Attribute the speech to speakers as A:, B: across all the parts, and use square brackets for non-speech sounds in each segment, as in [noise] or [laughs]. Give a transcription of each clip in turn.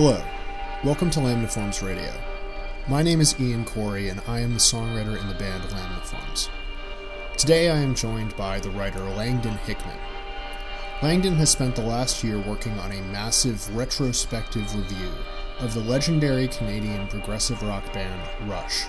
A: Hello, welcome to Lamniforms Radio. My name is Ian Corey, and I am the songwriter in the band Lamniforms. Today I am joined by the writer Langdon Hickman. Langdon has spent the last year working on a massive retrospective review of the legendary Canadian progressive rock band Rush.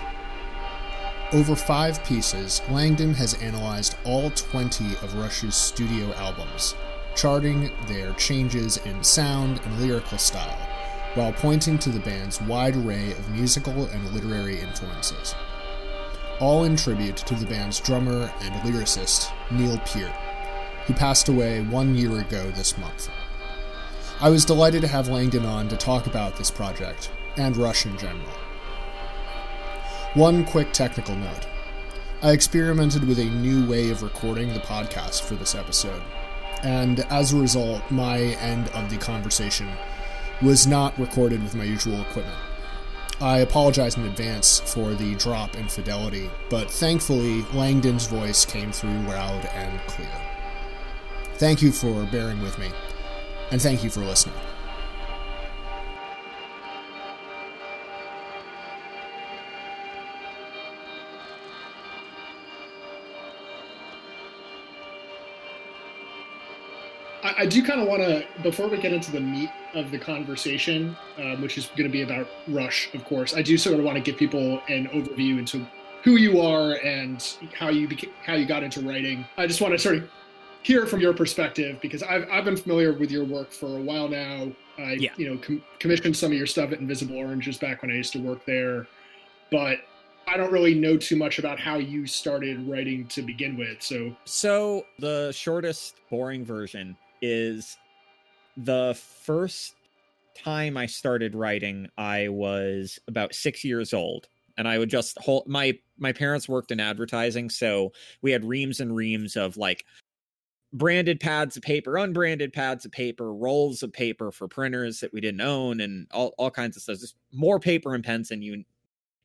A: Over five pieces, Langdon has analyzed all 20 of Rush's studio albums, charting their changes in sound and lyrical style, while pointing to the band's wide array of musical and literary influences. All in tribute to the band's drummer and lyricist, Neil Peart, who passed away one year ago this month. I was delighted to have Langdon on to talk about this project, and Rush in general. One quick technical note. I experimented with a new way of recording the podcast for this episode, and as a result, my end of the conversation was not recorded with my usual equipment. I apologize in advance for the drop in fidelity, but thankfully, Langdon's voice came through loud and clear. Thank you for bearing with me, and thank you for listening.
B: I, do kind of want to, before we get into the meat of the conversation, um, which is going to be about Rush, of course, I do sort of want to give people an overview into who you are and how you beca- how you got into writing. I just want to sort of hear from your perspective because I've, I've been familiar with your work for a while now. I
C: Yeah.
B: you know com- commissioned some of your stuff at Invisible Oranges back when I used to work there, but I don't really know too much about how you started writing to begin with. So
C: So the shortest, boring version is the first time I started writing. I was about six years old, and I would just hold my my parents worked in advertising, so we had reams and reams of like branded pads of paper, unbranded pads of paper, rolls of paper for printers that we didn't own, and all all kinds of stuff. Just more paper and pens than you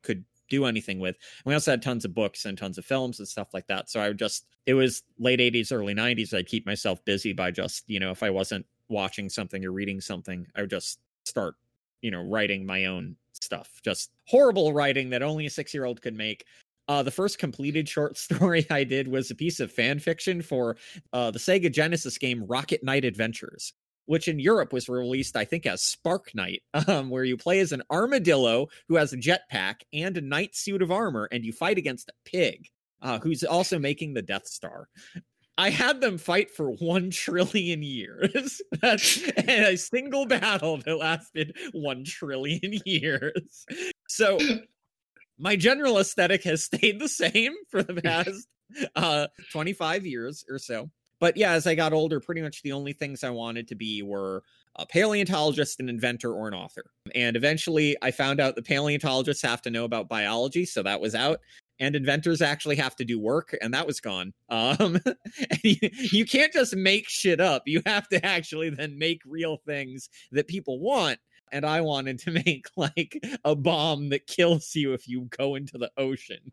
C: could do anything with. And we also had tons of books and tons of films and stuff like that. So I would just, it was late 80s, early 90s. I'd keep myself busy by just, you know, if I wasn't watching something or reading something, I would just start, you know, writing my own stuff. Just horrible writing that only a six year old could make. Uh, the first completed short [laughs] story I did was a piece of fan fiction for uh, the Sega Genesis game Rocket Knight Adventures which in Europe was released, I think, as Spark Knight, [laughs] um, where you play as an armadillo who has a jetpack and a knight suit of armor, and you fight against a pig uh, who's also making the Death Star. I had them fight for one [laughs] trillion years. [laughs] That's a single battle that lasted one trillion years. So my general aesthetic has stayed the same for the past uh 25 years or so but yeah as i got older pretty much the only things i wanted to be were a paleontologist an inventor or an author. And eventually i found out the paleontologists have to know about biology so that was out. And inventors actually have to do work and that was gone. [laughs] Um you, you can't just make shit up. You have to actually then make real things that people want. And i wanted to [laughs] make like a bomb that kills you if you go into the ocean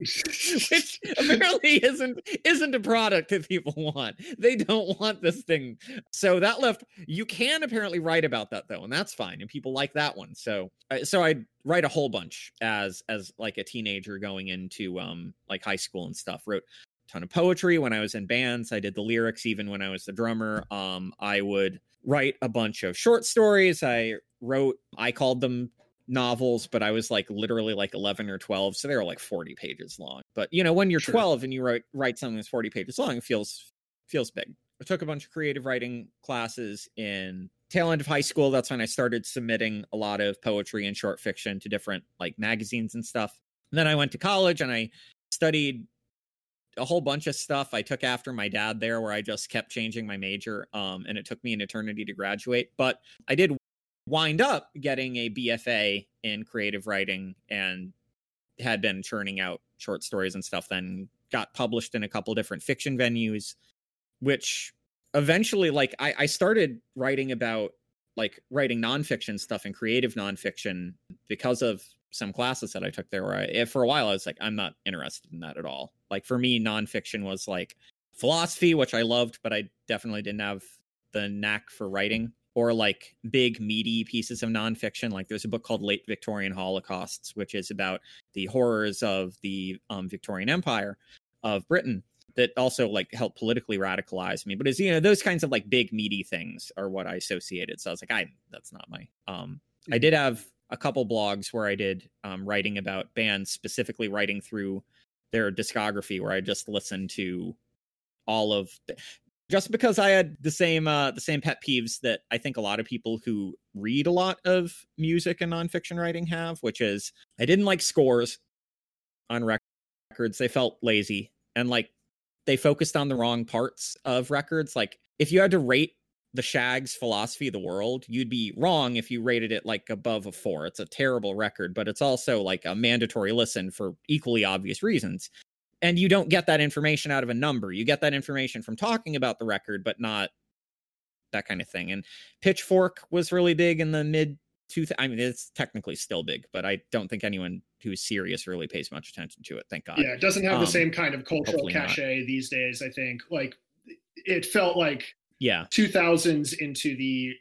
C: which apparently isn't isn't a product that people want. They don't want this thing. So that left you can apparently write about that though, and that's fine, and people like that one. So I- so I write a whole bunch as as like a teenager going into um like high school and stuff. Wrote a ton of poetry when I was in bands. I did the lyrics even when I was the drummer. Um I would write a bunch of short stories. I wrote I called them novels, but I was like literally like 11 or 12. So they were like 40 pages long. But you know, when you're
B: Sure.
C: 12 and you write, write something that's 40 pages long, it feels, feels big. I took a bunch of creative writing classes in tail end of high school. That's when I started submitting a lot of poetry and short fiction to different like magazines and stuff. And then I went to college and I studied a whole bunch of stuff. I took after my dad there where I just kept changing my major. Um, and it took me an eternity to graduate. But I did wind up getting a BFA in creative writing and had been churning out short stories and stuff then got published in a couple different fiction venues which eventually like I, I started writing about like writing nonfiction stuff and creative nonfiction because of some classes that I took there where I, eh, for a while I was like, I'm not interested in that at all. Like for me, nonfiction was like philosophy, which I loved, but I definitely didn't have the knack for writing or like big meaty pieces of nonfiction. Like there's a book called Late Victorian Holocausts, which is about the horrors of the um, Victorian Empire of Britain that also like helped politically radicalize me. But as you know, those kinds of like big meaty things are what I associated. So I was like, I that's not my um I did have a couple blogs where I did um, writing about bands, specifically writing through their discography, where I just listened to all of the, just because I had the same uh, the same pet peeves that I think a lot of people who read a lot of music and nonfiction writing have, which is I didn't like scores on records. They felt lazy and like they focused on the wrong parts of records. Like if you had to rate the Shaggs' philosophy of the world, you'd be wrong if you rated it like above a four. It's a terrible record, but it's also like a mandatory listen for equally obvious reasons. And you don't get that information out of a number. You get that information from talking about the record, but not that kind of thing. And Pitchfork was really big in the mid two. I mean, it's technically still big, but I don't think anyone who's serious really pays much attention to it. Thank God.
B: Yeah, it doesn't have um, the same kind of cultural cachet not. these days. I think like it felt like
C: yeah
B: 2000s into the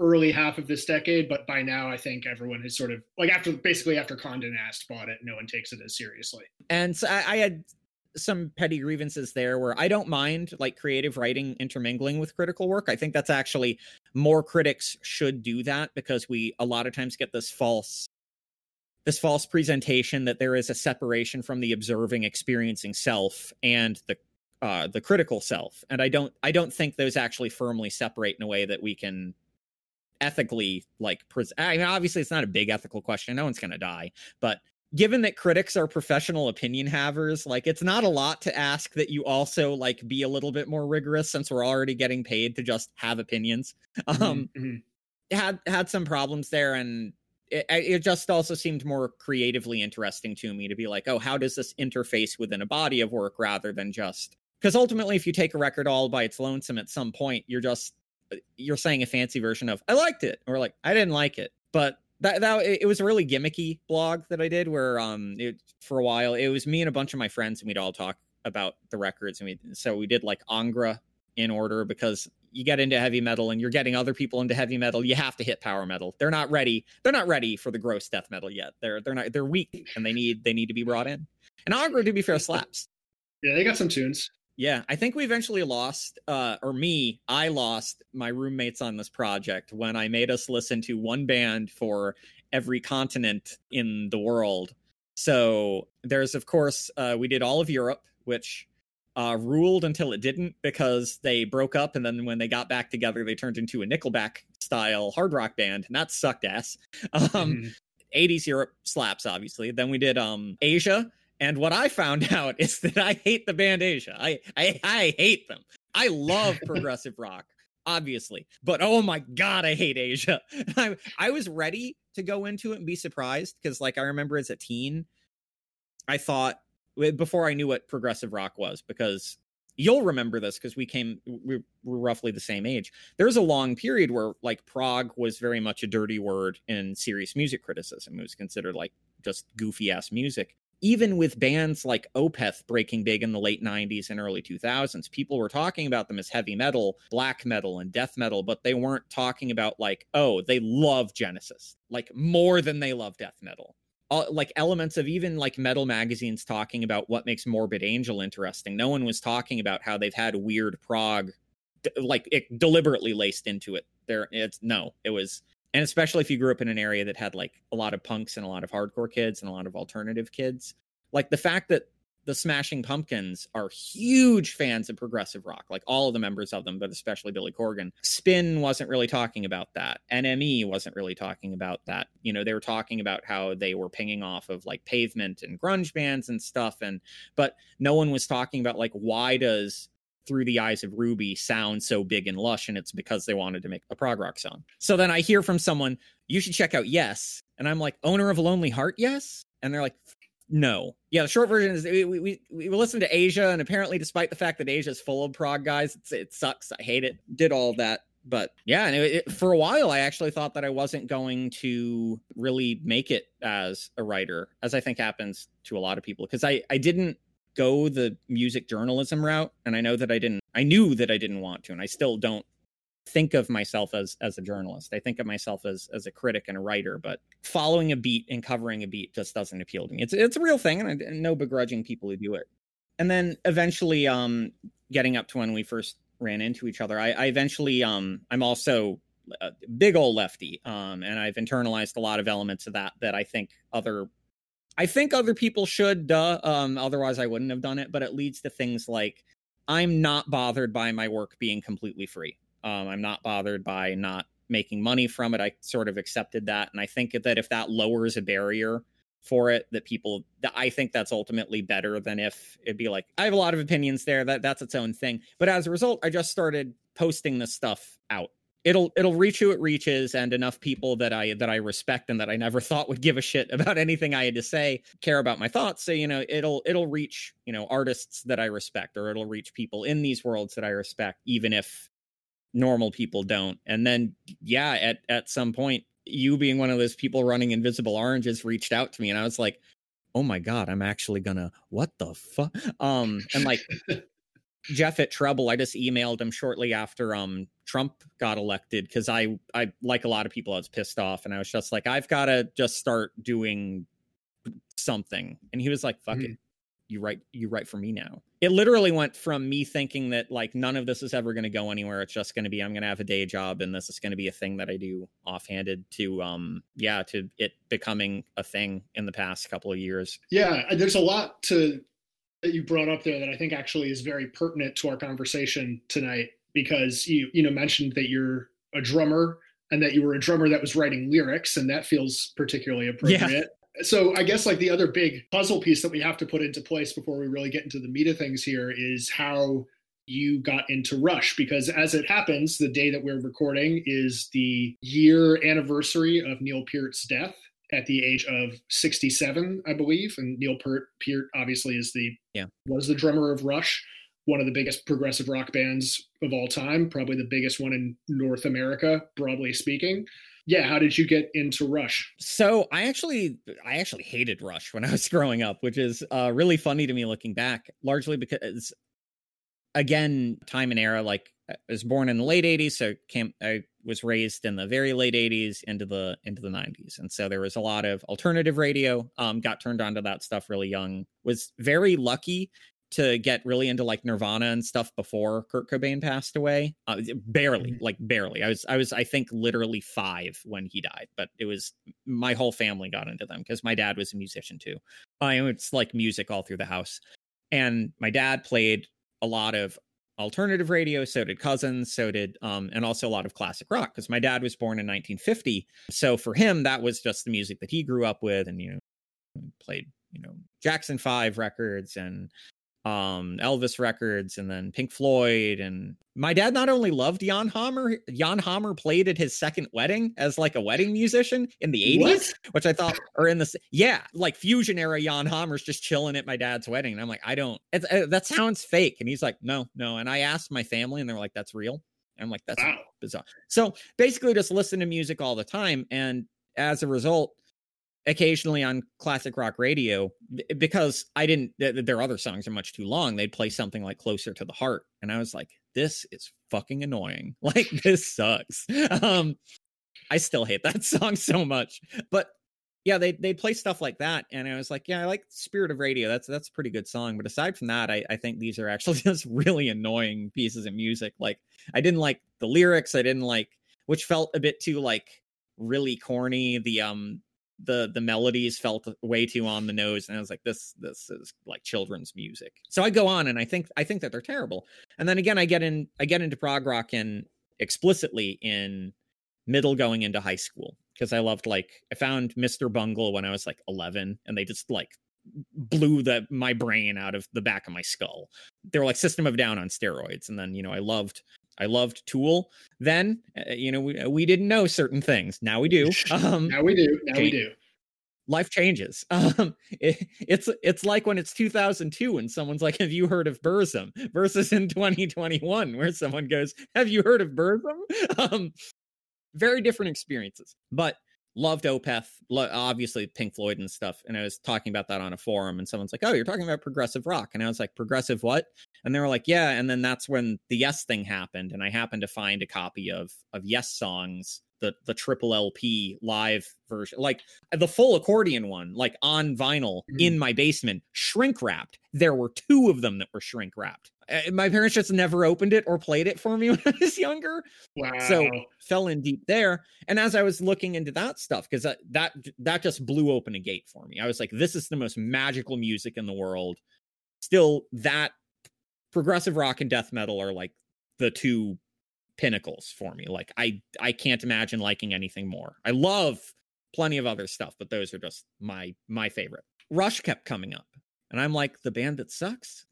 B: early half of this decade but by now i think everyone has sort of like after basically after Condé Nast bought it no one takes it as seriously
C: and so I, I had some petty grievances there where I don't mind like creative writing intermingling with critical work. I think that's actually more critics should do that because we a lot of times get this false this false presentation that there is a separation from the observing experiencing self and the uh, the critical self, and I don't I don't think those actually firmly separate in a way that we can ethically like. Pres- I mean, obviously, it's not a big ethical question. No one's going to die, but given that critics are professional opinion havers like it's not a lot to ask that you also like be a little bit more rigorous since we're already getting paid to just have opinions [laughs] mm-hmm, um mm-hmm. had had some problems there and it, it just also seemed more creatively interesting to me to be like oh how does this interface within a body of work rather than just because ultimately if you take a record all by its lonesome at some point you're just you're saying a fancy version of i liked it or like i didn't like it. But that that it was a really gimmicky blog that i did where um it, for a while it was me and a bunch of my friends and we'd all talk about the records and we so we did like angra in order because you get into heavy metal and you're getting other people into heavy metal you have to hit power metal. They're not ready they're not ready for the gross death metal yet. They're they're not they're weak and they need they need to be brought in. And angra to be fair slaps.
B: Yeah they got some tunes
C: yeah, I think we eventually lost, uh, or me, I lost my roommates on this project when I made us listen to one band for every continent in the world. So there's, of course, uh, we did all of Europe, which uh, ruled until it didn't because they broke up, and then when they got back together, they turned into a Nickelback style hard rock band, and that sucked ass. [laughs] Um, [laughs] mm-hmm. 80s Europe slaps, obviously. Then we did um, Asia and what I found [laughs] out is that I hate the band Asia. I I, I hate them. I love [laughs] progressive rock, obviously, but oh my god, I hate Asia. [laughs] I I was ready to go into it and be surprised because, like, I remember as a teen, I thought before I knew what progressive rock was because you'll remember this because we came we were roughly the same age there's a long period where like prog was very much a dirty word in serious music criticism it was considered like just goofy ass music even with bands like Opeth breaking big in the late 90s and early 2000s, people were talking about them as heavy metal, black metal, and death metal, but they weren't talking about, like, oh, they love Genesis, like more than they love death metal. Like elements of even like metal magazines talking about what makes Morbid Angel interesting. No one was talking about how they've had weird prog, like it deliberately laced into it. There, it's no, it was and especially if you grew up in an area that had like a lot of punks and a lot of hardcore kids and a lot of alternative kids like the fact that the smashing pumpkins are huge fans of progressive rock like all of the members of them but especially billy corgan spin wasn't really talking about that. Nme wasn't really talking about that. You know they were talking about how they were pinging off of like pavement and grunge bands and stuff and but no one was talking about like why does through the eyes of Ruby sound so big and lush, and it's because they wanted to make a prog rock song. So then I hear from someone, you should check out Yes. And I'm like, owner of a lonely heart, yes? And they're like, no. Yeah, the short version is we, we, we listened to Asia, and apparently, despite the fact that Asia is full of prog guys, it sucks. I hate it. Did all that. But yeah, and it, it, for a while, I actually thought that I wasn't going to really make it as a writer, as I think happens to a lot of people, because I, I didn't go the music journalism route and i know that i didn't i knew that i didn't want to and i still don't think of myself as as a journalist. I think of myself as as a critic and a writer, but following a beat and covering a beat just doesn't appeal to me. It's it's a real thing, and I no begrudging people who do it. And then eventually, um, getting up to when we first ran into each other, I, I eventually, um, I'm also a big old lefty, um, and I've internalized a lot of elements of that that I think other I think other people should, duh. Um, otherwise, I wouldn't have done it. But it leads to things like I'm not bothered by my work being completely free. Um, I'm not bothered by not making money from it. I sort of accepted that, and I think that if that lowers a barrier for it, that people, that I think that's ultimately better than if it'd be like I have a lot of opinions there. That that's its own thing. But as a result, I just started posting this stuff out it'll it'll reach who it reaches and enough people that i that i respect and that i never [laughs] thought would give a shit about anything i had to say care about my thoughts. So you know it'll it'll reach you know artists that i respect or it'll reach people in these worlds that i respect even if normal people don't. And then yeah at at some point you being one of those people running invisible oranges reached out to me and i was like oh my god i'm actually gonna what the fuck um and like [laughs] Jeff at Treble, I just emailed him shortly after um Trump got elected because I I like a lot of people I was pissed off and I was just like I've got to just start doing something. And he was like fuck mm-hmm. it you write you write for me now. It literally went from me thinking that like none of this is ever going to go anywhere it's just going to be i'm going to have a day job and this is going to be a thing that i do offhanded to um yeah to it becoming a thing in the past couple of years.
B: Yeah there's a lot to that you brought up there that I think actually is very pertinent to our conversation tonight because you you know mentioned that you're a drummer and that you were a drummer that was writing lyrics and that feels particularly appropriate. Yeah. So I guess like the other big puzzle piece that we have to put into place before we really get into the meat of things here is how you got into Rush because as it happens, the day that we're recording is the year anniversary of Neil Peart's death at the age of 67, I believe. And Neil Peart, Peart obviously is the
C: yeah
B: was the drummer of Rush, one of the biggest progressive rock bands of all time, probably the biggest one in North America, broadly speaking. Yeah, how did you get into Rush?
C: So I actually I actually hated Rush when I was [laughs] growing up, which is uh, really funny to me looking back, largely because again, time and era like I was born in the late 80s, so came, I was raised in the very late 80s into the into the 90s. And so there was a lot of alternative radio. Um, got turned on to that stuff really young. Was very lucky to get really into like Nirvana and stuff before Kurt Cobain passed away. Uh, barely, mm-hmm. like barely. I was I was I think literally 5 when he died, but it was my whole family got into them because my dad was a musician too. I uh, it's like music all through the house. And my dad played a lot of alternative radio so did cousins so did um and also a lot of classic rock because my dad was born in 1950 so for him that was just the music that he grew up with and you know played you know jackson 5 records and um, Elvis records and then Pink Floyd. And my dad not only loved Jan Hammer, Jan Hammer played at his second wedding as like a wedding musician in the 80s, what? which I thought, or in the, yeah, like fusion era Jan Hammer's just chilling at my dad's wedding. And I'm like, I don't, uh, that sounds fake. And he's like, no, no. And I asked my family and they're like, that's real. And I'm like, that's wow. bizarre. So basically just listen to music all the time. And as a result, occasionally on classic rock radio because I didn't their other songs are much too long they'd play something like closer to the heart and I was like this is fucking annoying. [laughs] Like this sucks. Um I still hate that [laughs] song so much. But yeah they they'd play stuff like that and I was like yeah I like Spirit of Radio that's that's a pretty good song. But aside from that I I think these are actually [laughs] just really annoying pieces of music. Like I didn't like the lyrics I didn't like which felt a bit too like really corny the um the the melodies felt way too on the nose and i was like this this is like children's music. So i go on and i think i think that they're terrible. And then again i get in i get into prog rock and explicitly in middle going into high school because i loved like i found mr bungle when i was like 11 and they just like blew the my brain out of the back of my skull. They were like system of down on steroids and then you know i loved I loved Tool then. Uh, you know, we, we didn't know certain things. Now we do. [laughs]
B: Um, now we do. Now we do.
C: Life changes. [laughs] Um, it, it's it's like when it's 2002 and someone's like, "Have you heard of Burzum?" versus in 2021 where someone goes, "Have you heard of Burzum?" [laughs] Um, very different experiences. But loved Opeth, lo- obviously Pink Floyd and stuff. And I was talking about that on a forum, and someone's like, "Oh, you're talking about progressive rock," and I was like, "Progressive what?" And they were like, "Yeah." And then that's when the Yes thing happened, and I happened to find a copy of of Yes songs, the the triple LP live version, like the full accordion one, like on vinyl
B: Mhm.
C: in my basement, shrink wrapped. There were two of them that were shrink wrapped. Uh, My parents just never opened it or played it for me [laughs] when I was younger
B: Wow.
C: so fell in deep there and as i was looking into that stuff because that, that that just blew open a gate for me i was like this is the most magical music in the world still that progressive rock and death metal are like the two pinnacles for me like i i can't imagine liking anything more i love plenty of other stuff but those are just my my favorite rush kept coming up and i'm like the band that sucks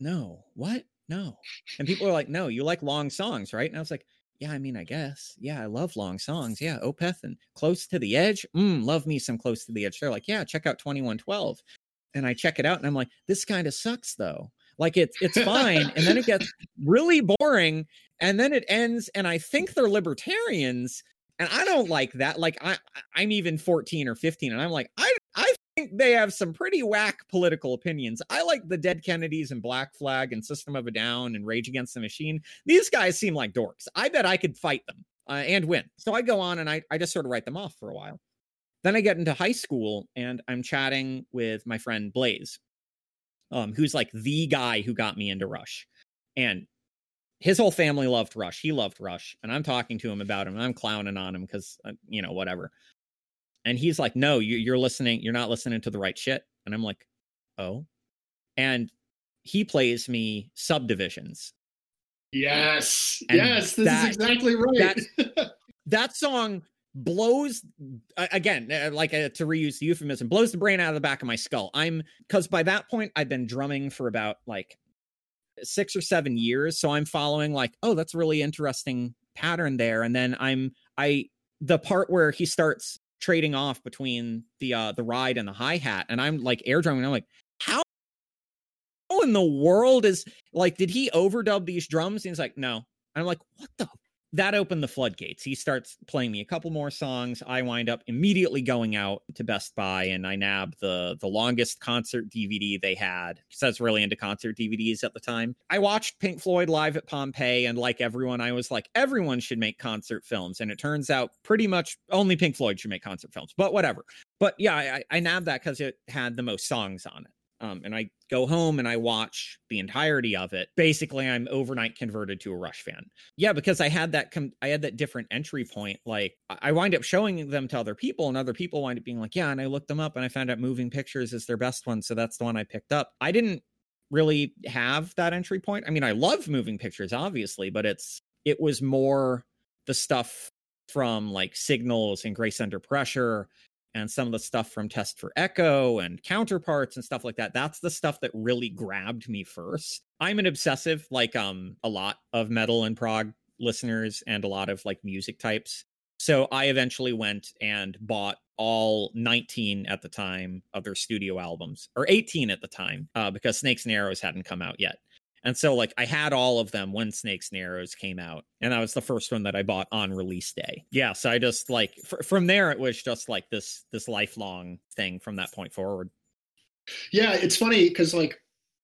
C: no what no and people are like no you like long songs right and i was like yeah, I mean, I guess. Yeah, I love long songs. Yeah, Opeth and Close to the Edge. Mm, love me some Close to the Edge. They're like, yeah, check out 2112. And I check it out and I'm like, this kind of sucks though. Like it's it's fine. and then it gets really boring. And then it ends, and I think they're libertarians. And I don't like that. Like I I'm even 14 or 15, and I'm like, I I think they have some pretty whack political opinions. I like the Dead Kennedys and Black Flag and System of a Down and Rage Against the Machine. These guys seem like dorks. I bet I could fight them uh, and win. So I go on and I, I just sort of write them off for a while. Then I get into high school and I'm chatting with my friend Blaze, um, who's like the guy who got me into Rush. And his whole family loved Rush. He loved Rush. And I'm talking to him about him I'm clowning on him because, uh, you know, whatever. And he's like, no, you, you're listening. You're not listening to the right shit. And I'm like, oh. And he plays me subdivisions.
B: yes.
C: And
B: yes. This
C: that-
B: is exactly right. [laughs]
C: That song blows uh, again uh, like uh, to reuse the euphemism blows the brain out of the back of my skull i'm because by that point i've been drumming for about like six or seven years so i'm following like oh that's really interesting pattern there and then i'm i the part where he starts trading off between the uh the ride and the hi-hat and i'm like air drumming i'm like how in the world is like did he overdub these drums? And he's like no i'm like what the that opened the floodgates. He starts playing me a couple more songs. I wind up immediately going out to Best Buy and I nab the the longest concert DVD they had. Because I was really into concert DVDs at the time. I watched Pink Floyd live at Pompeii, and like everyone, I was like, everyone should make concert films. And it turns out pretty much only Pink Floyd should make concert films. But whatever. But yeah, I, I nabbed that because it had the most songs on it. Um, and I go home and I watch the entirety of it. Basically, I'm overnight converted to a Rush fan. Yeah, because I had that com- I had that different entry point. Like I wind up showing them to other people, and other people wind up being like, "Yeah," and I looked them up and I found out Moving Pictures is their best one, so that's the one I picked up. I didn't really have that entry point. I mean, I love Moving Pictures, obviously, but it's it was more the stuff from like Signals and Grace Under Pressure and some of the stuff from Test for Echo and counterparts and stuff like that. That's the stuff that really grabbed me first. I'm an obsessive, like um a lot of metal and prog listeners and a lot of like music types. So I eventually went and bought all 19 at the time of their studio albums, or 18 at the time, uh, because Snakes and Arrows hadn't come out yet. And so, like, I had all of them when Snakes and Arrows came out, and that was the first one that I bought on release day. Yeah, so I just like fr- from there, it was just like this this lifelong thing from that point forward.
B: Yeah, it's funny because like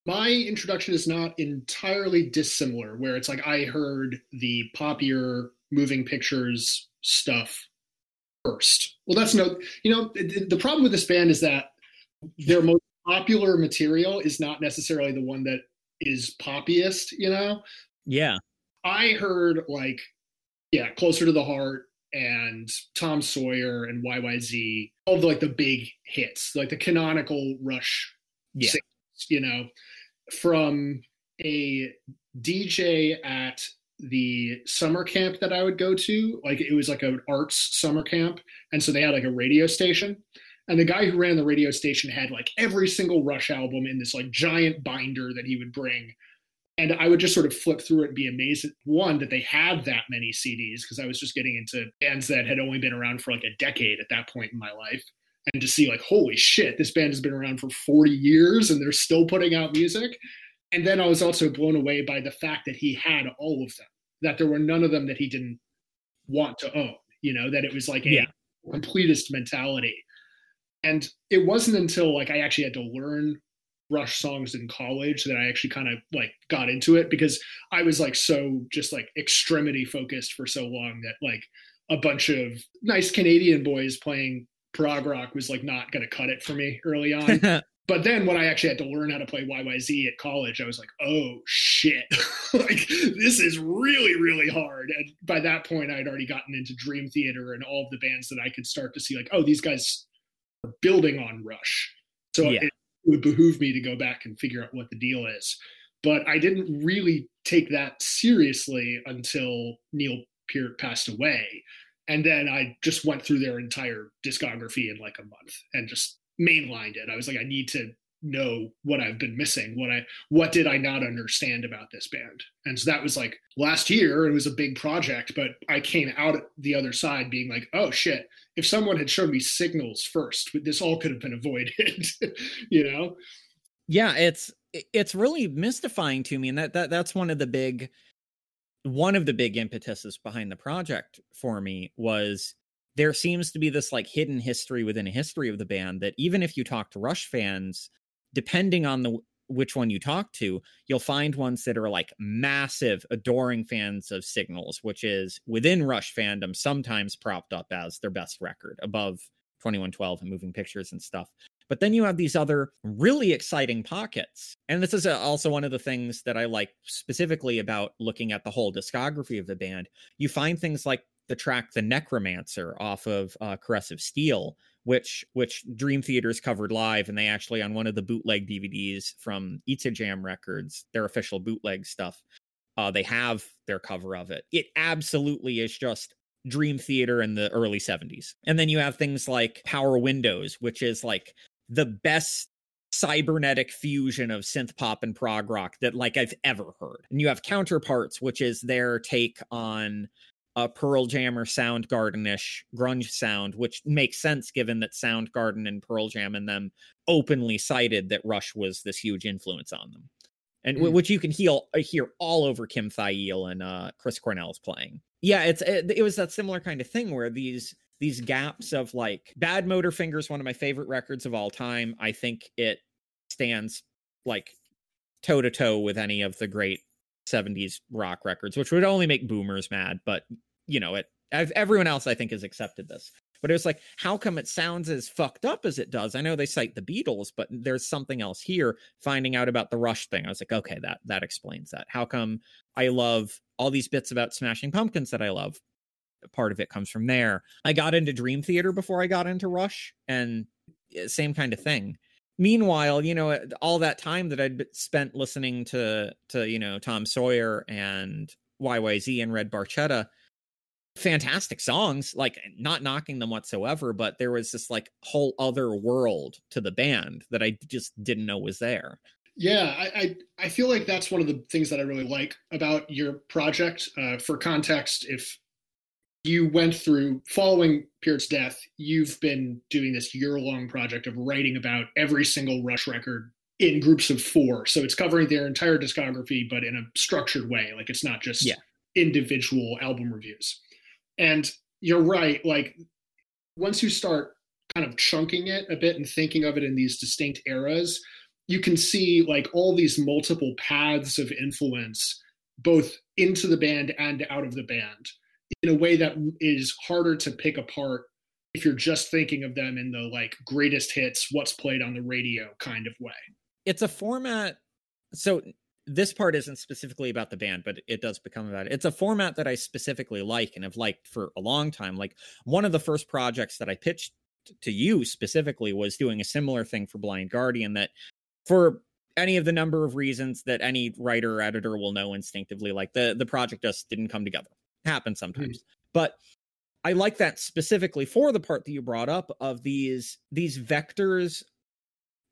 B: my introduction is not entirely dissimilar. Where it's like I heard the poppier moving pictures stuff first. Well, that's no, you know, the problem with this band is that their most popular material is not necessarily the one that is poppiest. You know,
C: Yeah,
B: I heard like, yeah, closer to the heart and Tom Sawyer and YYZ, all of the, like the big hits, like the canonical Rush
C: yeah,
B: singles, you know, from a DJ at the summer camp that I would go to. Like it was like an arts summer camp. And so they had like a radio station. And the guy who ran the radio station had like every single Rush album in this like giant binder that he would bring. And I would just sort of flip through it and be amazed at one that they had that many CDs because I was just getting into bands that had only been around for like a decade at that point in my life. And to see like, holy shit, this band has been around for 40 years and they're still putting out music. And then I was also blown away by the fact that he had all of them, that there were none of them that he didn't want to own, you know, that it was like a
C: Yeah.
B: completist mentality. And it wasn't until like I actually had to learn Rush songs in college that I actually kind of like got into it because I was like so just like extremity focused for so long that like a bunch of nice Canadian boys playing prog rock was like not going to cut it for me early on. [laughs] but then when I actually had to learn how to play YYZ at college, I was like, oh shit, [laughs] like this is really, really hard. And by that point, I had already gotten into Dream Theater and all of the bands that I could start to see, like, oh, these guys are building on Rush. So yeah. it, it would behoove me to go back and figure out what the deal is. But I didn't really take that seriously until Neil Peart passed away. And then I just went through their entire discography in like a month and just mainlined it. I was like, I need to know what I've been missing. What I what did I not understand about this band? And so that was like last year. It was a big project, but I came out the other side being like, oh shit! If someone had shown me signals first, this all could have been avoided. [laughs] you know?
C: Yeah, it's it's really mystifying to me, and that that that's one of the big one of the big impetuses behind the project for me was there seems to be this like hidden history within a history of the band that even if you talk to Rush fans, depending on the which one you talk to, you'll find ones that are like massive, adoring fans of Signals, which is within Rush fandom sometimes propped up as their best record above 2112 and moving pictures and stuff. But then you have these other really exciting pockets. And this is also one of the things that I like specifically about looking at the whole discography of the band. You find things like the track "The Necromancer" off of uh, Caress of Steel, which which Dream Theaters covered live, and they actually on one of the bootleg DVDs from YtseJam Records, their official bootleg stuff. Uh, they have their cover of it. It absolutely is just Dream Theater in the early 70s. And then you have things like Power Windows, which is like the best cybernetic fusion of synth pop and prog rock that like I've ever heard. And you have Counterparts, which is their take on a Pearl Jam or Soundgarden-ish grunge sound, which makes sense given that Soundgarden and Pearl Jam and them openly cited that Rush was this huge influence on them. And mm. which you can hear, uh, hear all over Kim Thayil and uh, Chris Cornell's playing. Yeah, it's it, it was that similar kind of thing where these these gaps of like Badmotorfinger one of my favorite records of all time. I think it stands like toe to toe with any of the great 70s rock records, which would only make boomers mad, but you know, it everyone else I think has accepted this. But it was like, how come it sounds as fucked up as it does? I know they cite the Beatles, but there's something else here. Finding out about the Rush thing, I was like, okay, that that explains that. How come I love all these bits about Smashing Pumpkins that I love? part of it comes from there. I got into Dream Theater before I got into Rush, and eh, same kind of thing. Meanwhile, you know, all that time that I'd spent listening to to you know Tom Sawyer and YYZ and Red Barchetta, fantastic songs, like not knocking them whatsoever, but there was this like whole other world to the band that I just didn't know was there.
B: Yeah, I, I, I feel like that's one of the things that I really like about your project. Uh, for context, if you went through following Peart's death, you've been doing this year long project of writing about every single Rush record in groups of four. So it's covering their entire discography, but in a structured way. Like it's not just
C: yeah.
B: individual album reviews. And you're right. Like once you start kind of chunking it a bit and thinking of it in these distinct eras, you can see like all these multiple paths of influence, both into the band and out of the band in a way that is harder to pick apart if you're just thinking of them in the like greatest hits, what's played on the radio kind of way.
C: It's a format. So this part isn't specifically about the band, but it does become about it. It's a format that I specifically like and have liked for a long time. Like one of the first projects that I pitched to you specifically was doing a similar thing for Blind Guardian that for any of the number of reasons that any writer or editor will know instinctively like the the project just didn't come together happen sometimes. Mm-hmm. But I like that specifically for the part that you brought up of these these vectors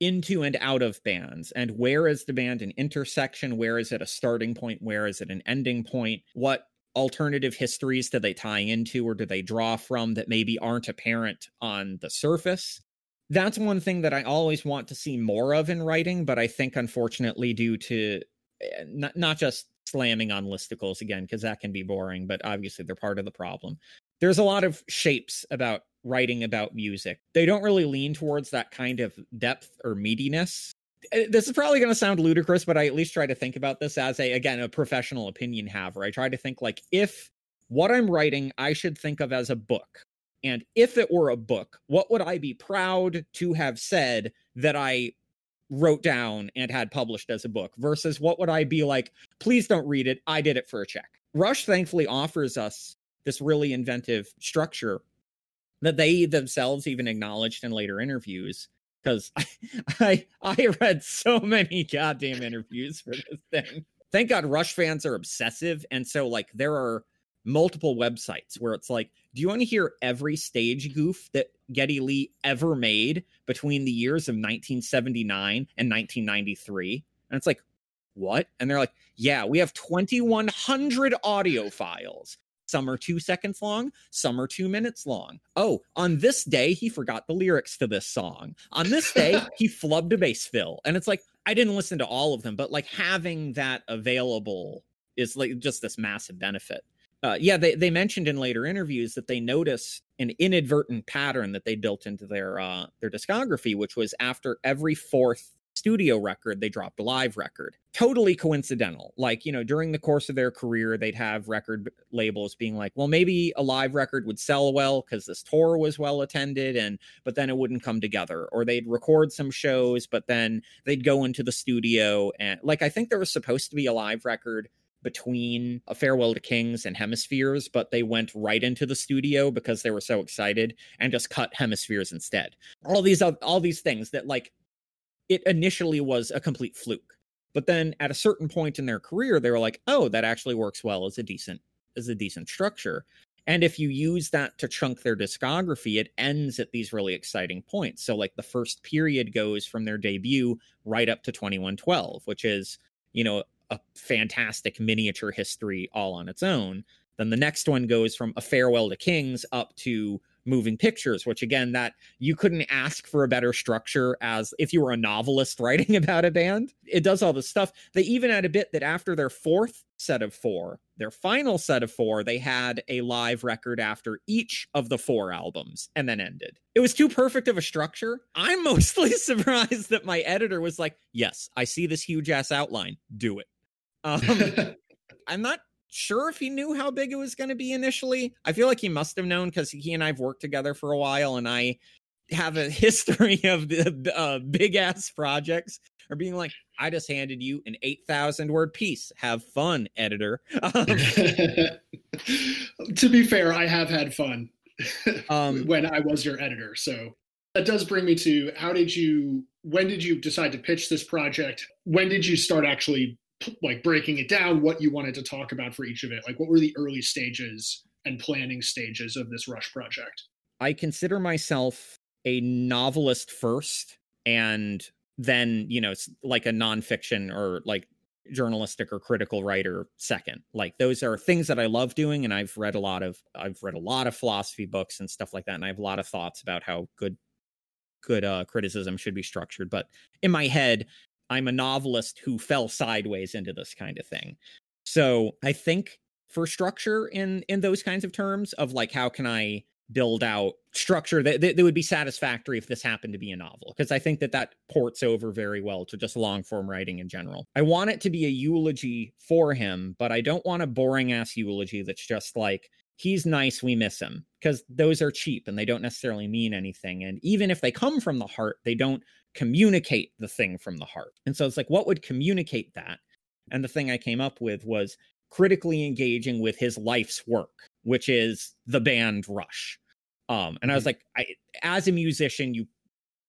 C: into and out of bands and where is the band an intersection? Where is it a starting point? Where is it an ending point? What alternative histories do they tie into or do they draw from that maybe aren't apparent on the surface? That's one thing that i always want to see more of in writing but i think unfortunately due to eh, not, not just slamming on listicles again because that can be boring, but obviously they're part of the problem. There's a lot of shapes about writing about music. They don't really lean towards that kind of depth or meatiness. Eh, this is probably going to sound ludicrous, but I at least try to think about this as a again a professional opinion haver. I try to think like if what I'm writing I should think of as a book. And if it were a book, what would I be proud to have said that I wrote down and had published as a book versus what would I be like, please don't read it. I did it for a check. Rush thankfully offers us this really inventive structure that they themselves even acknowledged in later interviews because I, [laughs] I I read so many goddamn interviews for this thing. Thank God Rush fans are obsessive and so like there are multiple websites where it's like, do you want to hear every stage goof that Geddy Lee ever made between the years of 1979 and 1993? And it's like, what? And they're like, yeah, we have 2,100 audio files. Some are two seconds long, some are two minutes long. Oh, on this day, he forgot the lyrics to this song. On this day, [laughs] he flubbed a bass fill. And it's like, I didn't listen to all of them, but like having that available is like just this massive benefit uh, yeah, they, they mentioned in later interviews that they noticed an inadvertent pattern that they built into their uh, their discography, which was after every fourth studio record, they dropped a live record. Totally coincidental. Like, you know, during the course of their career, they'd have record labels being like, well, maybe a live record would sell well because this tour was well attended, and but then it wouldn't come together. Or they'd record some shows, but then they'd go into the studio and like I think there was supposed to be a live record between a farewell to kings and hemispheres but they went right into the studio because they were so excited and just cut hemispheres instead all these all these things that like it initially was a complete fluke but then at a certain point in their career they were like oh that actually works well as a decent as a decent structure and if you use that to chunk their discography, it ends at these really exciting points. So, like the first period goes from their debut right up to 2112, which is, you know, a fantastic miniature history all on its own. Then the next one goes from A Farewell to Kings up to moving pictures which again that you couldn't ask for a better structure as if you were a novelist [laughs] writing about a band. It does all this stuff. They even had a bit that after their fourth set of four their final set of four they had a live record after each of the four albums and then ended. It was too perfect of a structure. I'm [laughs] mostly surprised that my editor was like yes i see this huge ass outline. Do it. Um, [laughs] I'm not sure if he knew how big it was going to be initially. I feel like he must have known because he and I've worked together for a while, and I have a [laughs] history of the uh, big ass projects or being like, I just handed you an 8,000 word piece. Have fun, editor. Um, [laughs]
B: to be fair, I have had fun [laughs] um, when I was your editor. So that does bring me to how did you, when did you decide to pitch this project? When did you start actually like breaking it down what you wanted to talk about for each of it. Like what were the early stages and planning stages of this rush project?
C: I consider myself a novelist first and then you know it's like a nonfiction or like journalistic or critical writer second. Like those are things that i love doing and i've read a lot of i've read a lot of philosophy books and stuff like that and i have a lot of thoughts about how good good uh criticism should be structured. But in my head I'm a novelist who fell sideways into this kind of thing. So I think for structure in in those kinds of terms of like how can I build out structure that, that, that would be satisfactory if this happened to be a novel because I think that that ports over very well to just long form writing in general. I want it to be a eulogy for him, but I don't want a boring ass eulogy that's just like he's nice, we miss him because those are cheap and they don't necessarily mean anything. And even if they come from the heart, they don't communicate the thing from the heart. And so it's like, what would communicate that? And the thing I came up with was critically engaging with his life's work, which is the band Rush. Um, and I was mm-hmm. like, I, as a musician, you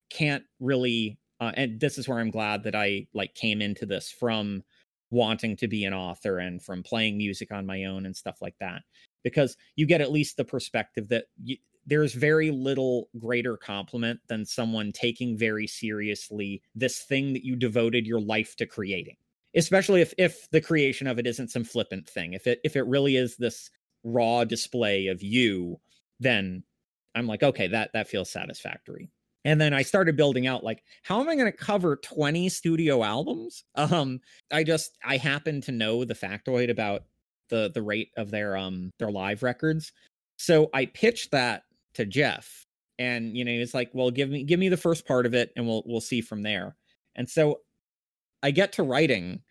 C: can't really, uh, and this is where I'm glad that I like came into this from wanting to be an author and from playing music on my own and stuff like that, because you get at least the perspective that you, there's very little greater compliment than someone taking very seriously this thing that you devoted your life to creating especially if if the creation of it isn't some flippant thing. If it if it really is this raw display of you then i'm like okay that that feels satisfactory. And then i started building out like how am i going to cover 20 studio albums? [laughs] Um i just i happen to know the factoid about the the rate of their um their live records. So i pitched that to Jeff. And you know it's like well give me give me the first part of it and we'll we'll see from there. And so i get to writing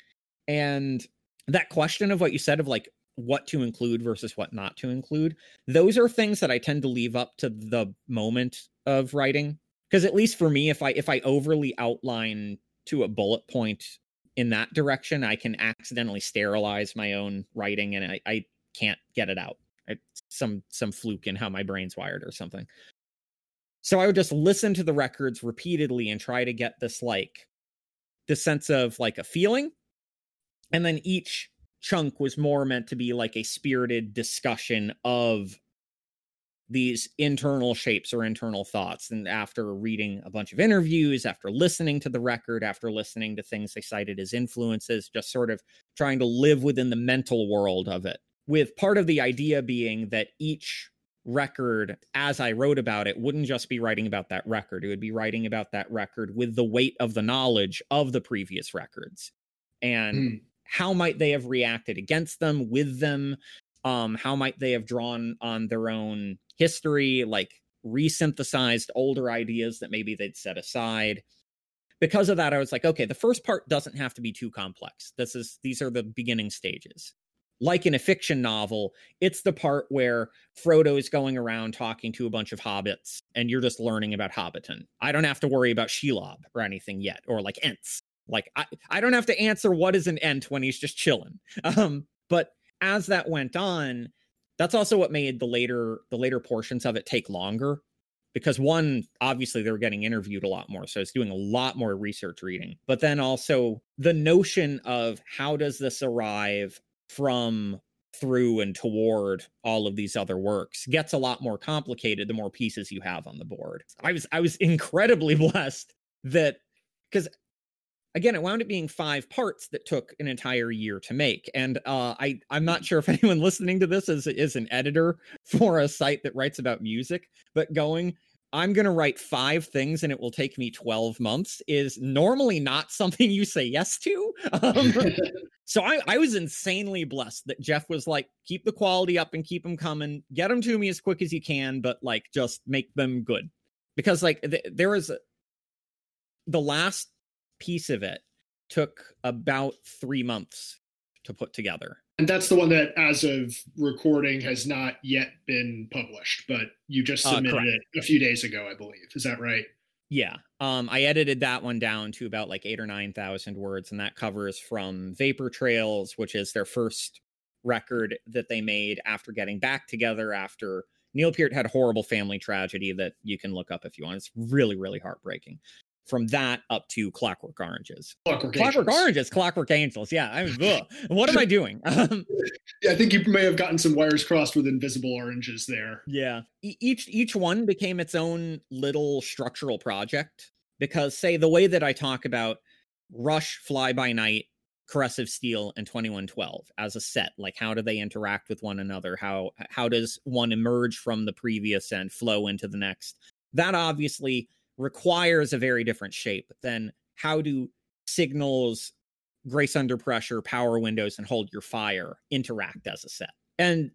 C: and that question of what you said of like what to include versus what not to include those are things that i tend to leave up to the moment of writing. Because at least for me if i if i overly outline to a bullet point in that direction i can accidentally sterilize my own writing and i, I can't get it out I, some some fluke in how my brain's wired or something so i would just listen to the records repeatedly and try to get this like this sense of like a feeling and then each chunk was more meant to be like a spirited discussion of these internal shapes or internal thoughts. And after reading a bunch of interviews, after listening to the record, after listening to things they cited as influences, just sort of trying to live within the mental world of it. With part of the idea being that each record, as I wrote about it, wouldn't just be writing about that record. It would be writing about that record with the weight of the knowledge of the previous records. And mm how might they have reacted against them with them? Um how might they have drawn on their own history like resynthesized older ideas that maybe they'd set aside? Because of that i was like okay the first part doesn't have to be too complex. This is these are the beginning stages like in a fiction novel it's the part where frodo is going around talking to a bunch of hobbits and you're just learning about hobbiton. I don't have to worry about shelob or anything yet or like ents. Like I, I don't have to answer what is an ent when he's just chilling. [laughs] Um, but as that went on, that's also what made the later the later portions of it take longer because one obviously they were getting interviewed a lot more so it's doing a lot more research reading. But then also the notion of how does this arrive from through and toward all of these other works gets a lot more complicated the more pieces you have on the board i was i was incredibly [laughs] blessed that because again, it wound up being five parts that took an entire year to make. And uh, I, I'm not sure if [laughs] anyone listening to this is is an editor for a site that writes about music, but going, I'm going to write five things and it will take me 12 months is normally not something you say yes to. [laughs] Um, so I, I was insanely blessed that Jeff was like, keep the quality up and keep them coming, get them to me as quick as you can, but like just make them good. Because like th- there was a, the last piece of it took about three months to put together.
B: And that's the one that, as of recording, has not yet been published, but you just uh, submitted uh, it a few days ago, I believe. Is that right?
C: Yeah. Um, I edited that one down to about like eight or 9,000 words, and that covers from Vapor Trails, which is their first record that they made after getting back together after Neil Peart had a horrible family tragedy that you can look up if you want. It's really, really heartbreaking from that up to Clockwork Oranges.
B: Clockwork,
C: Clockwork Angels. Oranges, Clockwork Angels. Yeah, I mean, [laughs] what am I doing? [laughs] Um,
B: yeah, I think you may have gotten some wires crossed with Invisible Oranges there.
C: Yeah, e- each each one became its own little structural project because, say, the way that I talk about Rush, Fly By Night, of Steel, and Twenty One Twelve as a set, like how do they interact with one another? How how does one emerge from the previous and flow into the next? That obviously requires a very different shape than how do signals grace under pressure power windows and hold your fire interact as a set. And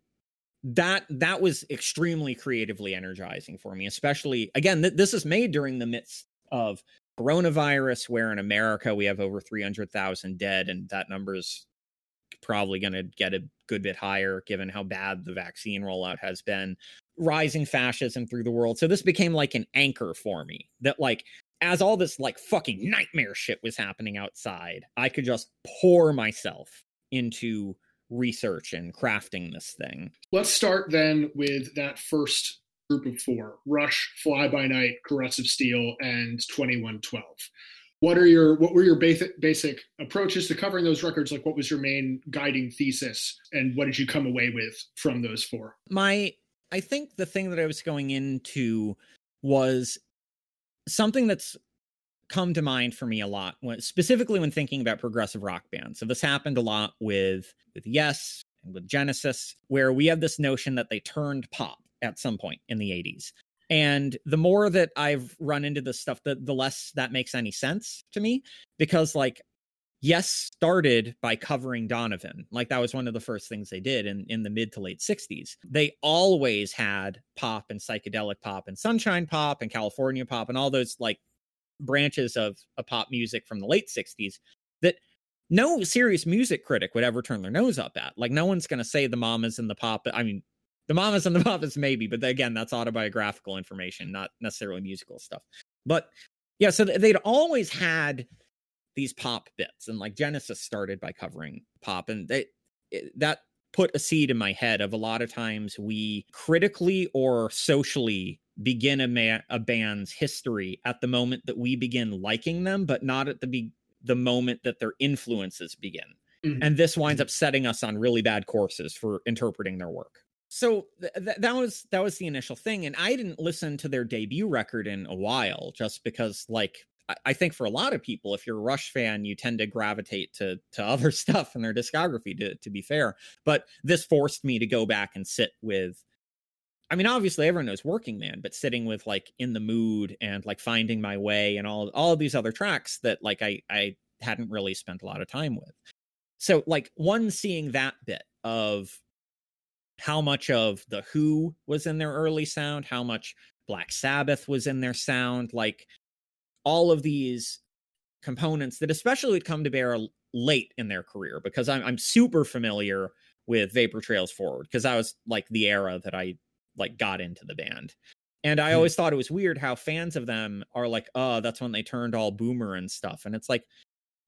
C: that that was extremely creatively energizing for me especially again th- this is made during the midst of coronavirus where in america we have over 300,000 dead and that number is probably going to get a good bit higher given how bad the vaccine rollout has been rising fascism through the world. So this became like an anchor for me that like as all this like fucking nightmare shit was happening outside, I could just pour myself into research and crafting this thing.
B: Let's start then with that first group of four Rush, Fly By Night, of Steel, and 2112. What are your what were your basic basic approaches to covering those records? Like what was your main guiding thesis and what did you come away with from those four?
C: My I think the thing that I was going into was something that's come to mind for me a lot, when, specifically when thinking about progressive rock bands. So this happened a lot with with Yes and with Genesis, where we have this notion that they turned pop at some point in the 80s. And the more that I've run into this stuff, the, the less that makes any sense to me because like yes started by covering donovan. Like that was one of the first things they did in, in the mid to late 60s they always had pop and psychedelic pop and sunshine pop and california pop and all those like branches of, of pop music from the late 60s that no serious music critic would ever turn their nose up at. Like no one's going to say the mamas and the pop i mean the mamas and the papas maybe but again that's autobiographical information not necessarily musical stuff. But yeah so they'd always had these pop bits and like genesis started by covering pop and they it, that put a seed in my head of a lot of times we critically or socially begin a, ma- a band's history at the moment that we begin liking them but not at the be- the moment that their influences begin. Mm-hmm. and this winds up setting us on really bad courses for interpreting their work so th- th- that was that was the initial thing and i didn't listen to their debut record in a while just because like I think for a lot of people, if you're a Rush fan, you tend to gravitate to [laughs] to other [laughs] stuff in their discography. To to be fair, but this forced me to go back and sit with. I mean, obviously, everyone knows Working Man, but sitting with like In the Mood and like Finding My Way and all all of these other tracks that like I I hadn't really spent a lot of time with. So like one seeing that bit of how much of the Who was in their early sound, how much Black Sabbath was in their sound, like all of these components that especially would come to bear late in their career because I'm, I'm super familiar with Vapor Trails Forward because that was like the era that I like got into the band. And I mm. always thought it was weird how fans of them are like, oh, that's when they turned all boomer and stuff. And it's like,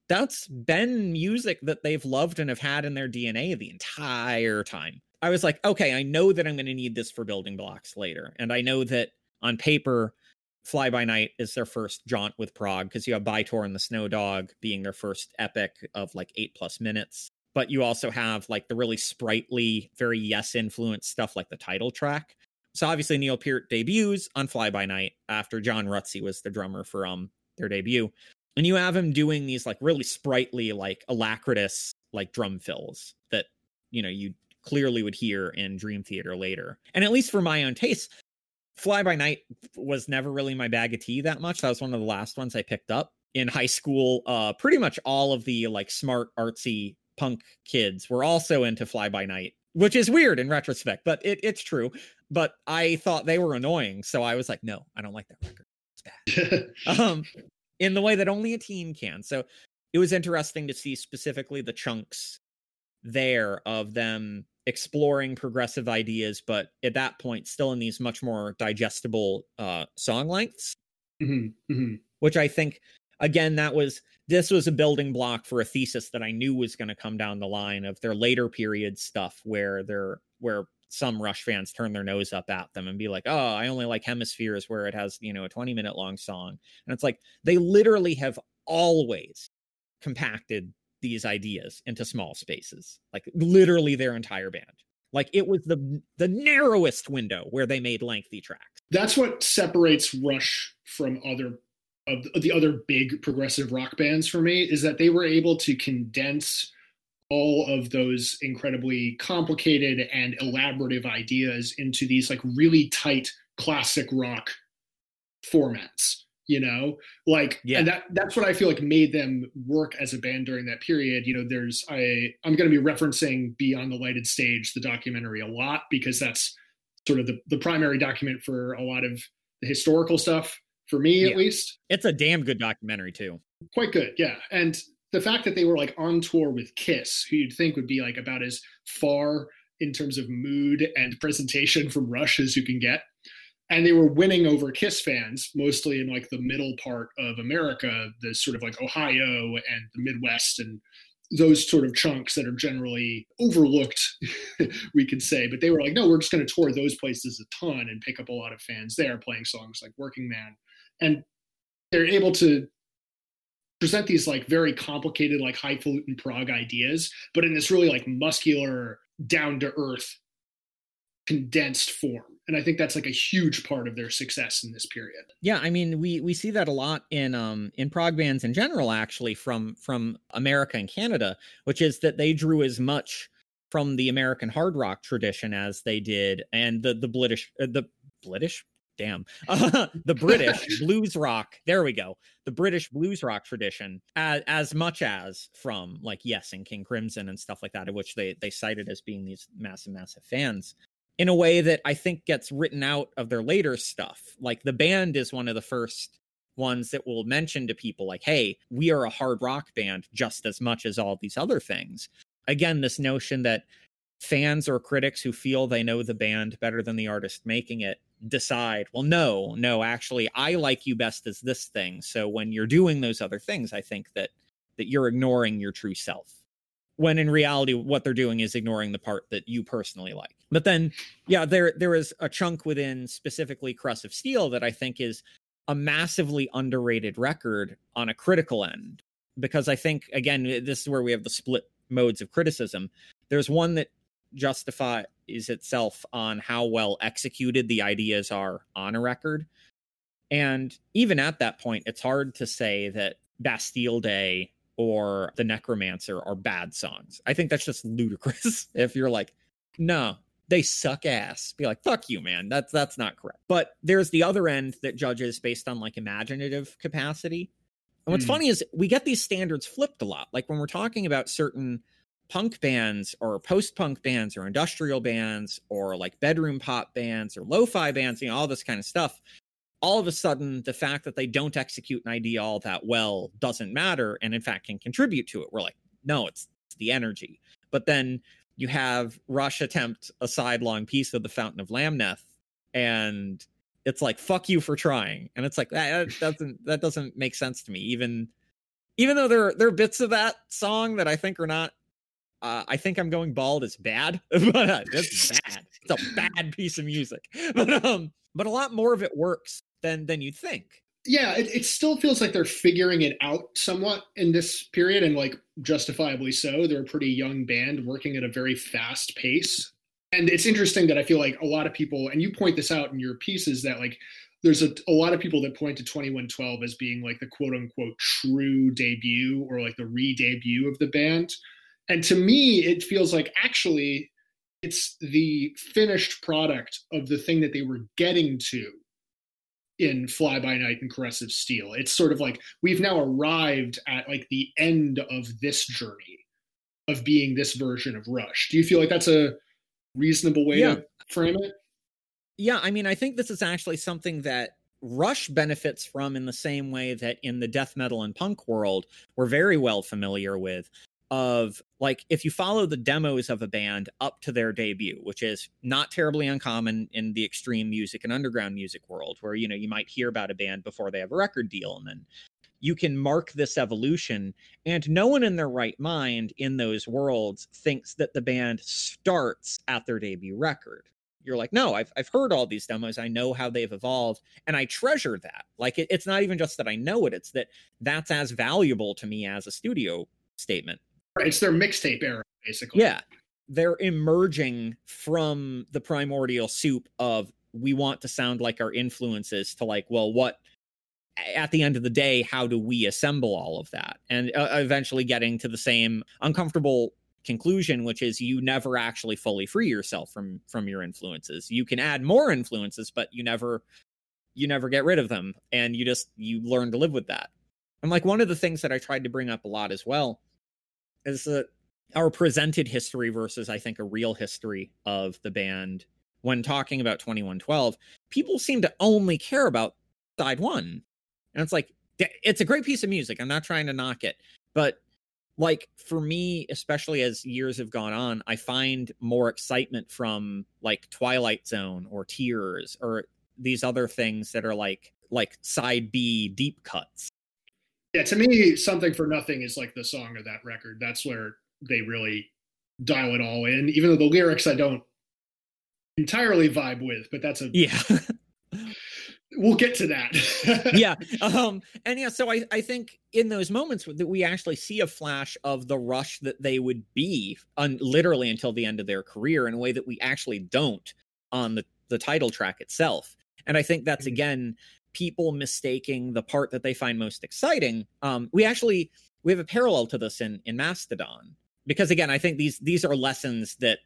C: that's been music that they've loved and have had in their DNA the entire time. I was like, okay, I know that I'm going to need this for building blocks later. And I know that on paper, Fly By Night is their first jaunt with prog because you have By-Tor and the Snow Dog being their first epic of like eight plus minutes. But you also have like the really sprightly, very yes influenced stuff like the title track. So obviously Neil Peart debuts on Fly By Night after John Rutsey was the drummer for um their debut. And you have him doing these like really sprightly, like alacritous, like drum fills that, you know, you clearly would hear in Dream Theater later. And at least for my own taste, Fly by Night was never really my bag of tea that much. That was one of the last ones I picked up in high school. Uh, pretty much all of the like smart, artsy punk kids were also into Fly by Night, which is weird in retrospect, but it, it's true. But I thought they were annoying, so I was like, no, I don't like that record. It's bad. [laughs] um, in the way that only a teen can. So it was interesting to see specifically the chunks there of them exploring progressive ideas, but at that point, still in these much more digestible uh, song lengths. Mm-hmm, mm-hmm. Which I think, again, that was this was a building block for a thesis that I knew was going to come down the line of their later period stuff, where they're where some Rush fans turn their nose up at them and be like, "Oh, I only like Hemispheres where it has you know a twenty minute long song," and it's like they literally have always compacted these ideas into small spaces, like literally their entire band. Like it was the the narrowest window where they made lengthy tracks.
B: That's what separates Rush from other of the other big progressive rock bands for me is that they were able to condense all of those incredibly complicated and elaborative ideas into these like really tight classic rock formats you know like yeah. and that that's what i feel like made them work as a band during that period you know there's i i'm going to be referencing beyond the lighted stage the documentary a lot because that's sort of the, the primary document for a lot of the historical stuff for me yeah. at least
C: it's a damn good documentary too
B: quite good yeah and the fact that they were like on tour with kiss who you'd think would be like about as far in terms of mood and presentation from rush as you can get and they were winning over Kiss fans, mostly in like the middle part of America, the sort of like Ohio and the Midwest and those sort of chunks that are generally overlooked, [laughs] we could say. But they were like, no, we're just going to tour those places a ton and pick up a lot of fans there, playing songs like Working Man. And they're able to present these like very complicated, like highfalutin prog ideas, but in this really like muscular, down to earth, condensed form and I think that's like a huge part of their success in this period.
C: Yeah, I mean, we we see that a lot in um in prog bands in general, actually, from from America and Canada, which is that they drew as much from the American hard rock tradition as they did, and the the British uh, the British? Damn. Uh, [laughs] the british [laughs] blues rock there we go. The british blues rock tradition as, as much as from like yes and king crimson and stuff like that of which they they cited as being these massive massive fans in a way that i think gets written out of their later stuff like the band is one of the first ones that will mention to people like hey we are a hard rock band just as much as all these other things again this notion that fans or critics who feel they know the band better than the artist making it decide, well, no, no, actually, I like you best as this thing. So when you're doing those other things, I think that that you're ignoring your true self. When in reality, what they're doing is ignoring the part that you personally like. But then, yeah, there there is a chunk within specifically Caress of Steel that I think is a massively underrated record on a critical end. Because I think again, this is where we have the split modes of criticism. There's one that justifies itself on how well executed the ideas are on a record. And even at that point, it's hard to say that Bastille Day or The Necromancer are bad songs. I think that's just ludicrous. [laughs] if you're like, no, they suck ass. Be like, fuck you, man. That's that's not correct. But there's the other end that judges based on like imaginative capacity. And what's mm. funny is we get these standards flipped a lot. Like when we're talking about certain punk bands or post punk bands or industrial bands or like bedroom pop bands or lo fi bands, you know, all this kind of stuff. All of a sudden, the fact that they don't execute an idea all that well doesn't matter and, in fact, can contribute to it. We're like, no, it's, it's the energy. But then you have Rush attempt a sidelong piece of the Fountain of Lamneth, and it's like, fuck you for trying. And it's like, that, that doesn't that doesn't make sense to me. Even even though there there are bits of that song that I think are not uh, I think I'm going bald is bad, [laughs] but uh, it's bad. It's a bad piece of music, [laughs] but um, but a lot more of it works than than you'd think.
B: Yeah, it, it still feels like they're figuring it out somewhat in this period, and like justifiably so. They're a pretty young band working at a very fast pace, and it's interesting that I feel like a lot of people, and you point this out in your pieces, that like there's a, a lot of people that point to 2112 as being like the quote unquote true debut or like the re-debut of the band and to me it feels like actually it's the finished product of the thing that they were getting to in fly by night and of steel. It's sort of like we've now arrived at like the end of this journey of being this version of rush. Do you feel like that's a reasonable way yeah. to frame it?
C: Yeah i mean i think this is actually something that Rush benefits from in the same way that in the death metal and punk world we're very well familiar with, of like if you follow the demos of a band up to their debut which is not terribly uncommon in the extreme music and underground music world where you know you might hear about a band before they have a record deal and then you can mark this evolution and no one in their right mind in those worlds thinks that the band starts at their debut record. You're like no i've, I've heard all these demos. I know how they've evolved and i treasure that. Like it, it's not even just that i know it it's that that's as valuable to me as a studio statement
B: it's their mixtape era, basically.
C: Yeah. They're emerging from the primordial soup of we want to sound like our influences to like, well, what at the end of the day, how do we assemble all of that? And uh, eventually getting to the same uncomfortable conclusion which is you never actually fully free yourself from from your influences you can add more influences but you never you never get rid of them and you just you learn to live with that and like one of the things that i tried to bring up a lot as well is that our presented history versus I think a real history of the band. When talking about 2112 people seem to only care about side 1 and it's like it's a great piece of music. I'm not trying to knock it. But like for me especially as years have gone on I find more excitement from like Twilight Zone or Tears or these other things that are like like side B deep cuts
B: yeah, to me, something for nothing is like the song of that record. That's where they really dial it all in. Even though the lyrics I don't entirely vibe with, but that's a
C: yeah. [laughs]
B: we'll get to that. [laughs]
C: yeah. Um. And yeah. So I I think in those moments that we actually see a flash of the rush that they would be on literally until the end of their career in a way that we actually don't on the the title track itself. And I think that's mm-hmm. again people mistaking the part that they find most exciting. Um, we actually we have a parallel to this in in Mastodon because again, I think these these are lessons that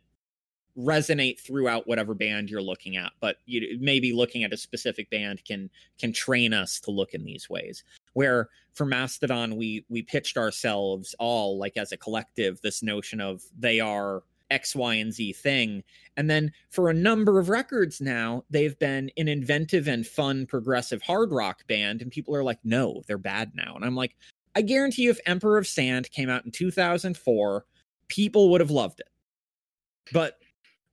C: resonate throughout whatever band you're looking at but you maybe looking at a specific band can can train us to look in these ways where for mastodon we we pitched ourselves all like as a collective this notion of they are X, Y, and Z thing. And then for a number of records now, they've been an inventive and fun progressive hard rock band. And people are like, no, they're bad now. And I'm like, I guarantee you, if Emperor of Sand came out in 2004, people would have loved it. But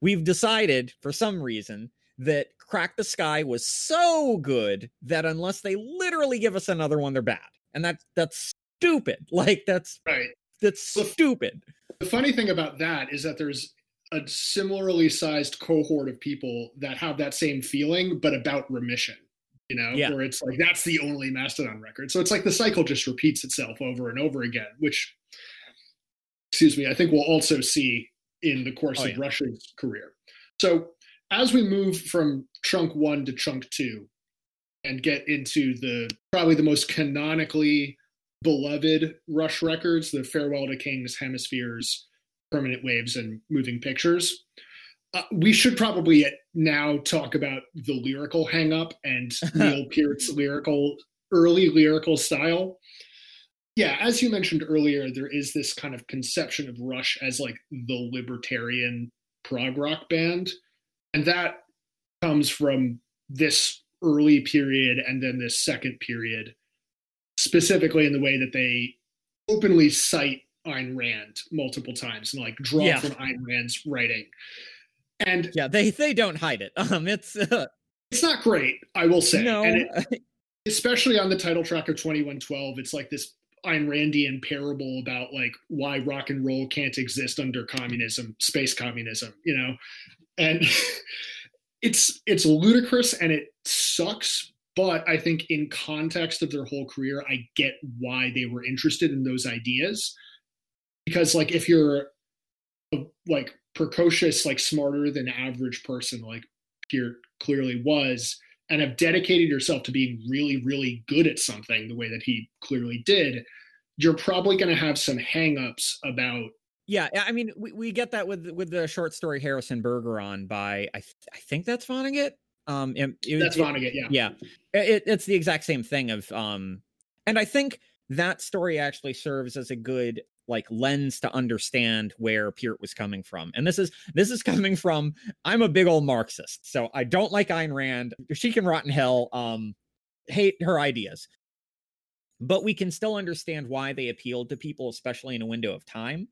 C: we've decided for some reason that Crack the Skye was so good that unless they literally give us another one, they're bad. And that's that's stupid. [laughs] Like that's
B: right.
C: That's stupid.
B: The funny thing about that is that there's a similarly sized cohort of people that have that same feeling, but about remission. You know,
C: Yeah.
B: where it's like that's the only Mastodon record. So it's like the cycle just repeats itself over and over again, which, excuse me, I think we'll also see in the course
C: Oh,
B: of
C: yeah.
B: Rush's career. So as we move from chunk one to chunk two and get into the probably the most canonically beloved Rush records, the Farewell to Kings, Hemispheres, Permanent Waves, and Moving Pictures. Uh, we should probably now talk about the lyrical hangup and [laughs] Neil Peart's lyrical, early lyrical style. Yeah, as you mentioned earlier, there is this kind of conception of Rush as like the libertarian prog rock band. And that comes from this early period and then this second period specifically in the way that they openly cite Ayn Rand multiple times and like draw
C: Yeah.
B: from Ayn Rand's writing. And
C: Yeah, they they don't hide it. [laughs] Um, it's uh,
B: it's not great, I will say.
C: no,
B: And it, [laughs] especially on the title track of 2112, it's like this Ayn Randian parable about like why rock and roll can't exist under communism, space communism, you know? And [laughs] it's it's ludicrous and it sucks, but I think in context of their whole career, I get why they were interested in those ideas. Because like if you're like precocious, like smarter than average person, like Peart clearly was, and have dedicated yourself to being really, really good at something the way that he clearly did, you're probably going to have some hangups about
C: yeah. I mean, we, we get that with with the short story Harrison Bergeron by I th- I think that's Vonnegut. Um, it, it-
B: that's Vonnegut, yeah.
C: yeah. It, it's the exact same thing of um and i think that story actually serves as a good like lens to understand where Peart was coming from. And this is this is [laughs] coming from i'm a big old marxist so i don't like Ayn rand. She can rot in hell um hate her ideas. But we can still understand why they appealed to people especially in a window of time.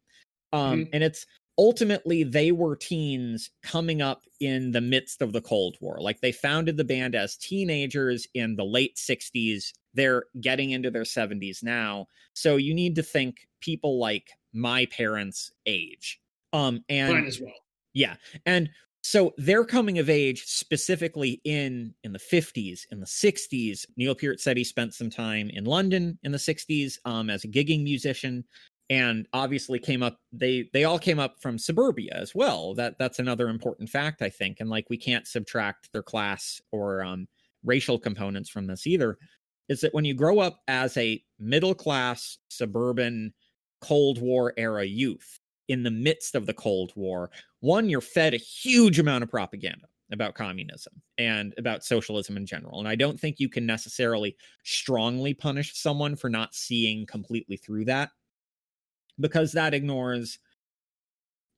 C: Um
B: Mhm.
C: and it's ultimately they were teens coming up in the midst of the cold war like they founded the band as teenagers in the late 60s they're getting into their 70s now so you need to think people like my parents age um and
B: Mine as well.
C: yeah. And so they're coming of age specifically in in the 50s, in the 60s. Neil Peart said he spent some time in London in the 60s um, as a gigging musician and obviously came up they they all came up from suburbia as well. That that's another important fact I think and like we can't subtract their class or um racial components from this either. Is that when you grow up as a middle class suburban Cold War era youth in the midst of the Cold War, one, you're fed a huge amount of propaganda about communism and about socialism in general. And I don't think you can necessarily strongly punish someone for not seeing completely through that because that ignores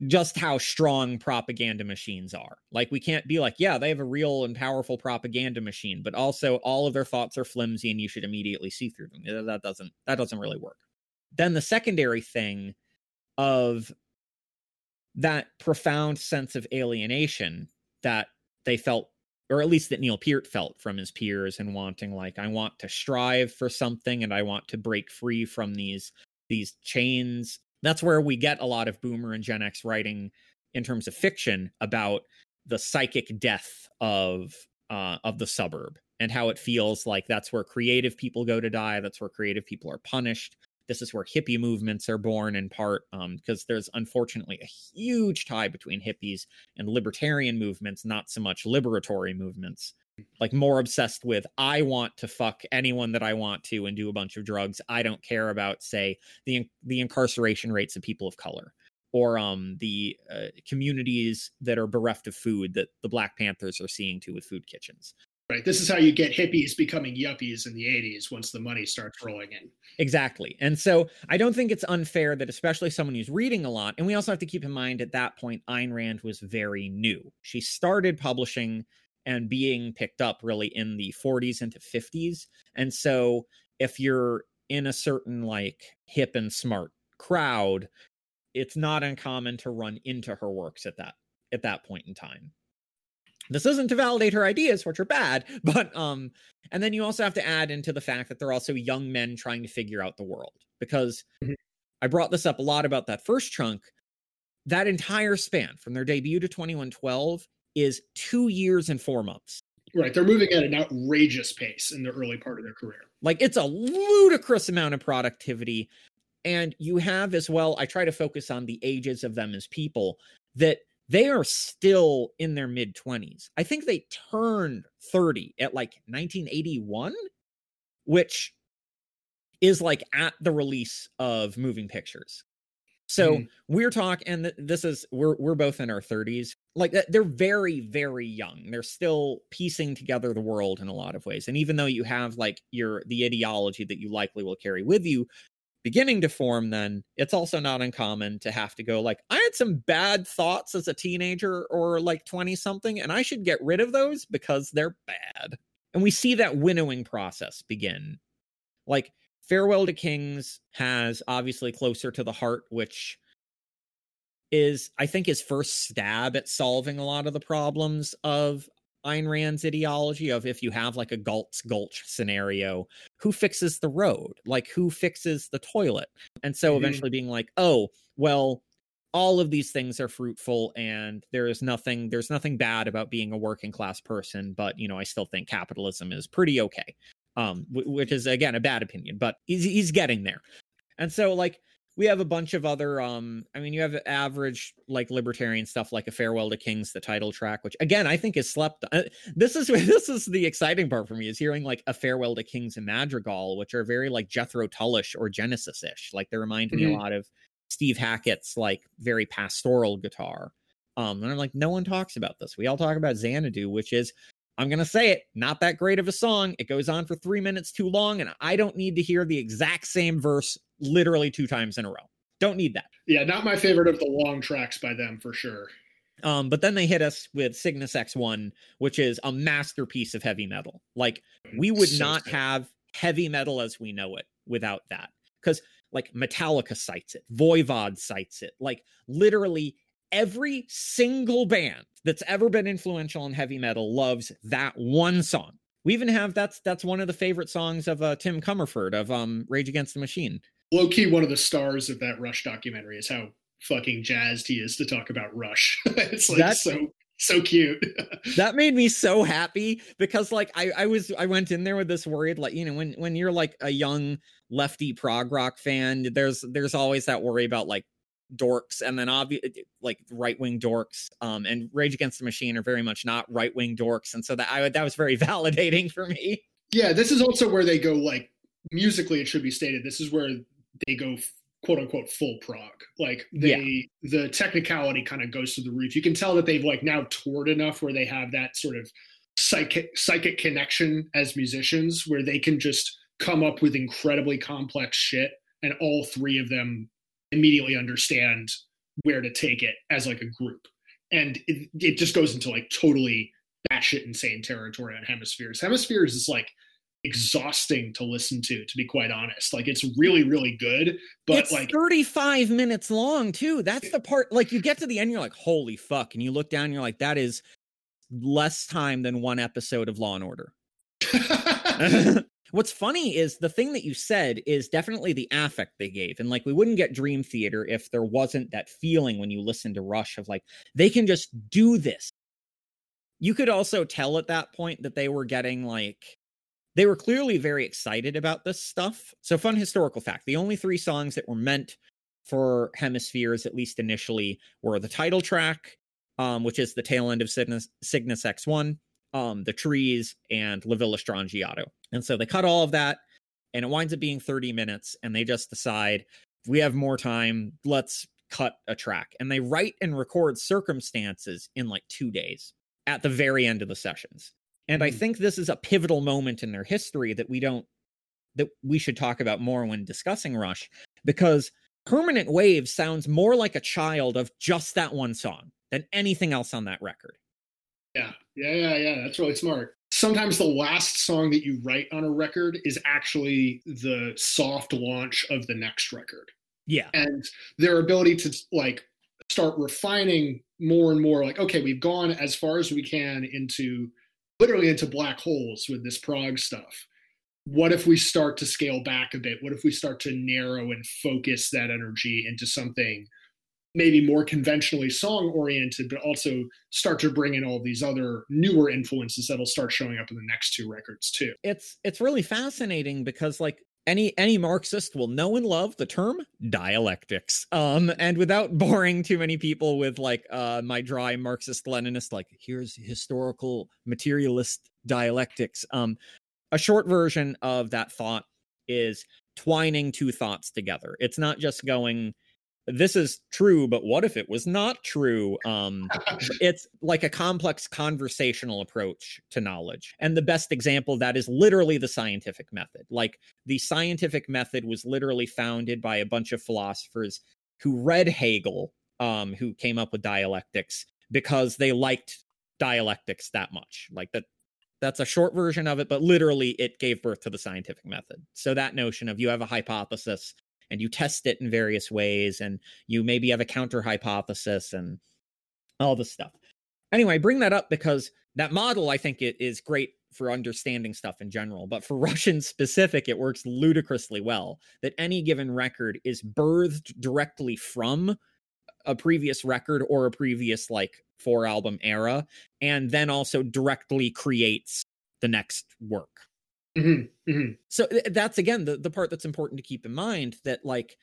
C: just how strong propaganda machines are. Like we can't be like, yeah, they have a real and powerful propaganda machine, but also all of their thoughts are flimsy and you should immediately see through them. That doesn't that doesn't really work. Then the secondary thing of that profound sense of alienation that they felt or at least that Neil Peart felt from his peers and wanting like I want to strive for something and I want to break free from these these chains. That's where we get a lot of boomer and Gen X writing in terms of fiction about the psychic death of uh of the suburb and how it feels like that's where creative people go to die, that's where creative people are punished. This is where hippie movements are born in part um, because there's unfortunately a huge tie between hippies and libertarian movements, not so much liberatory movements. Like more obsessed with, I want to fuck anyone that I want to and do a bunch of drugs. I don't care about, say, the the incarceration rates of people of color, or um the uh, communities that are bereft of food that the Black Panthers are seeing to with food kitchens.
B: Right. This is how you get hippies becoming yuppies in the 80s once the money starts rolling in.
C: Exactly. And so I don't think it's unfair that, especially someone who's reading a lot, and we also have to keep in mind at that point, Ayn Rand was very new. She started publishing and being picked up really in the 40s into 50s. And so if you're in a certain like hip and smart crowd, it's not uncommon to run into her works at that at that point in time this isn't to validate her ideas which are bad [laughs] but um and then you also have to add into the fact that they're also young men trying to figure out the world because mm-hmm. i brought this up a lot about that first chunk that entire span from their debut to 2112 is two years and four months
B: right they're moving at an outrageous pace in the early part of their career
C: like it's a ludicrous amount of productivity and you have as well i try to focus on the ages of them as people that they are still in their mid 20s. I think they turned 30 at like 1981, which is like at the release of moving pictures. So mm. we're talking, and this is we're we're both in our 30s. Like uh, they're very very young. They're still piecing together the world in a lot of ways. And even though you have like your the ideology that you likely will carry with you, beginning to form, then it's also not uncommon to have to go like, I had some bad thoughts as a teenager or like 20 something, and I should get rid of those because they're bad. And we see that winnowing process begin. Like, Farewell to Kings has obviously closer to the heart, which is, I think, his first stab at solving a lot of the problems of Ayn Rand's ideology of if you have like a Galt's Gulch scenario, who fixes the road? Like who fixes the toilet? And so mm-hmm. eventually being like, oh, well, all of these things are fruitful and there is nothing there's nothing bad about being a working class person, but you know, I still think capitalism is pretty okay. Um, which is again a bad opinion, but he's he's getting there. And so like we have a bunch of other um i mean you have average like libertarian stuff like a farewell to kings the title track which again i think is slept uh, this is [laughs] this is the exciting part for me is hearing like a farewell to kings and madrigal which are very like jethro tullish or genesis-ish like they remind mm-hmm. me a mm-hmm. lot of steve hackett's like very pastoral guitar um and i'm like no one talks about this we all talk about xanadu which is I'm going to say it, not that great of a song. It goes on for three minutes too long, and I don't need to hear the exact same verse literally two times in a row. Don't need that.
B: Yeah, not my favorite of the long tracks by them for sure.
C: Um, but then they hit us with Cygnus X1, which is a masterpiece of heavy metal. Like, we would so not have heavy metal as we know it without that. Because, like, Metallica cites it, Voivod cites it. Like, literally every single band that's ever been influential in heavy metal loves that one song. We even have that's that's one of the favorite songs of uh, Tim Commerford of um, Rage Against the Machine.
B: Low key, one of the stars of that Rush documentary is how fucking jazzed he is to talk about Rush. [laughs] it's like that's, so so cute. [laughs]
C: that made me so happy because like I, I was I went in there with this worried like you know when when you're like a young lefty prog rock fan there's there's always that worry about like dorks and then obvious like right wing dorks um and Rage Against the Machine are very much not right wing dorks and so that I that was very [laughs] validating for me.
B: Yeah, this is also where they go like musically it should be stated this is where they go quote unquote full prog. Like they yeah. the technicality kind of goes to the roof. You can tell that they've like now toured enough where they have that sort of psychic psychic connection as musicians where they can just come up with incredibly complex shit and all three of them immediately understand where to take it as like a group. And it, it just goes into like totally batshit insane territory on hemispheres. Hemispheres is like exhausting to listen to, to be quite honest. Like it's really, really good, but
C: it's
B: like
C: 35 minutes long too. That's the part like you get to the end, you're like, holy fuck. And you look down, you're like, that is less time than one episode of Law and Order. [laughs] [laughs] What's funny is the thing that you said is definitely the affect they gave. And like we wouldn't get Dream Theater if there wasn't that feeling when you listen to Rush of like, they can just do this. You could also tell at that point that they were getting like they were clearly very excited about this stuff. So, fun historical fact the only three songs that were meant for hemispheres, at least initially, were the title track, um, which is the tail end of Cygnus, Cygnus X1, um, the trees, and La Villa Strangiato. And so they cut all of that, and it winds up being 30 minutes, and they just decide we have more time. Let's cut a track and they write and record circumstances in like two days at the very end of the sessions. And I
B: Mhm.
C: think this is a pivotal moment in their history that we don't that we should talk about more when discussing Rush because Permanent Wave sounds more like a child of just that one song than anything else on that record.
B: Yeah, yeah, yeah, yeah. That's really smart. Sometimes the last song that you write on a record is actually the soft launch of the next record.
C: Yeah.
B: And their ability to like start refining more and more like, okay, we've gone as far as we can into literally into black holes with this prog stuff. What if we start to scale back a bit? What if we start to narrow and focus that energy into something maybe more conventionally song oriented, but also start to bring in all these other newer influences that'll start showing up in the next two records too.
C: It's it's really fascinating because like any any Marxist will know and love the term dialectics. Um and without [laughs] boring too many people with like uh my dry Marxist Leninist like here's historical materialist dialectics. Um a short version of that thought is twining two thoughts together. It's not just going this is true, but what if it was not true? Um [laughs] it's like a complex conversational approach to knowledge. And the best example of that is literally the scientific method. Like the scientific method was literally founded by a bunch of philosophers who read Hegel, um, who came up with dialectics because they liked dialectics that much. Like that that's a short version of it, but literally it gave birth to the scientific method. So that notion of you have a hypothesis and you test it in various ways and you maybe have a counter hypothesis and all this stuff. Anyway, I bring that up because that model I think it is great for understanding stuff in general, but for [laughs] Russian specific, it works ludicrously well. That any given record is birthed directly from a previous record or a previous like four album era, and then also directly creates the next work.
B: Mm-hmm, mm-hmm.
C: So th- that's again the, the part that's important to keep in mind that like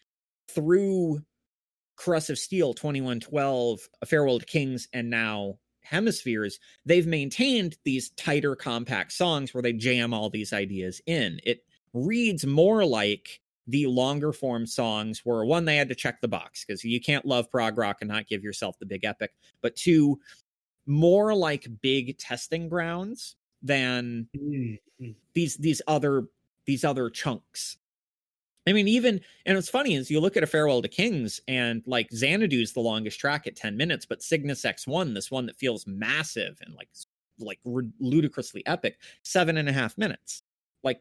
C: through Caress of Steel, 2112, A Farewell to Kings, and now Hemispheres, they've maintained these tighter, compact songs where they jam all these ideas in. It reads more like the longer form songs where one, they had to check the box because you can't love prog rock and not give yourself the big epic, but two, more like big testing grounds than
B: Mm-hmm.
C: these these other these other chunks. I mean, even and what's funny is you look at a farewell to kings and like Xanadu's the longest track at 10 minutes, but Cygnus X1, this one that feels massive and like like ludicrously epic, seven and a half minutes. Like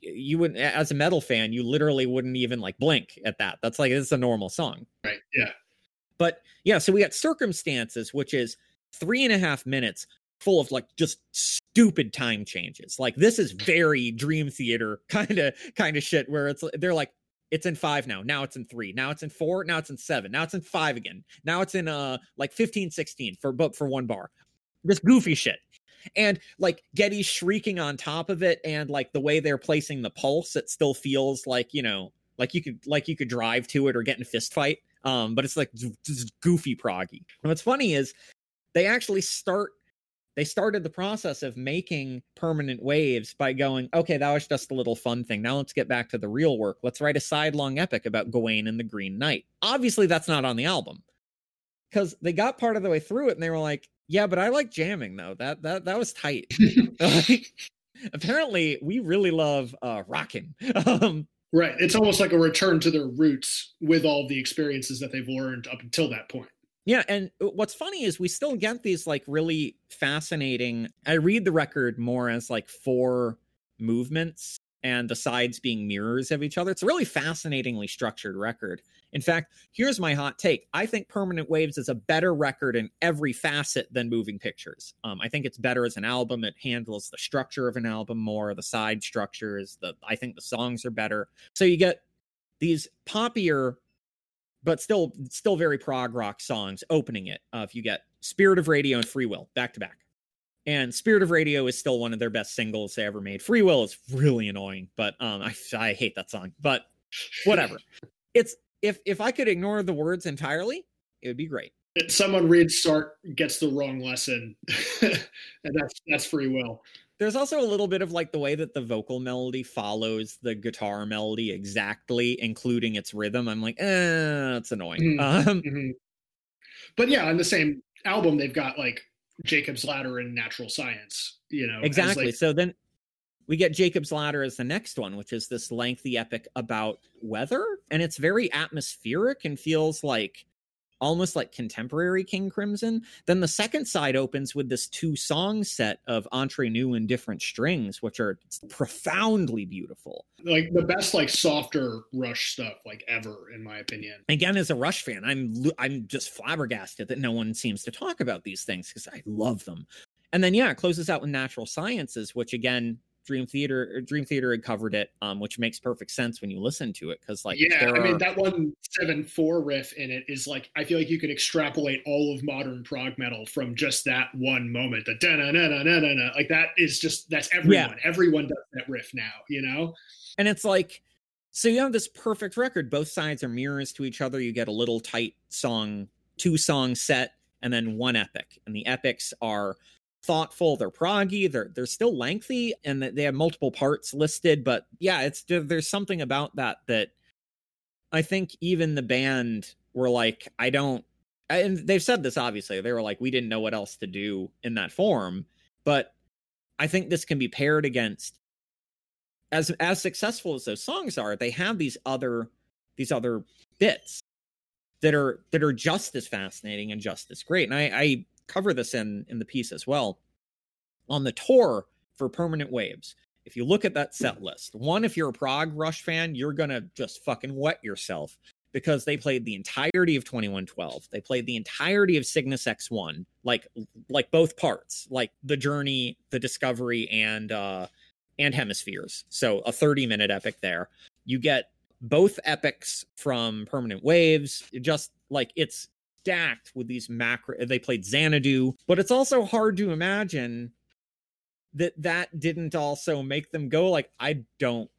C: you would as a metal fan, you literally wouldn't even like blink at that. That's like it's a normal song.
B: Right. Yeah.
C: But yeah, so we got circumstances, which is three and a half minutes full of like just stupid time changes. Like this is very dream theater kind of kind of shit where it's they're like it's in 5 now. Now it's in 3. Now it's in 4. Now it's in 7. Now it's in 5 again. Now it's in uh like 15 16 for but for one bar. This goofy shit. And like Geddy shrieking on top of it and like the way they're placing the pulse it still feels like, you know, like you could like you could drive to it or get in a fist fight. Um but it's like just goofy proggy. And what's funny is they actually start they started the process of making permanent waves by going, okay, that was just a little fun thing. Now let's get back to the real work. Let's write a sidelong epic about Gawain and the Green Knight. Obviously, that's not on the album because they got part of the way through it and they were like, yeah, but I like jamming though. That that that was tight. like, [laughs] [laughs] apparently, we really love uh, rocking. Um,
B: right. It's almost like a return to their roots with all the experiences that they've learned up until that point.
C: Yeah, and uh, what's funny is we still get these like really fascinating. I read the record more as like four movements and the sides being mirrors of each other. It's a really fascinatingly structured record. In fact, here's my hot take. I think Permanent Waves is a better record in every facet than Moving Pictures. Um, I think it's better as an album. It handles the structure of an album more, the side structures, the I think the songs are better. So you get these poppier but still still very prog rock songs opening it. Uh, if you get Spirit of Radio and Free Will back to back. And Spirit of Radio is still one of their best singles they ever made. Free Will is really annoying, but um I I hate that song. But whatever. [laughs] it's if if I could ignore the words entirely, it would be great.
B: If Someone reads Sartre gets the wrong lesson, [laughs] and that's that's free will.
C: There's also a little bit of like the way that the vocal melody follows the guitar melody exactly, including its rhythm. I'm like, eh, that's annoying.
B: Mhm.
C: Um,
B: Mhm. But yeah, on the same album, they've got like Jacob's Ladder and Natural Science. You know,
C: exactly.
B: like-
C: so then we get Jacob's Ladder as the next one, which is this lengthy epic about weather, and it's very atmospheric and feels like almost like contemporary King Crimson. Then the second side opens with this two song set of Entre Nous and different strings, which are profoundly beautiful.
B: like the best like softer Rush stuff like ever, in my opinion.
C: Again, as a Rush fan, I'm I'm just flabbergasted that no one seems to talk about these things because I love them. And then yeah, it closes out with Natural Sciences, which again, Dream Theater Dream Theater had covered it, um, which makes perfect sense when you listen to it because like
B: yeah, I mean that one seven four riff in it is like I feel like you could extrapolate all of modern prog metal from just that one moment. The da na na na na na na like that is just that's everyone. Everyone does that riff now, you know.
C: and it's like so you have this perfect record both sides are mirrors to each other you get a little tight song two song set and then one epic and the epics are thoughtful they're proggy they're they're still lengthy and they have multiple parts listed but yeah it's there's something about that that i think even the band were like i don't and they've said this obviously they were like we didn't know what else to do in that form but i think this can be paired against as as successful as those songs are they have these other these other bits that are that are just as fascinating and just as great and i i cover this in in the piece as well on the tour for permanent waves if you look at that set list one if you're a prog rush fan you're gonna just fucking wet yourself because they played the entirety of 2112 they played the entirety of cygnus x1 like like both parts like the journey the discovery and uh and hemispheres. So a 30 minute epic there. You get both epics from Permanent Waves. Just like it's stacked with these macro. They played Xanadu, but it's also hard to imagine that that didn't also make them go like, I don't,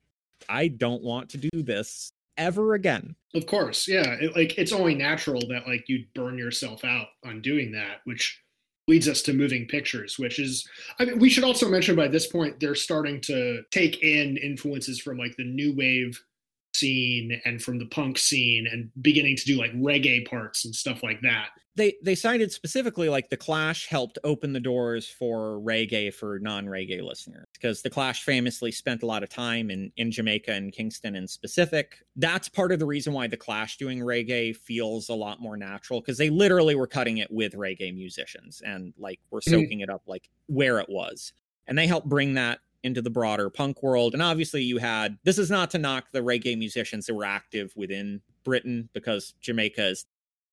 C: I don't want to do this ever again.
B: Of course, yeah. It, like it's only natural that like you'd burn yourself out on doing that, which leads us to moving pictures, which is I mean we should also mention by this point they're starting to take in influences from like the new wave scene and from the punk scene and beginning to do like reggae parts and stuff like that.
C: They they cited specifically like the Clash helped open the doors for reggae for non-reggae listeners because the Clash famously spent a lot of time in in Jamaica and Kingston in specific. That's part of the reason why the Clash doing reggae feels a lot more natural because they literally were cutting it with reggae musicians and like were
B: Mhm.
C: soaking it up like where it was. And they helped bring that into the broader punk world. And obviously, you had this is not to knock the reggae musicians that were active within Britain because Jamaica is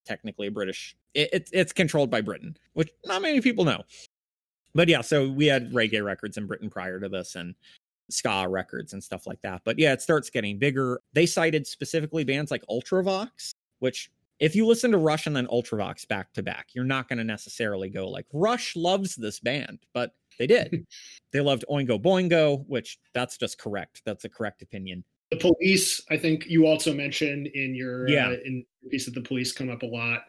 C: technically a British. It, it, it's controlled by Britain, which not many people know. But yeah, so we had reggae records in Britain prior to this and ska records and stuff like that. But yeah, it starts getting bigger. They cited specifically bands like Ultravox, which if you listen to Rush and then Ultravox back to back, you're not going to necessarily go like Rush loves this band, but they did. they loved Oingo Boingo, which that's just correct. That's a correct opinion.
B: The police, I think you also mentioned in your
C: Yeah.
B: uh, in piece that the police come up a lot.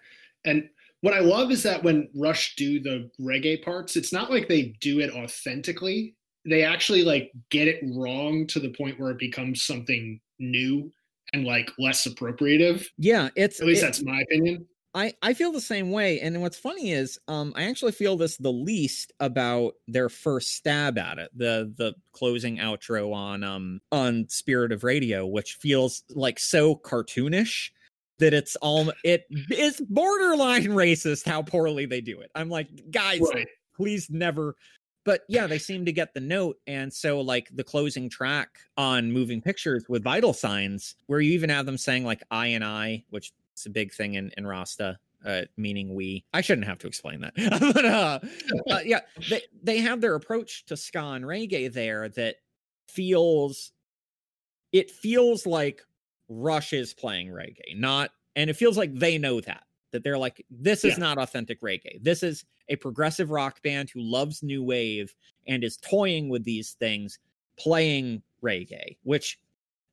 B: And what I love is that when Rush do the reggae parts, it's not like they do it authentically. They actually like get it wrong to the point where it becomes something new and like less appropriative.
C: Yeah, it's
B: At least
C: it-
B: that's my opinion.
C: I, I feel the same way. And what's funny is um I actually feel this the least about their first stab at it. The the closing outro on um on Spirit of Radio, which feels like so cartoonish that it's all it is borderline [laughs] racist how poorly they do it. I'm like, guys,
B: Right.
C: please never but yeah they seem to get the note and so like the closing track on moving pictures with vital signs where you even have them saying like i and i which is a big thing in, in rasta uh, meaning we. I shouldn't have to explain that. [laughs] But uh, uh, [laughs] yeah they, they have their approach to ska and reggae there that feels it feels like rush is playing reggae not and it feels like they know that that they're like this is
B: Yeah.
C: not authentic reggae. This is a progressive rock band who loves new wave and is toying with these things playing reggae which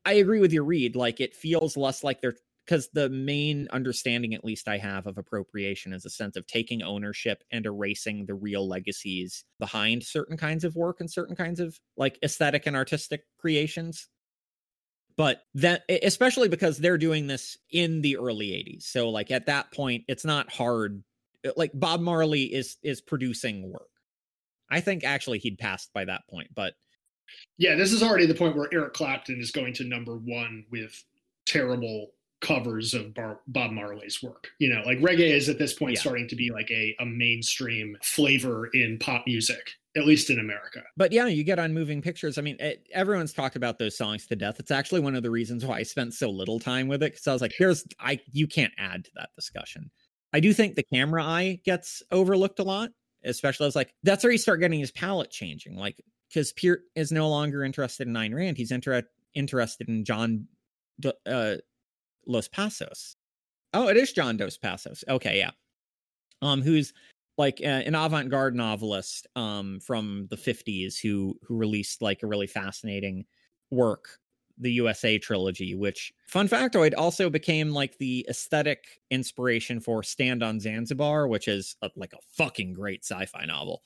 C: i agree with your read like it feels less like they're because the main understanding at least i have of appropriation is a sense of taking ownership and erasing the real legacies behind certain kinds of work and certain kinds of like aesthetic and artistic creations. But that especially because they're doing this in the early 80s so like at that point it's not hard uh, like bob marley is is producing work. I think actually he'd passed by that point but
B: yeah this is already the point where eric clapton is going to number one with terrible covers of Bar- bob marley's work you know like reggae is at this point yeah. starting to be like a, a mainstream flavor in pop music at least in America.
C: But yeah, you get on moving pictures. I mean, it, everyone's talked about those songs to death. It's actually one of the reasons why I spent so little time with it because I was like, "Here's I you can't add to that discussion." I do think the camera eye gets overlooked a lot, especially as like that's where you start getting his palette changing, like because Peart is no longer interested in Ayn Rand. He's inter- interested in John uh, Los Passos. Oh, it is John Dos Passos. Okay, yeah. Um, who's like uh, an avant-garde novelist um, from the 50s who who released like a really fascinating work the USA trilogy which fun factoid also became like the aesthetic inspiration for Stand on Zanzibar which is a, like a fucking great sci-fi novel.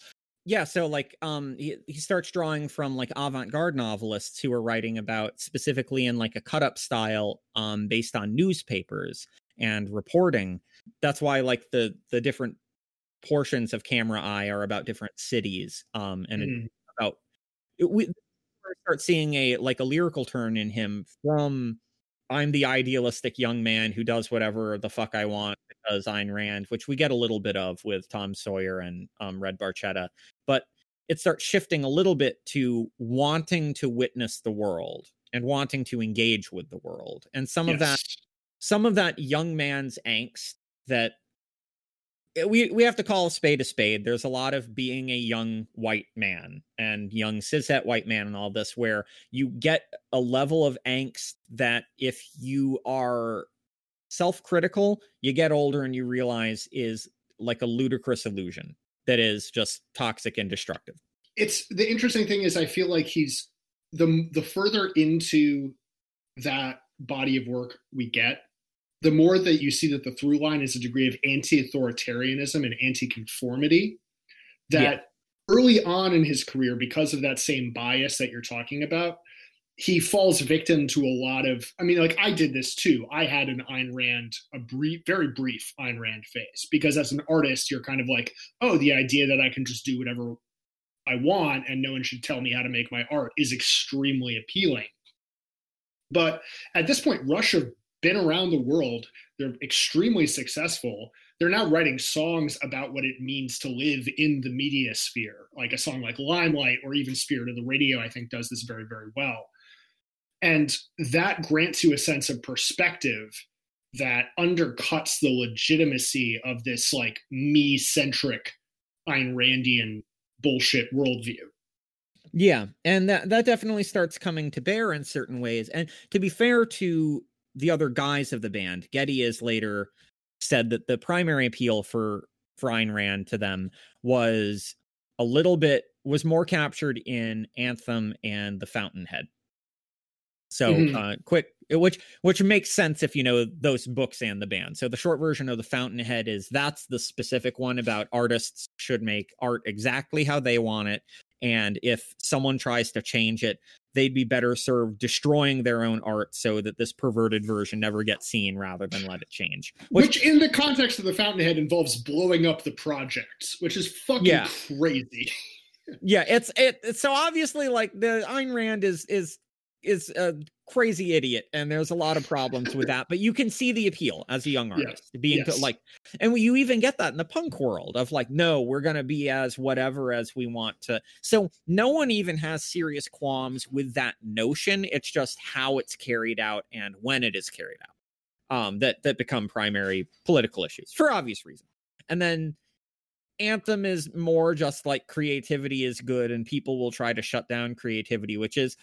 C: Yeah, so like um he, he starts drawing from like avant-garde novelists who are writing about specifically in like a cut-up style um based on newspapers and reporting. That's why like the the different portions of camera eye are about different cities um and mm. about it, we start seeing a like a lyrical turn in him from i'm the idealistic young man who does whatever the fuck i want because Ayn Rand, which we get a little bit of with Tom Sawyer and um, Red Barchetta, but it starts shifting a little bit to wanting to witness the world and wanting to engage with the world, and some yes. of that, some of that young man's angst that Eh, we we have to call a spade a spade. There's a lot of being a young white man and young cishet white man and all this where you get a level of angst that if you are self-critical, you get older and you realize is like a ludicrous illusion that is just toxic and destructive.
B: It's the interesting thing is I feel like he's the the further into that body of work we get, the more that you see that the through line is a degree of anti-authoritarianism and anti-conformity that yeah. early on in his career because of that same bias that you're talking about he falls victim to a lot of i mean like i did this too i had an Ayn Rand a brief very brief Ayn Rand phase because as an artist you're kind of like oh the idea that i can just do whatever i want and no one should tell me how to make my art is extremely appealing but at this point rush of been around the world. They're extremely successful. They're now writing songs about what it means to live in the media sphere, like a song like Limelight or even Spirit of the Radio, I think does this very, very well. And that grants you a sense of perspective that undercuts the legitimacy of this like me centric Ayn Randian bullshit worldview.
C: Yeah, and that that definitely starts coming to bear in certain ways. And to be fair to the other guys of the band. Geddy is later said that the primary appeal for for Ayn Rand to them was a little bit was more captured in Anthem and The Fountainhead. So mm-hmm. uh, quick, which which makes sense if you know those books and the band. So the short version of The Fountainhead is that's the specific one about artists should make art exactly how they want it, and if someone tries to change it, they'd be better served destroying their own art so that this perverted version never gets seen rather than let it change.
B: Which, which in the context of the Fountainhead involves blowing up the projects, which is fucking yeah. crazy.
C: yeah, it's it. So obviously, like the Ayn Rand is is is a crazy idiot and there's a lot of problems with that but you can see the appeal as a young [laughs] artist being yes. like and you even get that in the punk world of like no we're going to be as whatever as we want to so no one even has serious qualms with that notion it's just how it's carried out and when it is carried out um that that become primary political issues for obvious reasons and then anthem is more just like creativity is good and people will try to shut down creativity which is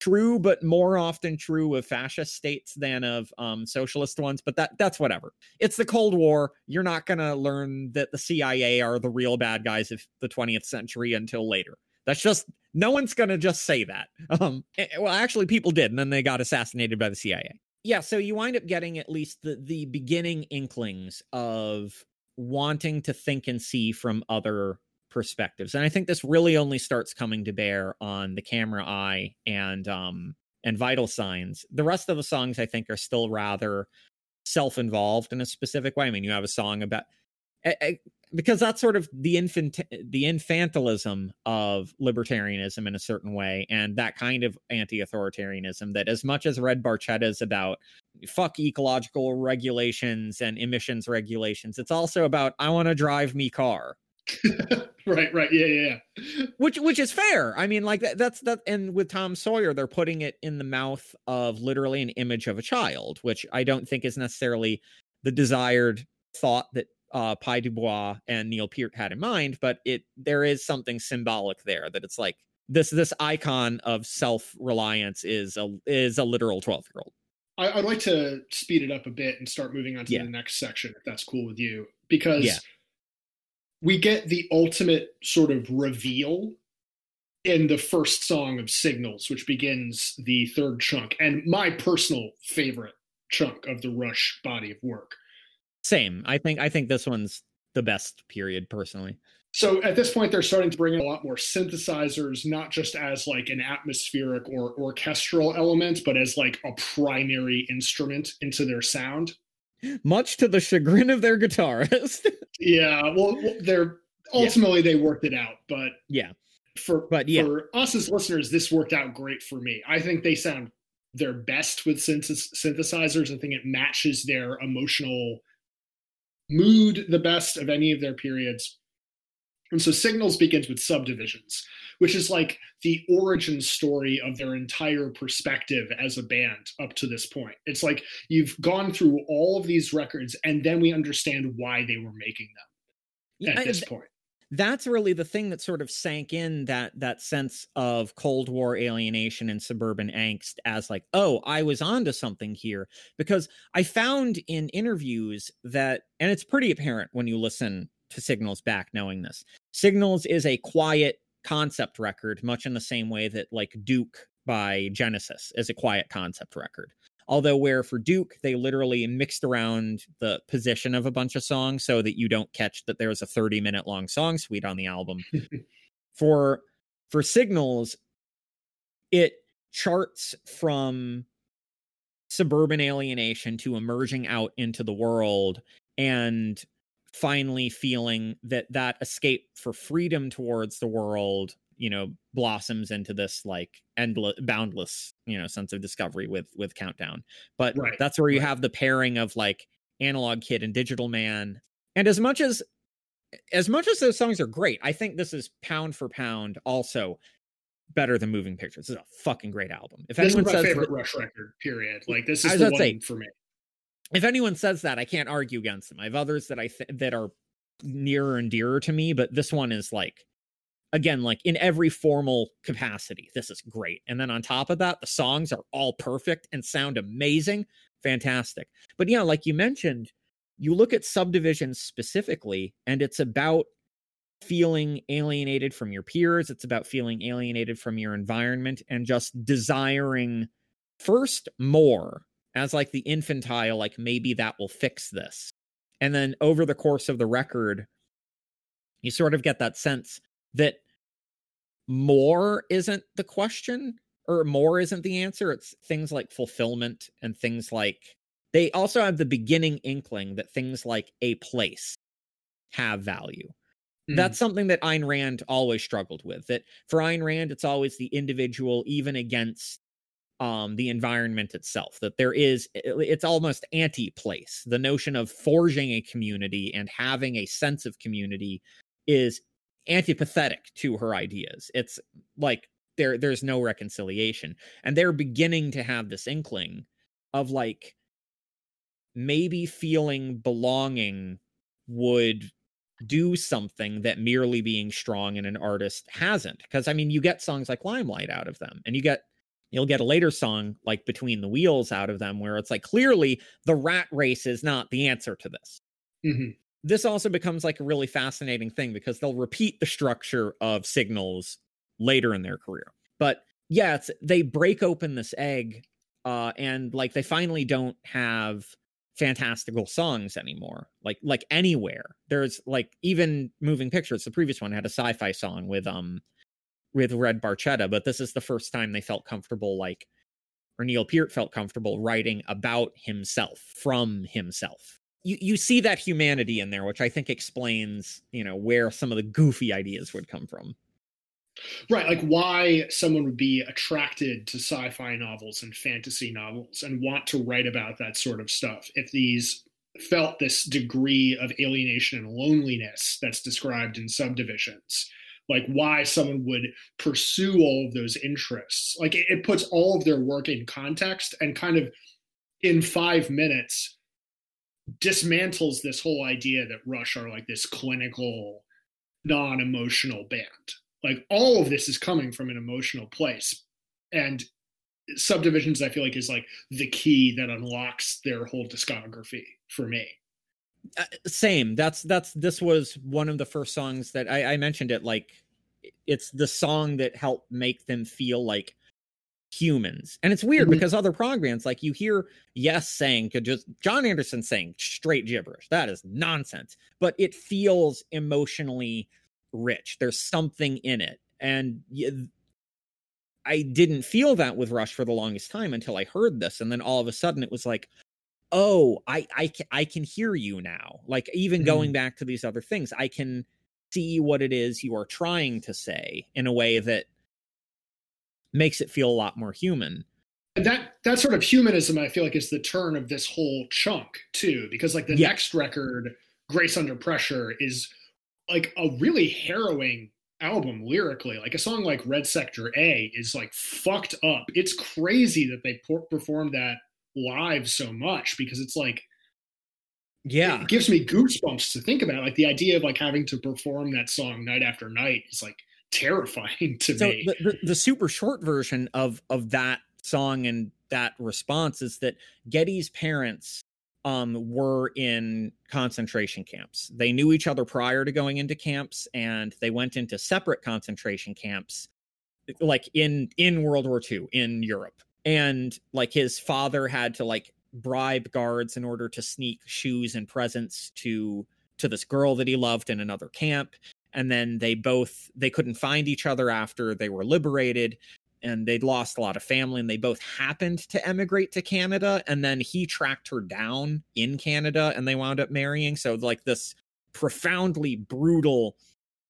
C: true, but more often true of fascist states than of um, socialist ones. But that that's whatever. It's the Cold War. You're not gonna learn that the CIA are the real bad guys of the 20th century until later. That's just no one's gonna just say that. [laughs] Um, eh, well, actually, people did, and then they got assassinated by the CIA. yeah, so you wind up getting at least the the beginning inklings of wanting to think and see from other perspectives. And I think this really only starts coming to bear on the camera eye and um and vital signs. The rest of the songs I think are still rather self-involved in a specific way. I mean, you have a song about I, I, because that's sort of the infant the infantilism of libertarianism in a certain way and that kind of anti-authoritarianism that as much as red barchetta is about fuck ecological regulations and emissions regulations it's also about i want to drive me car [laughs]
B: right right yeah yeah yeah
C: which which is fair i mean like that, that's that and with tom sawyer they're putting it in the mouth of literally an image of a child which i don't think is necessarily the desired thought that uh Pye Dubois and Neil Peart had in mind, but it there is something symbolic there that it's like this this icon of self-reliance is a is a literal 12 year old.
B: I, would like to speed it up a bit and start moving on to yeah. the next section, if that's cool with you, because yeah. We get the ultimate sort of reveal in the first song of Signals, which begins the third chunk, and my personal favorite chunk of the Rush body of work.
C: Same. I think I think this one's the best period personally.
B: So at this point, they're starting to bring in a lot more synthesizers, not just as like an atmospheric or orchestral element, but as like a primary instrument into their sound.
C: Much to the chagrin of their guitarist. [laughs]
B: yeah, well, they're ultimately yeah. they worked it out, but
C: yeah,
B: for but yeah. for us as listeners, this worked out great for me. I think they sound their best with synthesizers. I think it matches their emotional mood the best of any of their periods. And so Signals begins with subdivisions, which is like the origin story of their entire perspective as a band up to this point. It's like you've gone through all of these records and then we understand why they were making them at this point
C: that's really the thing that sort of sank in that that sense of cold war alienation and suburban angst as like oh i was onto something here because i found in interviews that and it's pretty apparent when you listen to signals back knowing this signals is a quiet concept record much in the same way that like duke by genesis is a quiet concept record Although, where for Duke, they literally mixed around the position of a bunch of songs so that you don't catch that there's a 30 minute long song suite on the album. [laughs] for for Signals, it charts from suburban alienation to emerging out into the world and finally feeling that that escape for freedom towards the world you know blossoms into this like endless boundless you know sense of discovery with with countdown. But right. that's where you right. have the pairing of like analog kid and digital man. And as much as as much as those songs are great i think this is pound for pound also better than moving pictures. This is a fucking great album.
B: If this anyone is my says favorite rush record period. Like this is the one say, for me
C: if anyone says that i can't argue against them. I have others that i th- that are nearer and dearer to me but this one is like again like in every formal capacity this is great. And then on top of that the songs are all perfect and sound amazing. Fantastic. But yeah like you mentioned you look at subdivisions specifically and it's about feeling alienated from your peers. It's about feeling alienated from your environment and just desiring first more as like the infantile like maybe that will fix this and then over the course of the record you sort of get that sense that more isn't the question or more isn't the answer. It's things like fulfillment and things like they also have the beginning inkling that things like a place have value. Mm. That's something that Ayn Rand always struggled with. That for Ayn Rand, it's always the individual, even against um, the environment itself. That there is, it's almost anti place. The notion of forging a community and having a sense of community is antipathetic to her ideas. It's like there there's no reconciliation. And they're beginning to have this inkling of like maybe feeling belonging would do something that merely being strong in an artist hasn't. Because I mean, you get songs like Limelight out of them, and you get you'll get a later song like Between the Wheels out of them, where it's like clearly the rat race is not the answer to this. Mm-hmm this also becomes like a really fascinating thing because they'll repeat the structure of signals later in their career. But yeah, it's they break open this egg uh and like they finally don't have fantastical songs anymore like like anywhere there's like even moving pictures the previous one had a sci-fi song with um with red barchetta but this is the first time they felt comfortable like or neil peart felt comfortable writing about himself from himself. You you see that humanity in there which i think explains you know where some of the goofy ideas would come from.
B: Right, like why someone would be attracted to sci-fi novels and fantasy novels and want to write about that sort of stuff if these felt this degree of alienation and loneliness that's described in subdivisions like why someone would pursue all of those interests. Like it, it puts all of their work in context and kind of in five minutes dismantles this whole idea that rush are like this clinical non-emotional band. Like all of this is coming from an emotional place. And subdivisions i feel like is like the key that unlocks their whole discography for me
C: uh, same that's that's this was one of the first songs that I, I mentioned it like it's the song that helped make them feel like humans and it's weird mm-hmm. because other prog bands like you hear yes saying could just Jon Anderson saying straight gibberish that is nonsense but it feels emotionally rich. There's something in it. And I didn't feel that with Rush for the longest time until I heard this. And then all of a sudden it was like, oh, I, I, I can hear you now. Like even mm-hmm. going back to these other things, I can see what it is you are trying to say in a way that makes it feel a lot more human.
B: And that that sort of humanism, I feel like, is the turn of this whole chunk too, because like the yeah. next record, Grace Under Pressure, is like a really harrowing album lyrically. Like a song like Red Sector A is like fucked up. It's crazy that they performed that live so much because it's like
C: yeah
B: it gives me goosebumps to think about like the idea of like having to perform that song night after night is like [laughs] terrifying to
C: so
B: me
C: the, the, the super short version of of that song and that response is that Geddy's parents um, were in concentration camps. They knew each other prior to going into camps, and they went into separate concentration camps, like in in World War II in Europe. And like his father had to like bribe guards in order to sneak shoes and presents to to this girl that he loved in another camp and then they both they couldn't find each other after they were liberated and they'd lost a lot of family and they both happened to emigrate to Canada and then he tracked her down in Canada and they wound up marrying. So like this profoundly brutal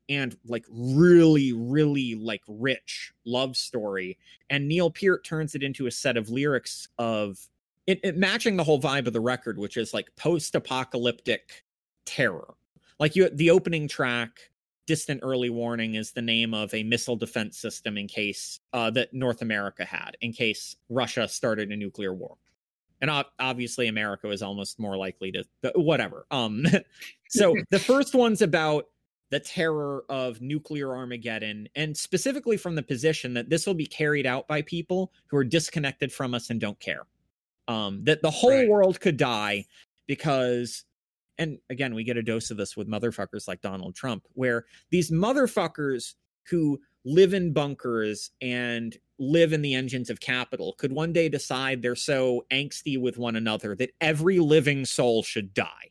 C: and like really really like rich love story and Neil Peart turns it into a set of lyrics of it, it matching the whole vibe of the record which is like post-apocalyptic terror like you the opening track distant early warning is the name of a missile defense system in case uh, that North America had, in case Russia started a nuclear war. And obviously, America is almost more likely to whatever. Um, [laughs] so [laughs] the first one's about the terror of nuclear Armageddon, and specifically from the position that this will be carried out by people who are disconnected from us and don't care. Um, that the whole right. world could die because and again, we get a dose of this with motherfuckers like Donald Trump, where these motherfuckers who live in bunkers and live in the engines of capital could one day decide they're so angsty with one another that every living soul should die.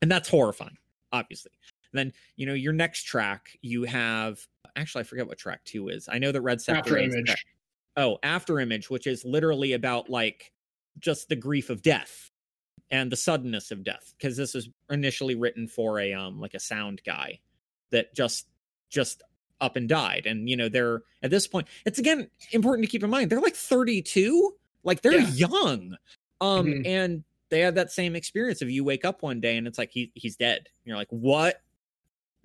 C: And that's horrifying, obviously. And then, you know, your next track, you have actually, I forget what track two is. I know that Red Sector
B: After Image.
C: Oh, After Image, which is literally about like just the grief of death and the suddenness of death because this was initially written for a um like a sound guy that just just up and died and you know they're at this point it's again important to keep in mind they're like 32 like they're yeah. young um mm-hmm. and they have that same experience of you wake up one day and it's like he he's dead you're like what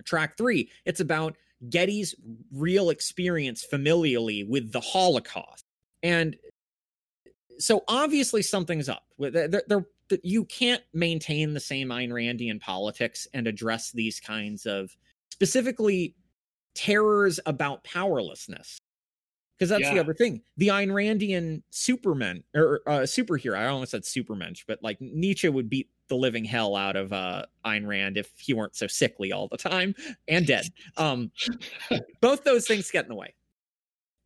C: track 3 it's about Geddy's real experience familially with the Holocaust and so obviously something's up. They're, they're, you can't maintain the same Ayn Randian politics and address these kinds of specifically terrors about powerlessness. Because that's yeah. the other thing. The Ayn Randian Superman or uh, superhero, I almost said Supermensch, but like Nietzsche would beat the living hell out of uh, Ayn Rand if he weren't so sickly all the time and dead. Um, both those things get in the way.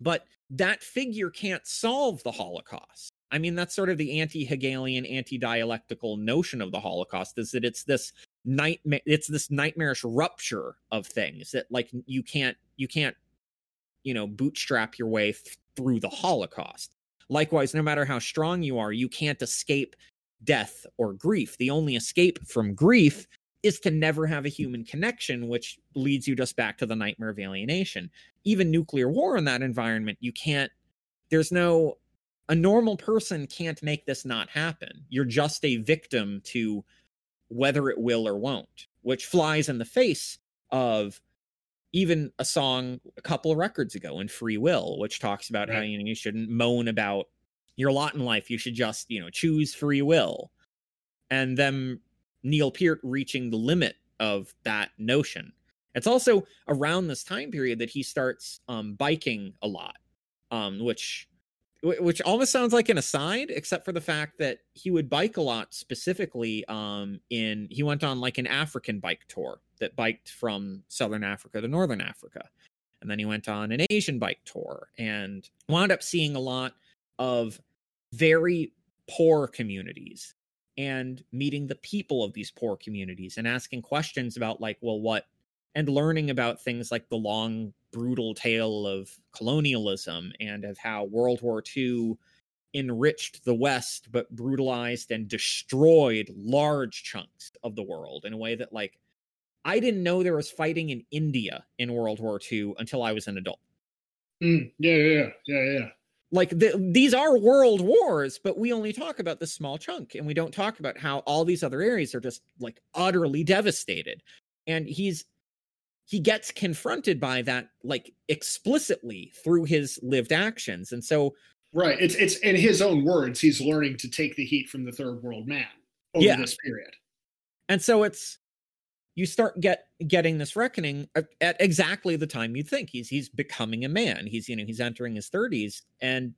C: but that figure can't solve the Holocaust. I mean, that's sort of the anti-Hegelian, anti-dialectical notion of the Holocaust is that it's this nightmare it's this nightmarish rupture of things that like you can't you can't you know bootstrap your way th- through the holocaust. Likewise no matter how strong you are you can't escape death or grief. The only escape from grief is to never have a human connection which leads you just back to the nightmare of alienation. Even nuclear war in that environment you can't there's no a normal person can't make this not happen. You're just a victim to whether it will or won't, which flies in the face of even a song a couple of records ago in Free Will, which talks about right. how you know you shouldn't moan about your lot in life. You should just, you know, choose free will. And then Neil Peart reaching the limit of that notion. It's also around this time period that he starts um, biking a lot, um, which which almost sounds like an aside except for the fact that he would bike a lot specifically um in he went on like an african bike tour that biked from southern africa to northern africa. And then he went on an asian bike tour and wound up seeing a lot of very poor communities and meeting the people of these poor communities and asking questions about like well what and learning about things like the long brutal tale of colonialism and of how World War II enriched the West but brutalized and destroyed large chunks of the world in a way that, like, I didn't know there was fighting in India in World War II until I was an adult.
B: Mm, yeah, yeah, yeah, yeah.
C: Like the, these are world wars, but we only talk about this small chunk, and we don't talk about how all these other areas are just like utterly devastated. And he's he gets confronted by that like explicitly through his lived actions and so
B: right it's it's in his own words he's learning to take the heat from the third world man over yeah. this period
C: and so it's you start get getting this reckoning at, exactly the time you think he's he's becoming a man he's you know he's entering his 30s and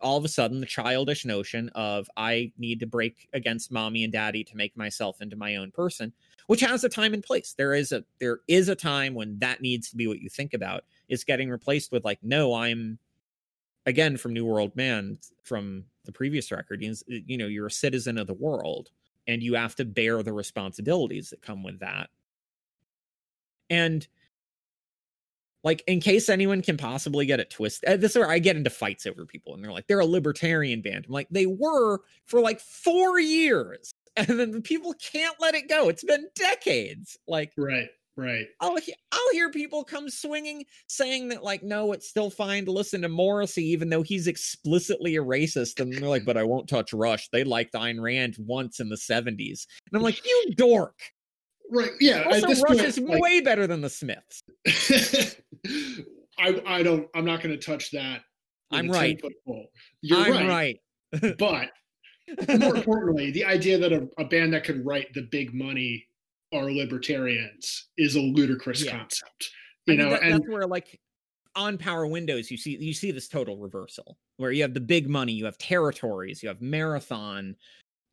C: all of a sudden the childish notion of i need to break against mommy and daddy to make myself into my own person which has a time and place. There is a there is a time when that needs to be what you think about. Is getting replaced with like, no, I'm again from New World Man from the previous record. You know, you're a citizen of the world, and you have to bear the responsibilities that come with that. And like in case anyone can possibly get it twisted uh, this is where i get into fights over people and they're like they're a libertarian band i'm like they were for like four years [laughs] and then the people can't let it go. It's been decades. Like
B: right, right.
C: I'll I'll hear people come swinging saying that like no, it's still fine to listen to Morrissey even though he's explicitly a racist. And they're like, but I won't touch Rush. They liked Ayn Rand once in the seventies, and I'm like, you dork.
B: Right. Yeah.
C: Also, Rush point, is like, way better than the Smiths. [laughs]
B: I I don't. I'm not going to touch that.
C: I'm right.
B: You're
C: I'm
B: right. right. [laughs] but more importantly, the idea that a, a, band that could write the big money are libertarians is a ludicrous yeah. concept. You I mean, know,
C: that,
B: and
C: that's where like on Power Windows, you see you see this total reversal where you have the big money, you have territories, you have marathon,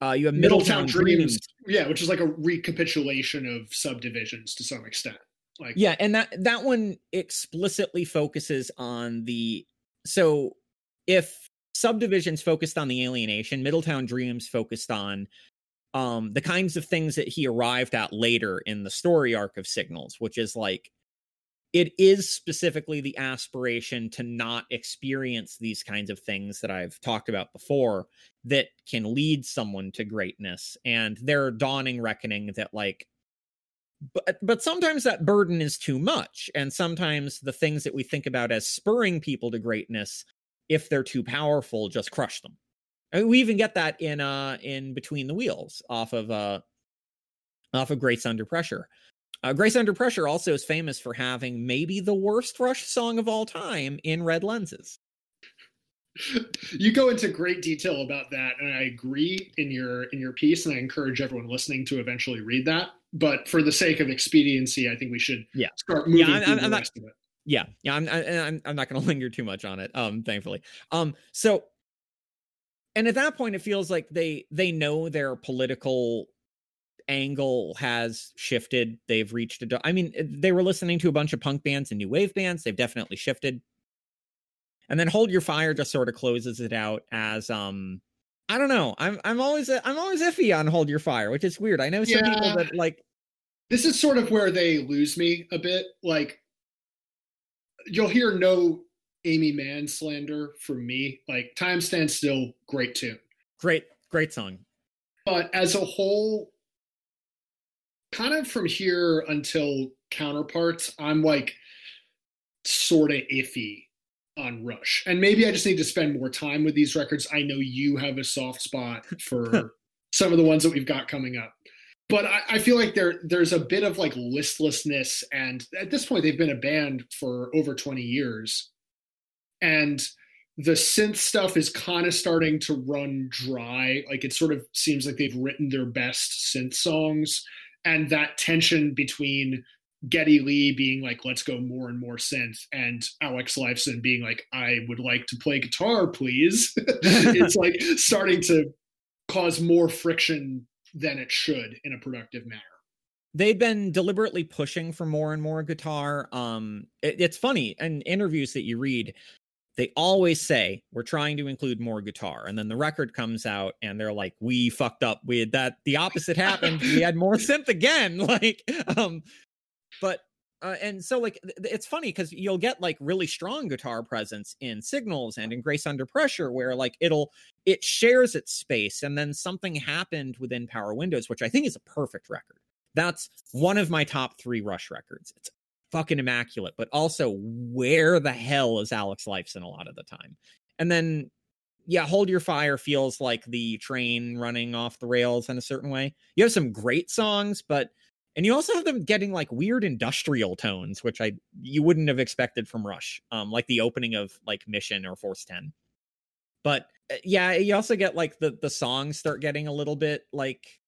C: uh, you have Middletown, Middletown Dreams, Dreams,
B: yeah, which is like a recapitulation of subdivisions to some extent. Like,
C: yeah, and that that one explicitly focuses on the so if subdivisions focused on the alienation middletown dreams focused on um the kinds of things that he arrived at later in the story arc of signals which is like it is specifically the aspiration to not experience these kinds of things that I've talked about before that can lead someone to greatness and their dawning reckoning that like but but sometimes that burden is too much and sometimes the things that we think about as spurring people to greatness if they're too powerful, just crush them. I mean, we even get that in uh in between the wheels off of uh off of Grace Under Pressure. Uh, Grace Under Pressure also is famous for having maybe the worst Rush song of all time in Red Lenses. [laughs]
B: You go into great detail about that, and I agree in your in your piece, and I encourage everyone listening to eventually read that. But for the sake of expediency, I think we should
C: yeah.
B: start moving
C: yeah,
B: I'm,
C: I'm,
B: the
C: not,
B: rest of it
C: yeah yeah i'm i'm, I'm not going [laughs] to linger too much on it um thankfully um so and at that point it feels like they they know their political angle has shifted they've reached a i mean they were listening to a bunch of punk bands and new wave bands they've definitely shifted and then Hold Your Fire just sort of closes it out as um I don't know. I'm I'm always I'm always iffy on Hold Your Fire, which is weird. I know some yeah. people that like
B: this is sort of where they lose me a bit. Like you'll hear no Aimee Mann slander from me. Like Time Stands Still, great tune.
C: Great, great song.
B: But as a whole, kind of from here until counterparts, I'm like sort of iffy on Rush. And maybe I just need to spend more time with these records. I know you have a soft spot for [laughs] some of the ones that we've got coming up. But I, I, feel like there there's a bit of like listlessness and at this point they've been a band for over 20 years. And the synth stuff is kind of starting to run dry. Like it sort of seems like they've written their best synth songs. And that tension between Geddy Lee being like, let's go more and more synth, and Alex Lifeson being like, I would like to play guitar, please. [laughs] it's [laughs] like starting to cause more friction than it should in a productive manner.
C: They've been deliberately pushing for more and more guitar. Um, it, it's funny in interviews that you read, they always say we're trying to include more guitar. And then the record comes out and they're like we fucked up. We had that the opposite happened. We had more synth again. [laughs] Like um but uh, and so like it's funny because you'll get like really strong guitar presence in signals and in grace under pressure where like it'll it shares its space and then something happened within power windows which i think is a perfect record. That's one of my top three rush records. It's fucking immaculate but also where the hell is alex lifeson a lot of the time? And then yeah hold your fire feels like the train running off the rails in a certain way. You have some great songs but and you also have them getting like weird industrial tones which i you wouldn't have expected from rush um like the opening of like mission or force 10 but uh, yeah you also get like the the songs start getting a little bit like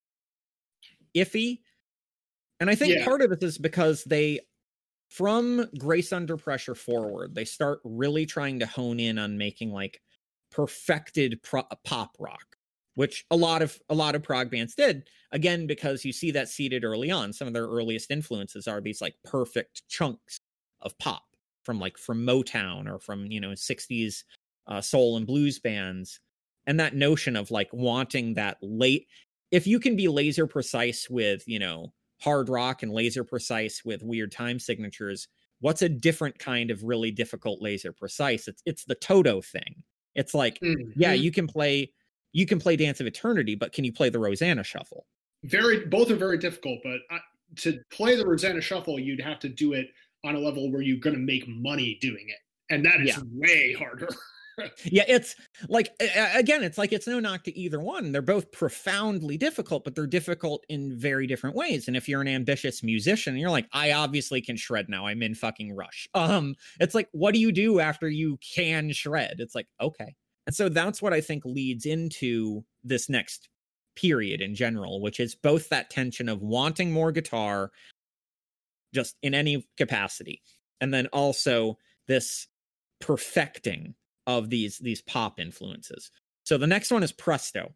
C: iffy. And i think yeah. part of it is because they from grace under pressure forward they start really trying to hone in on making like perfected pro- pop rock which a lot of a lot of prog bands did again because you see that seeded early on. Some of their earliest influences are these like perfect chunks of pop from like from motown or from you know 60s uh, soul and blues bands. And that notion of like wanting that late if you can be laser precise with you know hard rock and laser precise with weird time signatures what's a different kind of really difficult laser precise it's it's the toto thing it's like mm-hmm. yeah you can play you can play Dance of Eternity, but can you play the Rosanna Shuffle?
B: Very, both are very difficult. But I, to play the Rosanna Shuffle, you'd have to do it on a level where you're going to make money doing it, and that is yeah. way harder. [laughs]
C: yeah, it's like again, it's like it's no knock to either one. They're both profoundly difficult, but they're difficult in very different ways. And if you're an ambitious musician, you're like, I obviously can shred now. I'm in fucking rush. [laughs] Um, it's like, what do you do after you can shred? It's like, okay, and so that's what I think leads into this next period in general, which is both that tension of wanting more guitar just in any capacity, and then also this perfecting of these these pop influences. So the next one is Presto.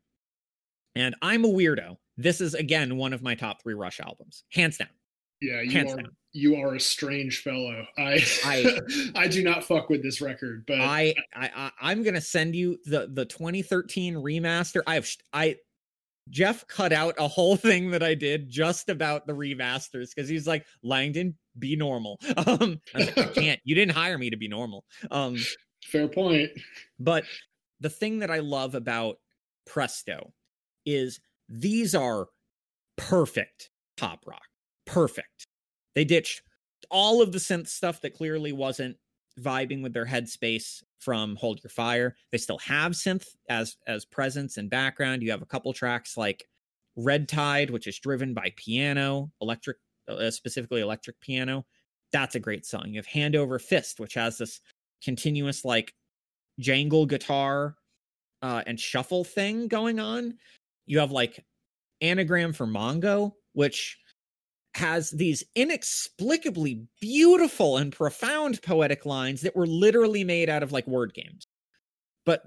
C: And I'm a weirdo. This is again one of my top 3 Rush albums, hands down.
B: Yeah, you Hands are down. you are a strange fellow. I I, [laughs] I do not fuck with this record, but
C: I, I I'm gonna send you the the 2013 remaster. I have I Jeff cut out a whole [laughs] thing that I did just about the remasters because he's like Langdon, be normal. [laughs] Um, I, I can't. You didn't hire me to be normal. Um,
B: fair point.
C: But the thing that I love about Presto is these are perfect pop rock perfect. They ditched all of the synth stuff that clearly wasn't vibing with their headspace from Hold Your Fire. They still have synth as as presence and background. You have a couple tracks like Red Tide, which is driven by piano, electric, uh, specifically electric piano. That's a great song. You have Hand Over Fist, which has this continuous like jangle guitar uh, and shuffle thing going on. You have like Anagram for Mongo, which has these inexplicably beautiful and profound poetic lines that were literally made out of like word games. But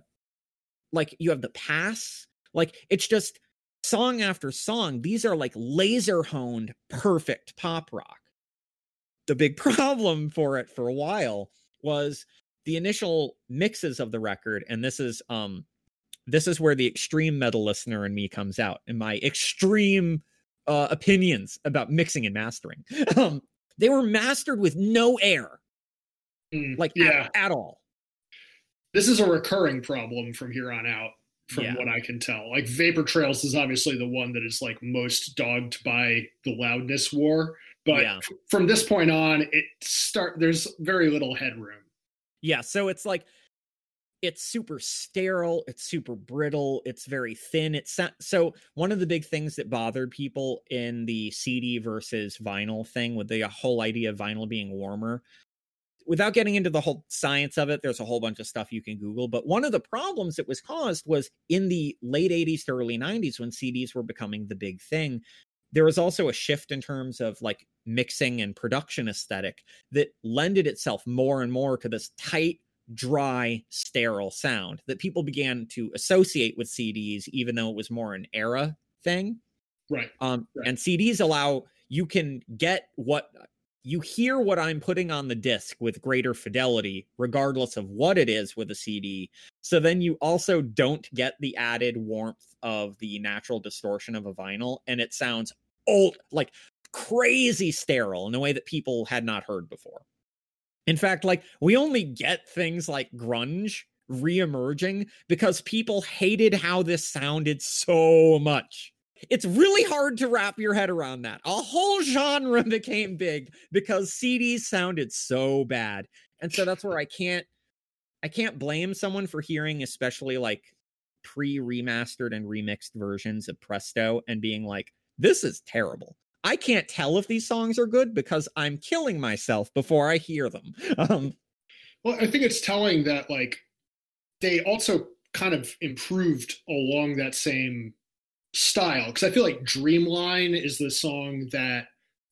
C: like you have the pass, like it's just song after song. These are like laser honed, perfect pop rock. The big [laughs] problem for it for a while was the initial mixes of the record, and this is um this is where the extreme metal listener in me comes out and my extreme uh, opinions about mixing and mastering. [laughs] um, they were mastered with no air,
B: Mm,
C: like
B: yeah,
C: at, at all.
B: this is a recurring problem from here on out, from
C: Yeah.
B: what I can tell. Like Vapor Trails is obviously the one that is like most dogged by the loudness war, but
C: Yeah.
B: f- from this point on, it start there's very little headroom.
C: Yeah, so it's like it's super sterile, it's super brittle, it's very thin. It's so one of the big things that bothered people in the CD versus vinyl thing with the whole idea of vinyl being warmer. Without getting into the whole science of it, there's a whole bunch of stuff you can Google. But one of the problems that was caused was in the late 80s to early 90s when CDs were becoming the big thing. There was also a shift in terms of like mixing and production aesthetic that lended itself more and more to this tight, dry, sterile sound that people began to associate with CDs, even though it was more an era thing.
B: Right.
C: Um,
B: Right.
C: And CDs allow you can get what you hear what I'm putting on the disc with greater fidelity, regardless of what it is with a CD. So then you also don't get the added warmth of the natural distortion of a vinyl, and it sounds old, like crazy sterile in a way that people had not heard before. In fact, like we only get things like grunge re-emerging because people hated how this sounded so much. It's really hard to wrap your head around that. A whole genre [laughs] became big because CDs sounded so bad. And so that's where I can't I can't blame someone for hearing especially like pre-remastered and remixed versions of Presto and being like this is terrible. I can't tell if these songs are good because I'm killing myself before I hear them. [laughs] Um
B: Well, I think it's telling that like they also kind of improved along that same style because I feel like Dreamline is the song that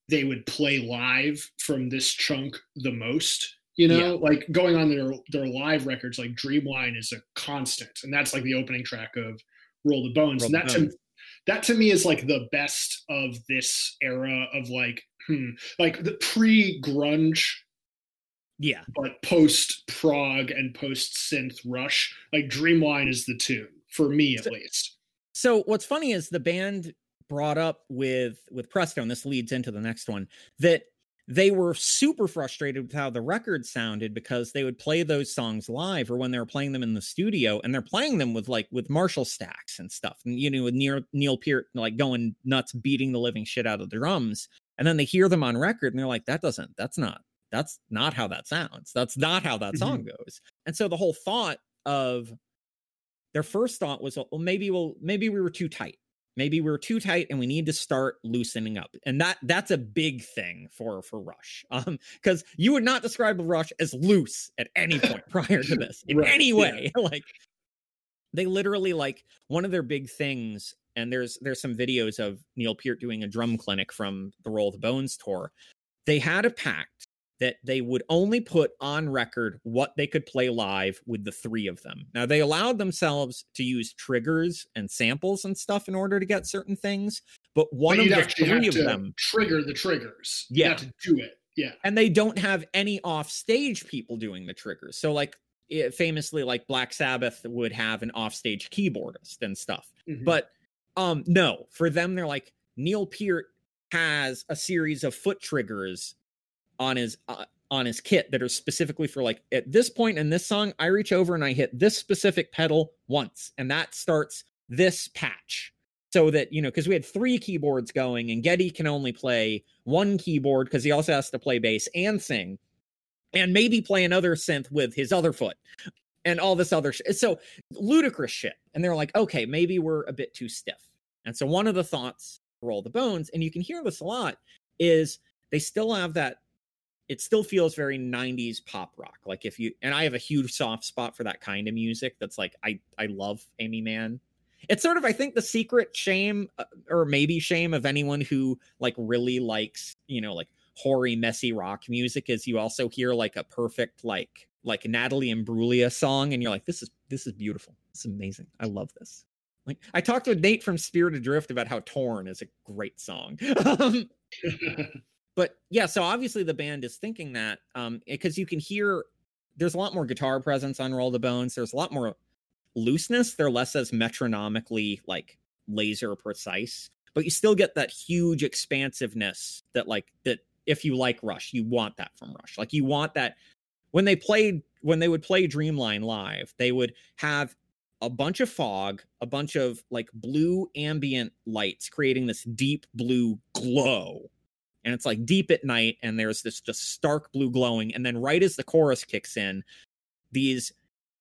B: they would play live from this chunk the most. You know,
C: Yeah.
B: like going on their their live records, like Dreamline is a constant, and that's like the opening track of Roll the Bones.
C: Roll
B: and that
C: Bones.
B: to that to me is like the best of this era of like hmm, like the pre grunge
C: yeah.
B: but post prog and post synth rush like dreamline is the tune for me at
C: So-
B: least
C: So what's funny is the band brought up with with Presto, and this leads into the next one, that they were super frustrated with how the record sounded because they would play those songs live or when they were playing them in the studio and they're playing them with like with Marshall stacks and stuff. And you know, with Neil Neil Peart like going nuts, beating the living shit out of the drums. And then they hear them on record and they're like, that doesn't, that's not, that's not how that sounds. That's not how that song mm-hmm. goes. And so the whole thought of their first thought was, well, maybe we'll maybe we were too tight. Maybe we're too tight and we need to start loosening up. And that that's a big thing for for Rush. [laughs] Um, because you would not describe Rush as loose at any point [laughs] prior to this in
B: Right,
C: any
B: yeah.
C: way. [laughs] like they literally like one of their big things, and there's there's some videos of Neil Peart doing a drum clinic from the Roll of the Bones tour. They had a pact that they would only put on record what they could play live with the three of them. Now, they allowed themselves to use triggers and samples and stuff in order to get certain things, but one
B: But
C: of the three of them,
B: trigger the triggers You
C: Yeah.
B: have to do it yeah
C: and they don't have any off stage people doing the triggers. So, like, it, famously, like Black Sabbath would have an offstage keyboardist and stuff.
B: Mhm.
C: But um no, for them they're like Neil Peart has a series of foot triggers on his uh, on his kit that are specifically for like at this point in this song I reach over and I hit this specific pedal once and that starts this patch. So that you know cuz we had 3 keyboards going and Geddy can only play one keyboard cuz he also has to play bass and sing and maybe play another synth with his other foot and all this other shit. So ludicrous shit. And they're like, okay, maybe we're a bit too stiff. And so one of the thoughts, roll the bones, and you can hear this a lot, is they still have that. It still feels very 90s pop rock. Like if you and I have a huge soft spot for that kind of music. That's like I I love Aimee Mann. It's sort of I think the secret shame uh, or maybe shame of anyone who like really likes you know like hoary messy rock music is you also hear like a perfect like like Natalie Imbruglia song and you're like this is this is beautiful. it's amazing. I love this. Like I talked with Nate from Spirit Adrift about how Torn is a great song. [laughs] [laughs] but yeah, so obviously the band is thinking that um because you can hear there's a lot more guitar presence on Roll the Bones. There's a lot more looseness. They're less as metronomically like laser precise, but you still get that huge expansiveness that like that if you like Rush, you want that from Rush. Like you want that when they played when they would play Dreamline live, they would have a bunch of fog, a bunch of like blue ambient lights creating this deep blue glow. And it's like deep at night, and there's this just stark blue glowing. And then, right as the chorus kicks in, these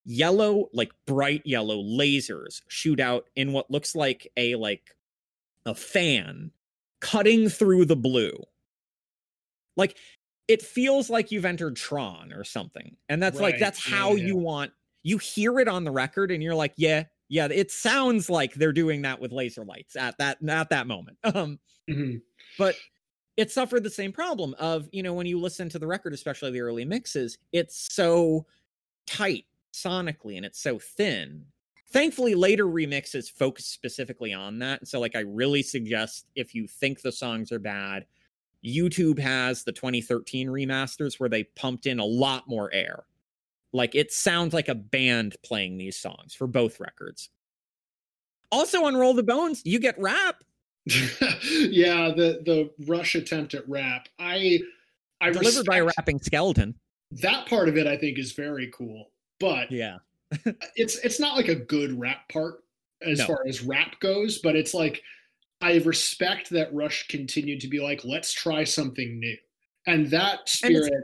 C: yellow, like bright yellow lasers shoot out in what looks like a like a fan cutting through the blue. Like it feels like you've entered Tron or something. And that's right. like that's how yeah, yeah. you want you hear it on the record and you're like, yeah, yeah, it sounds like they're doing that with laser lights at that at that moment. [laughs] Um, mm-hmm. but it suffered the same problem of you know when you listen to the record, especially the early mixes, it's so tight sonically and it's so thin. Thankfully, later remixes focus specifically on that. So, like, I really suggest if you think the songs are bad, YouTube has the 2013 remasters where they pumped in a lot more air like it sounds like a band playing these songs for both records. Also on Roll the Bones, you get rap. [laughs]
B: yeah, the the Rush attempt at rap. I I
C: delivered by a rapping skeleton.
B: That part of it I think is very cool. But
C: yeah. [laughs]
B: it's it's not like a good rap part as no. far as rap goes, but it's like I respect that Rush continued to be like, let's try something new. And that spirit and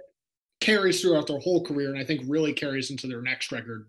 B: carries throughout their whole career, and I think really carries into their next record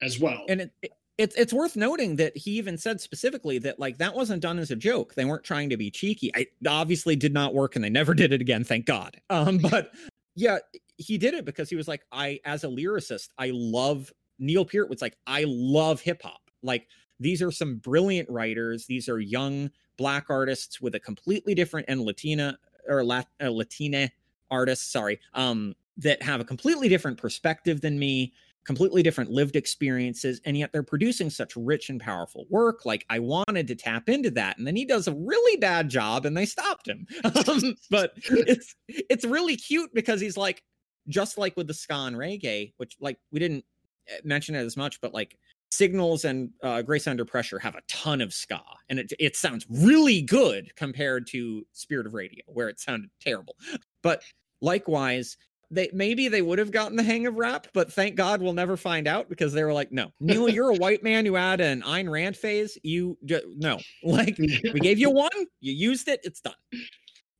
B: as well.
C: And it, it it's it's worth noting that he even said specifically that like that wasn't done as a joke. They weren't trying to be cheeky. I obviously did not work, and they never [laughs] did it again. Thank God. Um, but yeah, he did it because he was like, I as a lyricist, I love Neil Peart was like, I love hip hop. Like these are some brilliant writers. These are young black artists with a completely different and Latina or Lat- uh, Latina artists. Sorry, um, that have a completely different perspective than me, completely different lived experiences, and yet they're producing such rich and powerful work. Like I wanted to tap into that, and then he does a really bad job, and they stopped him. [laughs] Um, but it's it's really cute because he's like, just like with the ska and reggae, which like we didn't eh, mention it as much, but like Signals and uh, Grace Under Pressure have a ton of ska, and it it sounds really good compared to Spirit of Radio, where it sounded terrible. But likewise, they maybe they would have gotten the hang of rap, but thank God we'll never find out because they were like, no, Neil, you're a white man who had an Ayn Rand phase. You no, [laughs] like we gave you one, you used it, it's done.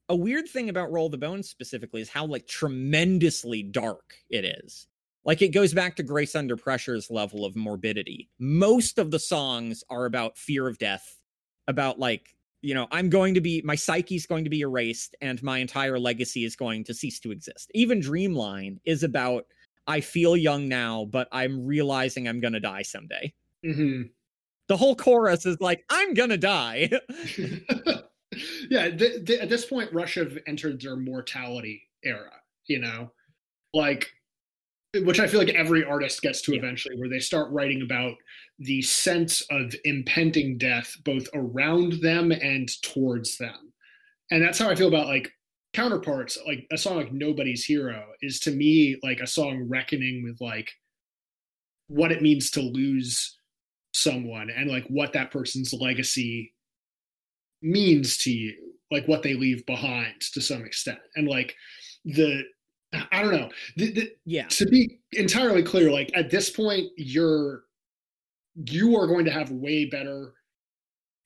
C: A weird thing about Roll the Bones specifically is how like tremendously dark it is. Like it goes back to Grace Under Pressure's level of morbidity. Most of the songs are about fear of death, about like you know, I'm going to be, my psyche's going to be erased and my entire legacy is going to cease to exist. Even Dreamline is about, I feel young now, but I'm realizing I'm going to die someday. Mm-hmm. The whole chorus is like, I'm going to die. [laughs] [laughs]
B: yeah. Th- th- at this point, Rush have entered their mortality era, you know? Like, which I feel like every artist gets to yeah. eventually, where they start writing about the sense of impending death both around them and towards them. And that's how I feel about like counterparts. Like a song like Nobody's Hero is to me like a song reckoning with like what it means to lose someone and like what that person's legacy means to you, like what they leave behind to some extent. And like the I don't know. The, the,
C: yeah.
B: To be entirely clear, like at this point, you're you are going to have way better,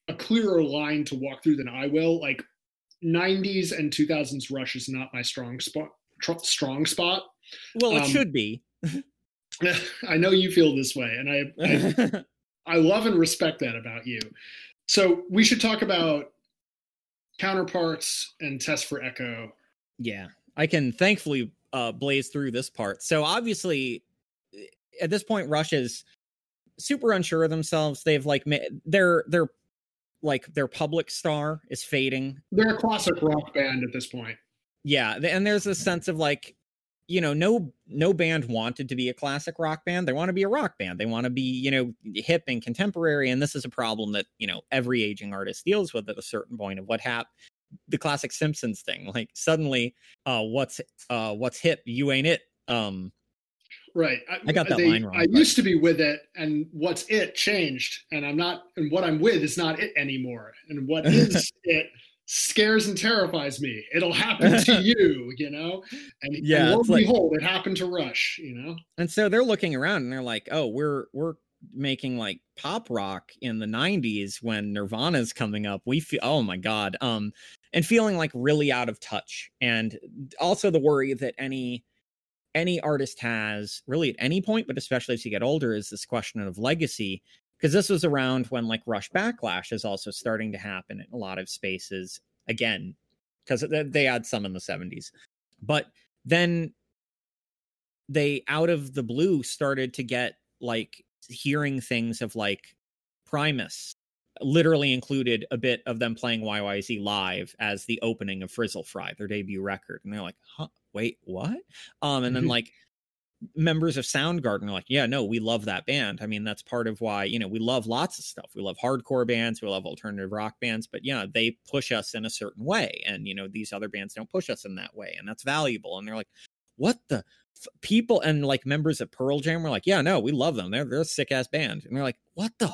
B: a clearer line to walk through than I will. Like 90s and 2000s Rush is not my strong spot. Tr- strong spot.
C: Well, it um, should be. [laughs]
B: I know you feel this way, and I, I [laughs] I love and respect that about you. So we should talk about counterparts and test for echo.
C: Yeah. I can thankfully uh, blaze through this part. So obviously, eh, at this point, Rush is super unsure of themselves. They've like ma- their their like their public star is fading.
B: They're a classic rock band at this point.
C: Yeah, and there's a sense of like, you know, no no band wanted to be a classic rock band. They want to be a rock band. They want to be, you know, hip and contemporary. And this is a problem that you know every aging artist deals with at a certain point of what hap the classic Simpsons thing. Like suddenly, uh, what's uh, what's hip? You ain't it. Um,
B: Right.
C: I got that
B: they,
C: line wrong.
B: I
C: but-
B: used to be with it, and what's it changed, and I'm not, and what I'm with is not it anymore. And what [laughs] is it scares and terrifies me. It'll happen to [laughs] you, you know. And
C: Yeah,
B: and lo and
C: like-
B: behold, it happened to Rush, you know.
C: and so they're looking around and they're like, "Oh, we're we're making like pop rock in the 90s when Nirvana's coming up. We feel oh my god." Um and feeling like really out of touch and also the worry that any any artist has really at any point but especially as you get older is this question of legacy because this was around when like rush backlash is also starting to happen in a lot of spaces again because they had some in the 70s but then they out of the blue started to get like hearing things of like Primus literally included a bit of them playing YYZ live as the opening of Frizzle Fry, their debut record. And they're like, huh, wait, what? Um, and then
B: Mhm.
C: like members of Soundgarden are like, yeah, no, we love that band. I mean, that's part of why, you know, we love lots of stuff. We love hardcore bands, we love alternative rock bands, but yeah, they push us in a certain way. And, you know, these other bands don't push us in that way. And that's valuable. And they're like, what the f-? people and like members of Pearl Jam were like, yeah, no, we love them. They're, they're a sick ass band. And they're like, what the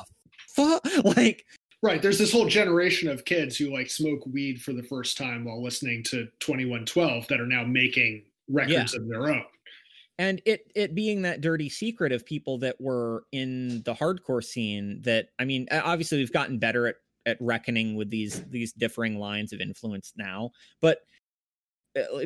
C: fuck? [laughs] Like,
B: Right. There's this whole generation of kids who like smoke weed for the first time while listening to 2112 that are now making records of their own.
C: and it it being that dirty secret of people that were in the hardcore scene that i mean obviously we've gotten better at at reckoning with these these differing lines of influence now but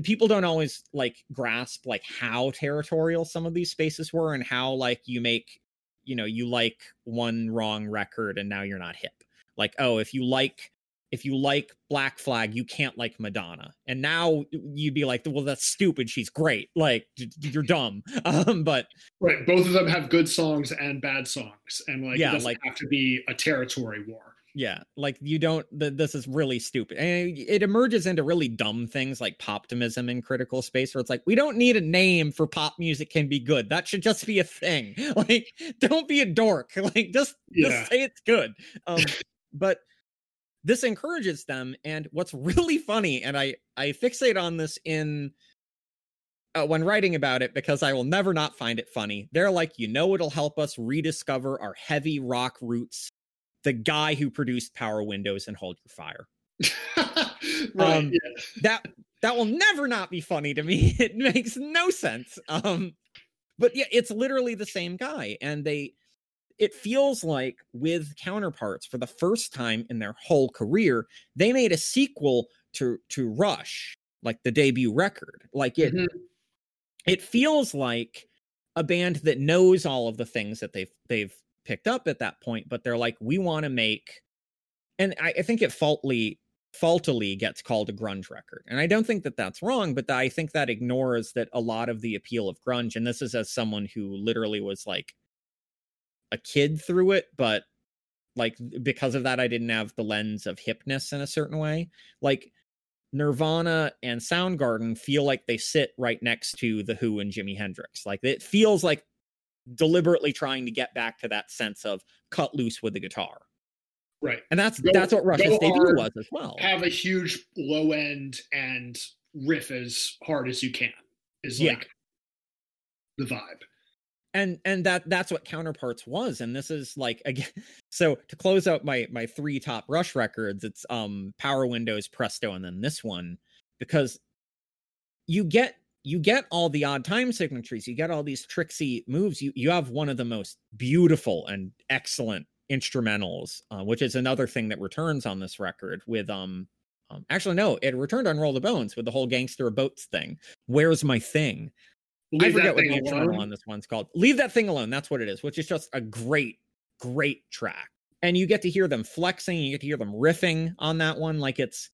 C: people don't always like grasp like how territorial some of these spaces were and how like you make you know you like one wrong record and now you're not hip like oh if you like if you like black flag you can't like madonna and now you'd be like well that's stupid she's great like you're dumb [laughs] um but
B: Right. Both of them have good songs and bad songs. And like
C: Yeah,
B: it doesn't
C: like-
B: have to be a territory war.
C: Yeah like you don't th- this is really stupid and it emerges into really dumb things like poptimism in critical space where it's like we don't need a name for pop music can be good that should just be a thing [laughs] like don't be a dork [laughs] like just
B: Yeah.
C: just say it's good um but this encourages them and what's really funny and i i fixate on this in uh, when writing about it because i will never not find it funny they're like you know it'll help us rediscover our heavy rock roots the guy who produced power windows and hold your fire [laughs]
B: right.
C: Um,
B: yeah.
C: that that will never not be funny to me [laughs] it makes no sense um but yeah it's literally the same guy and they it feels like with counterparts for the first time in their whole career they made a sequel to to rush like the debut record like it
B: Mhm.
C: it feels like a band that knows all of the things that they've they've picked up at that point but they're like we want to make and I, I think it faultly faultily gets called a grunge record. And i don't think that that's wrong but i think that ignores that a lot of the appeal of grunge and this is as someone who literally was like a kid through it but like because of that i didn't have the lens of hipness in a certain way. Like nirvana and soundgarden feel like they sit right next to the who and jimi hendrix. Like it feels like deliberately trying to get back to that sense of cut loose with the guitar
B: Right.
C: and that's
B: Go-
C: that's what rush's debut was as well
B: Have a huge low end and riff as hard as you can is
C: Yeah.
B: like the vibe.
C: and and that that's what counterparts was and this is like [laughs] again so to close out my my three top rush records it's um power windows presto and then this one because you get you get all the odd time signatures you get all these tricksy moves you you have one of the most beautiful and excellent instrumentals uh, which is another thing that returns on this record with um um, actually, no, it returned on Roll the Bones with the whole gangster boats thing. Where's my thing? I forget what the instrumental
B: alone.
C: on this one's called. Leave that thing alone. That's what it is, which is just a great, great track. And you get to hear them flexing, you get to hear them riffing on that one. Like it's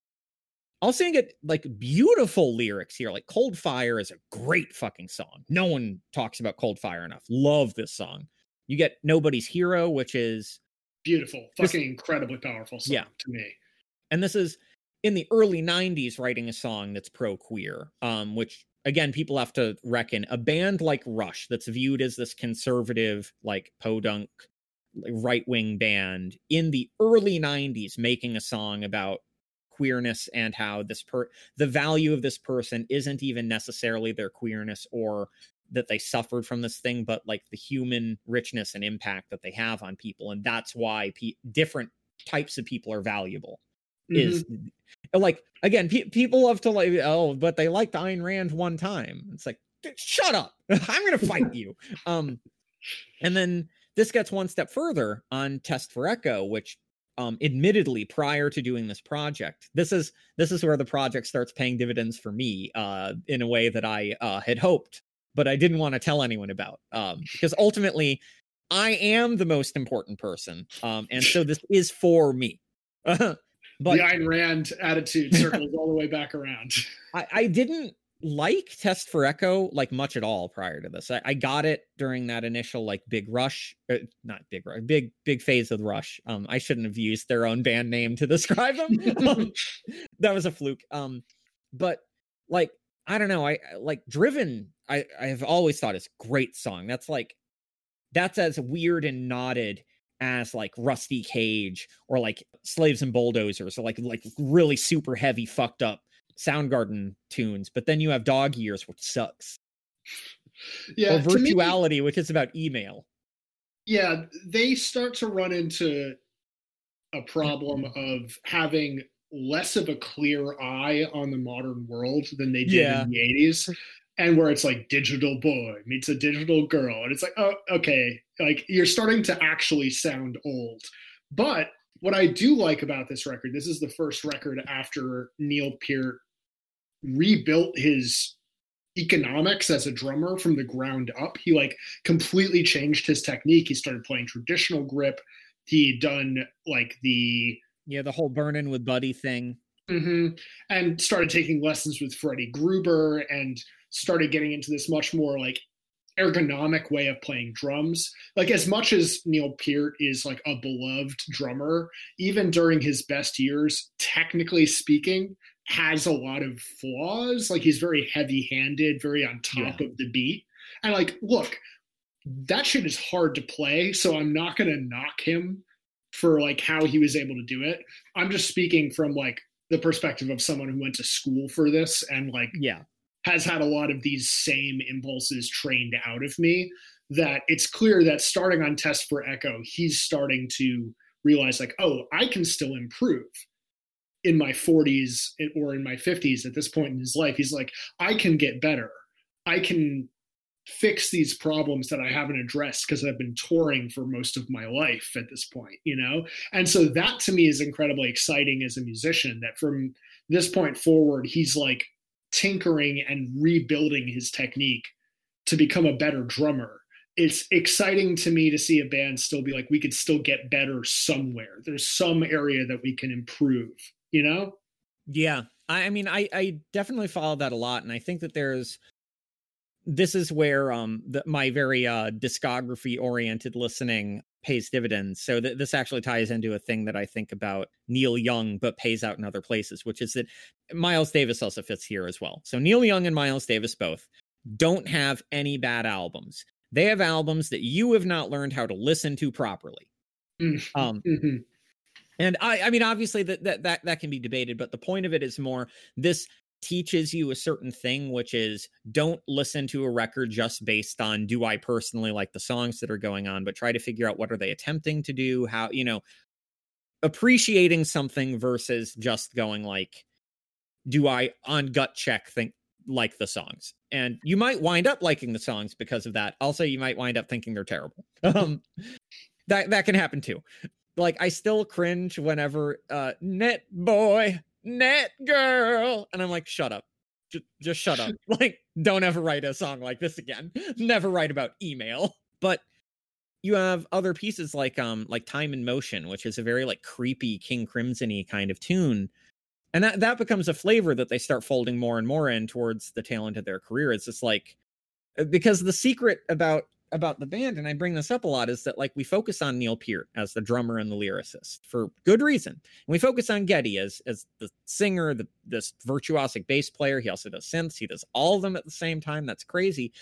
C: also you get like beautiful lyrics here. Like Cold Fire is a great fucking song. No one talks about Cold Fire enough. Love this song. You get Nobody's Hero, which is
B: Beautiful.
C: This-
B: Fucking incredibly powerful song
C: Yeah.
B: to me.
C: and this is in the early 90s writing a song that's pro queer um which again people have to reckon a band like rush that's viewed as this conservative like podunk right wing band in the early 90s making a song about queerness and how this per the value of this person isn't even necessarily their queerness or that they suffered from this thing, but like the human richness and impact that they have on people, and that's why pe- different types of people are valuable. Mm-hmm. Is like again, pe- people love to like oh, but they liked Ayn Rand one time. It's like shut up, [laughs] I'm gonna fight you. Um, and then this gets one step further on Test for Echo, which um, admittedly prior to doing this project this is this is where the project starts paying dividends for me uh, in a way that i uh, had hoped but i didn't want to tell anyone about um, because ultimately i am the most important person um, and so this is for me [laughs]
B: but the Ayn Rand attitude [laughs] circles all the way back around.
C: I, I didn't like Test for Echo like much at all prior to this. I, I got it during that initial like big rush, uh, not big rush, big big phase of the rush. Um, I shouldn't have used their own band name to describe them. [laughs] um, that was a fluke. Um, but like I don't know, I like Driven. I I have always thought is great song. That's like that's as weird and knotted as like Rusty Cage or like Slaves and Bulldozers or like like really super heavy fucked up Soundgarden tunes, but then you have Dog Years, which sucks.
B: Yeah,
C: or Virtuality, me, which is about email.
B: Yeah, they start to run into a problem mm-hmm. of having less of a clear eye on the modern world than they did yeah. in the 80s and where it's like digital boy meets a digital girl and it's like oh okay like you're starting to actually sound old but what i do like about this record this is the first record after neil peart rebuilt his economics as a drummer from the ground up. He like completely changed his technique. He started playing traditional grip. He done like the
C: yeah the whole burning with Buddy thing,
B: mm-hmm. and started taking lessons with Freddie Gruber and started getting into this much more like ergonomic way of playing drums. Like as much as Neil Peart is like a beloved drummer, even during his best years, technically speaking, has a lot of flaws. Like he's very heavy handed, very on top yeah. of the beat. And like, look, that shit is hard to play. So I'm not going to knock him for like how he was able to do it. I'm just speaking from like the perspective of someone who went to school for this and like,
C: yeah,
B: has had a lot of these same impulses trained out of me. That it's clear that starting on Test for Echo, he's starting to realize like, oh, I can still improve in my 40s or in my 50s at this point in his life he's like i can get better. I can fix these problems that i haven't addressed because i've been touring for most of my life at this point you know? And so that to me is incredibly exciting as a musician that from this point forward he's like tinkering and rebuilding his technique to become a better drummer. It's exciting to me to see a band still be like we could still get better somewhere. There's some area that we can improve you know?
C: Yeah. I, I mean, I, I definitely follow that a lot. And I think that there's, this is where um the, my very uh discography oriented listening pays dividends so th- this actually ties into a thing that i think about neil young but pays out in other places which is that miles davis also fits here as well so neil young and miles davis both don't have any bad albums they have albums that you have not learned how to listen to properly [laughs]
B: mm-hmm. um mm-hmm.
C: And I, I mean, obviously that, that that that can be debated, but the point of it is more this teaches you a certain thing, which is don't listen to a record just based on do I personally like the songs that are going on, but try to figure out what are they attempting to do, how you know, appreciating something versus just going like, do I on gut check think like the songs? And you might wind up liking the songs because of that. Also, you might wind up thinking they're terrible. [laughs] Um, that that can happen too like I still cringe whenever uh net boy, net girl, and I'm like, shut up. Just, just shut up. [laughs] like, don't ever write a song like this again. [laughs] Never write about email. But you have other pieces like um like Time and Motion, which is a very like creepy King Crimson-y kind of tune. And that that becomes a flavor that they start folding more and more in towards the tail end of their career. It's just like uh, because the secret about about the band, and I bring this up a lot, is that like we focus on Neil Peart as the drummer and the lyricist for good reason. And we focus on Geddy as as the singer, the this virtuosic bass player. He also does synths. He does all of them at the same time. That's crazy.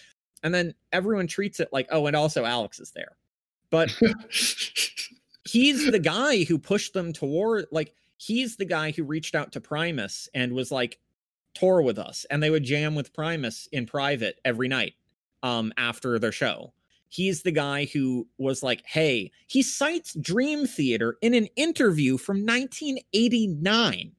C: And then everyone treats it like, oh, and also Alex is there. But [laughs] he's the guy who pushed them toward like he's the guy who reached out to Primus and was like, tour with us. And they would jam with Primus in private every night um, after their show. He's the guy who was like, hey, he cites Dream Theater in an interview from 1989.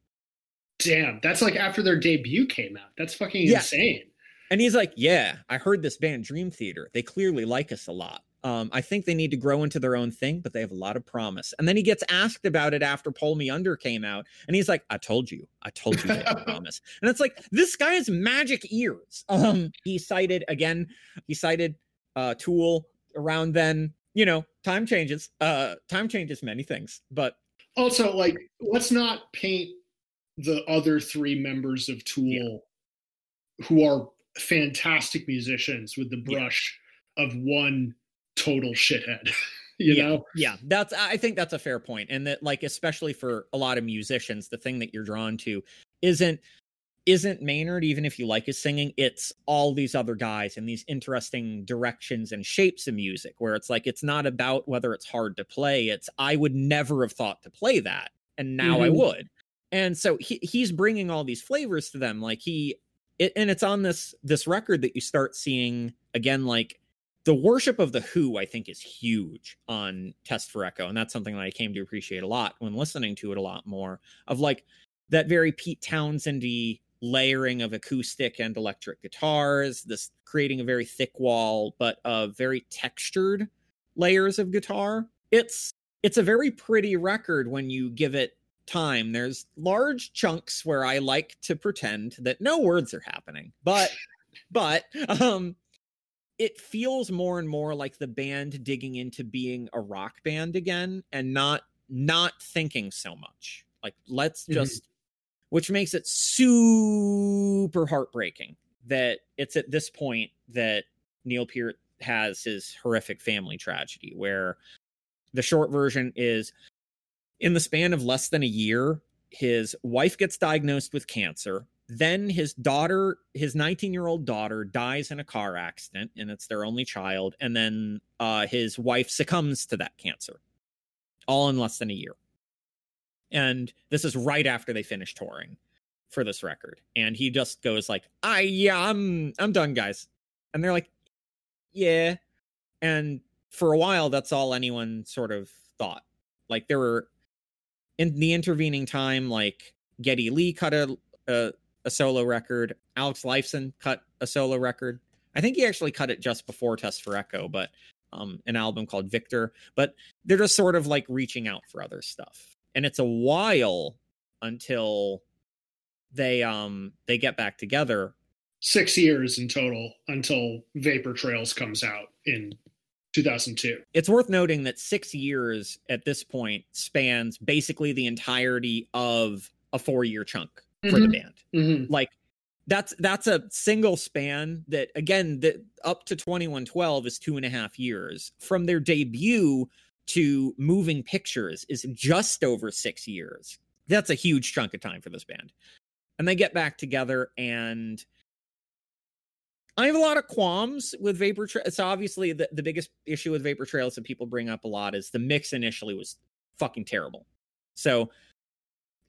B: Damn, that's like after their debut came out. That's fucking yeah. insane.
C: And he's like, yeah, I heard this band Dream Theater. They clearly like us a lot. Um, I think they need to grow into their own thing, but they have a lot of promise. And then he gets asked about it after Pull Me Under came out, and he's like, "I told you, I told you they have [laughs] promise." And it's like this guy has magic ears. Um, he cited again. He cited uh, Tool around then. You know, time changes. Uh, time changes many things, but
B: also like let's not paint the other three members of Tool, yeah. who are fantastic musicians, with the brush yeah. of one total shithead. [laughs] you
C: yeah,
B: know?
C: Yeah, that's I think that's a fair. And that like especially for a lot of musicians, the thing that you're drawn to isn't isn't Maynard, even if you like his singing, it's all these other guys and these interesting directions and shapes of music where it's like it's not about whether it's hard to play. It's I would never have thought to play that, and now mm-hmm. I would. And so he he's bringing all these flavors to them. Like he, it, and it's on this this record that you start seeing again, like the worship of the Who, I think, is huge on Test for Echo, and that's something that I came to appreciate a lot when listening to it a lot more. Of like that very Pete Townshendy layering of acoustic and electric guitars, this creating a very thick wall, but uh, very textured layers of guitar. It's it's a very pretty record when you give it time. There's large chunks where I like to pretend that no words are happening, but [laughs] but um it feels more and more like the band digging into being a rock band again and not not thinking so much like let's mm-hmm. Which makes it super heartbreaking that it's at this point that neil peart has his horrific family tragedy where the short version is in the span of less than a year his wife gets diagnosed with cancer then his daughter, his 19 year old daughter, dies in a car accident, and it's their only child. And then uh, his wife succumbs to that cancer, all in less than a year. And this is right after they finish touring for this record. And he just goes like, "I yeah, I'm I'm done, guys." And they're like, "Yeah." And for a while, that's all anyone sort of thought. Like there were in the intervening time, like Geddy Lee cut a, a a solo record. Alex Lifeson cut a solo record. I think he actually cut it just before Test for Echo, but um, an album called Victor. But they're just sort of like reaching out for other stuff, and it's a while until they um they get back together.
B: Six years in total until Vapor Trails comes out in 2002.
C: It's worth noting that six years at this point spans basically the entirety of a four year chunk for mm-hmm. the band. Mm-hmm. Like that's that's a single span that again that up to 2112 is two and a half years from their debut to moving pictures is just over six years that's a huge chunk of time for this band and they get back together and i have a lot of qualms with vapor trail it's obviously the, the biggest issue with vapor trails that people bring up a lot is the mix initially was fucking terrible so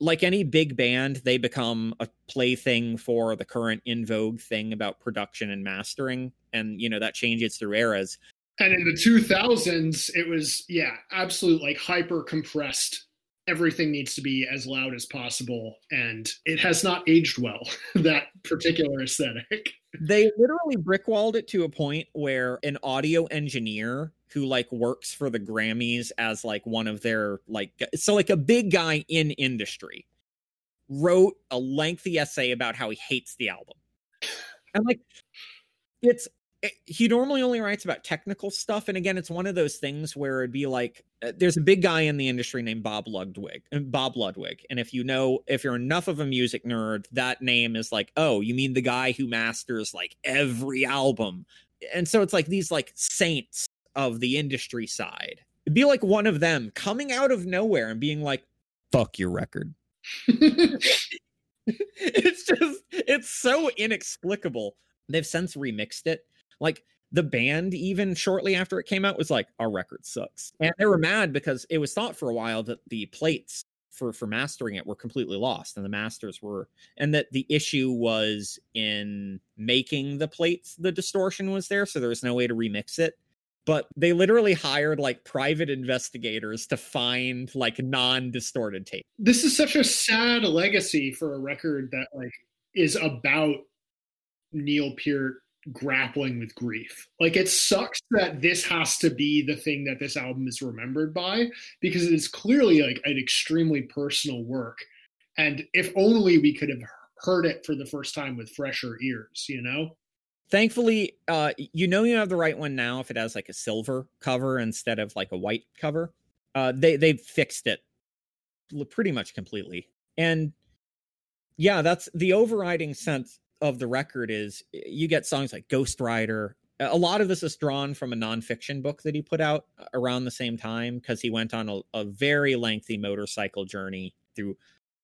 C: like any big band, they become a plaything for the current in vogue thing about production and mastering. And, you know, that changes through eras.
B: And in the 2000s, it was, yeah, absolute like hyper compressed. Everything needs to be as loud as possible. And it has not aged well, [laughs] that particular aesthetic.
C: They literally brickwalled it to a point where an audio engineer who like works for the Grammys as like one of their like so like a big guy in industry wrote a lengthy essay about how he hates the album. And like it's it, he normally only writes about technical stuff and again it's one of those things where it'd be like uh, there's a big guy in the industry named Bob Ludwig uh, Bob Ludwig and if you know if you're enough of a music nerd that name is like oh you mean the guy who masters like every album and so it's like these like saints of the industry side. It'd be like one of them coming out of nowhere and being like, fuck your record. [laughs] [laughs] it's just, it's so inexplicable. They've since remixed it. Like the band, even shortly after it came out, was like, our record sucks. And they were mad because it was thought for a while that the plates for for mastering it were completely lost and the masters were and that the issue was in making the plates the distortion was there so there was no way to remix it but they literally hired like private investigators to find like non-distorted tape
B: this is such a sad legacy for a record that like is about neil peart grappling with grief. Like it sucks that this has to be the thing that this album is remembered by because it is clearly like an extremely personal work. And if only we could have heard it for the first time with fresher ears, you know?
C: Thankfully, uh you know you have the right one now if it has like a silver cover instead of like a white cover. Uh they they fixed it pretty much completely. And yeah, that's the overriding sense of the record is you get songs like Ghost Rider. A lot of this is drawn from a nonfiction book that he put out uh, around the same time because he went on a, a very lengthy motorcycle journey through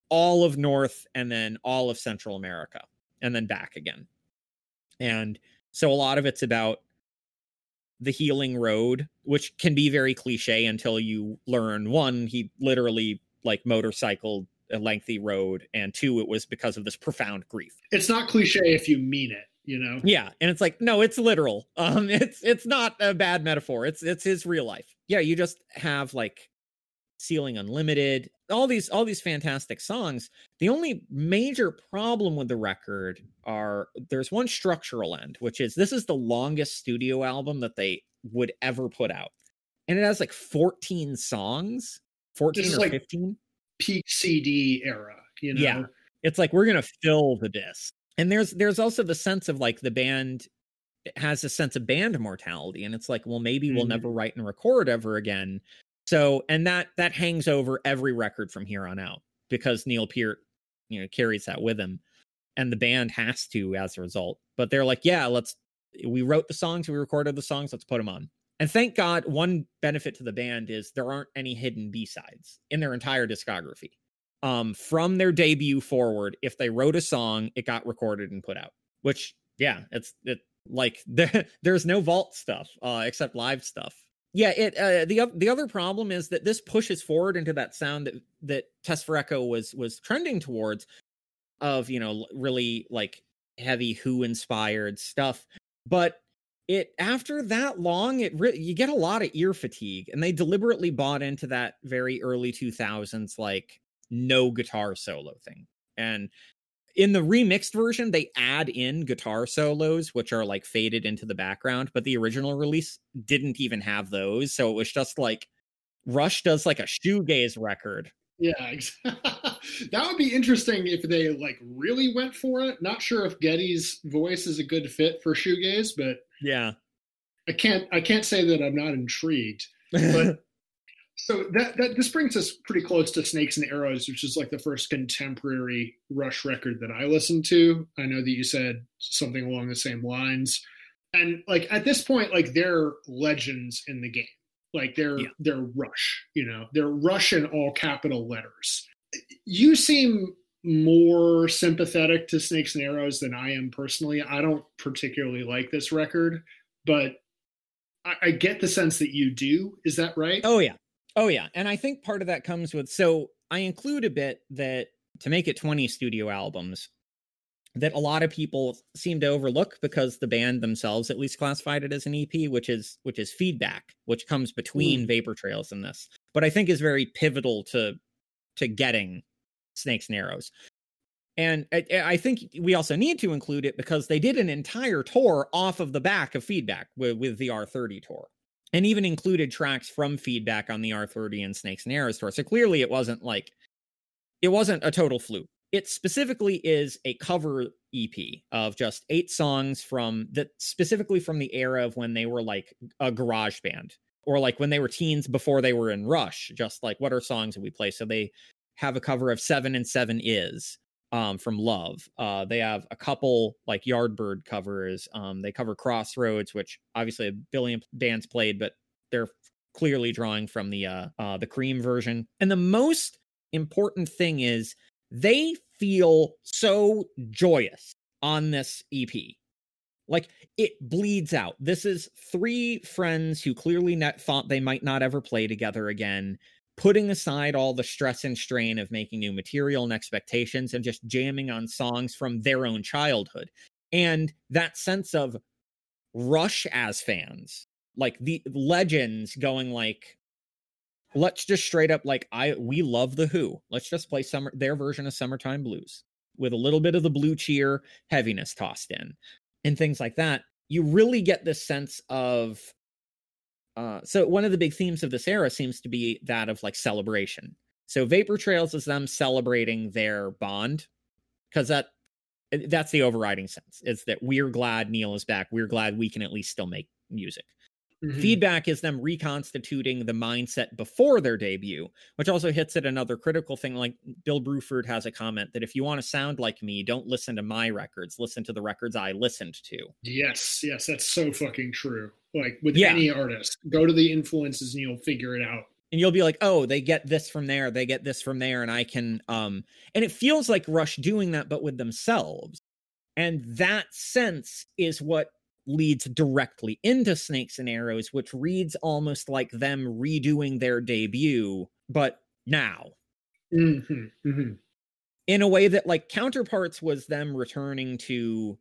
C: all of North and then all of Central America and then back again. And so a lot of it's about the healing road, which can be very cliche until you learn one, he literally like motorcycled a lengthy road, and two, it was because of this profound grief.
B: It's not cliche if you mean it, you know.
C: Yeah, and it's like no, it's literal. Um, [laughs] it's it's not a bad metaphor. It's it's his real life. Yeah, you just have like Ceiling Unlimited, all these all these fantastic songs. The only major problem with the record are there's one structural end, which is this is the longest studio album that they would ever put out. And it has like 14 songs, 14 Just or like 15
B: peak CD era, you know. Yeah.
C: It's like we're going to fill the disc. And there's there's also the sense of like the band has a sense of band mortality and it's like well maybe mm-hmm. we'll never write and record ever again. So and that that hangs over every record from here on out because Neil Peart, you know, carries that with him and the band has to as a result. But they're like, yeah, let's we wrote the songs, we recorded the songs, let's put them on. And thank God, one benefit to the band is there aren't any hidden B sides in their entire discography. Um, from their debut forward, if they wrote a song, it got recorded and put out. Which, yeah, it's it like [laughs] there, there's no vault stuff uh, except live stuff. Yeah, it uh, the the other problem is that this pushes forward into that sound that that Test for Echo was was trending towards, of you know really like heavy Who inspired stuff, but it after that long it re- you get a lot of ear fatigue and they deliberately bought into that very early 2000s like no guitar solo thing. And in the remixed version they add in guitar solos which are like faded into the background but the original release didn't even have those so it was just like rush does like a shoegaze record.
B: Yeah [laughs] that would be interesting if they like really went for it. Not sure if geddy's voice is a good fit for shoegaze but
C: yeah.
B: I can't I can't say that I'm not intrigued. But [laughs] so that that this brings us pretty close to Snakes and Arrows, which is like the first contemporary Rush record that I listened to. I know that you said something along the same lines. And like at this point, like they're legends in the game. Like they're yeah. they're Rush, you know, they're Rush in all capital letters. You seem more sympathetic to Snakes and Arrows than I am personally. I don't particularly like this record, but I, I, get the sense that you do. Is that right?
C: Oh, yeah. Oh, yeah. And I think part of that comes with so I include a bit that to make it 20 studio albums that a lot of people seem to overlook because the band themselves at least classified it as an EP, which is which is feedback, which comes between mm. Vapor Trails and this, but I think is very pivotal to to getting snakes and arrows. And I, think we also need to include it because they did an entire tour off of the back of Feedback with, with the R30 tour, and even included tracks from Feedback on the R30 and Snakes and Arrows tour. So clearly, it wasn't like it wasn't a total fluke. It specifically is a cover EP of just eight songs from that specifically from the era of when they were like a garage band or like when they were teens before they were in Rush. Just like what are songs that we play? So they have a cover of Seven and Seven Is um, from Love. Uh, they have a couple like Yardbird covers. Um, they cover Crossroads, which obviously a billion bands played, but they're clearly drawing from the uh, uh, the Cream version. And the most important thing is they feel so joyous on this EP. Like it bleeds out. This is three friends who clearly thought they might not ever play together again putting aside all the stress and strain of making new material and expectations and just jamming on songs from their own childhood. And that sense of Rush as fans, like the legends going like, let's just straight up like I we love the Who. Let's just play summer their version of Summertime Blues with a little bit of the blue cheer heaviness tossed in and things like that. You really get this sense of uh, so one of the big themes of this era seems to be that of like celebration. So Vapor Trails is them celebrating their bond because that that's the overriding sense. Is that we're glad Neil is back. We're glad we can at least still make music. Mm-hmm. Feedback is them reconstituting the mindset before their debut, which also hits at another critical thing. Like Bill Bruford has a comment that if you want to sound like me, don't listen to my records, listen to the records I listened to.
B: Yes, yes, that's so fucking true. Like with yeah. any artist, go to the influences and you'll figure it out.
C: And you'll be like, oh, they get this from there, they get this from there, and I can um and it feels like Rush doing that, but with themselves. And that sense is what leads directly into Snakes and Arrows, which reads almost like them redoing their debut, but now.
B: Mm-hmm, mm-hmm.
C: In a way that, like, Counterparts was them returning to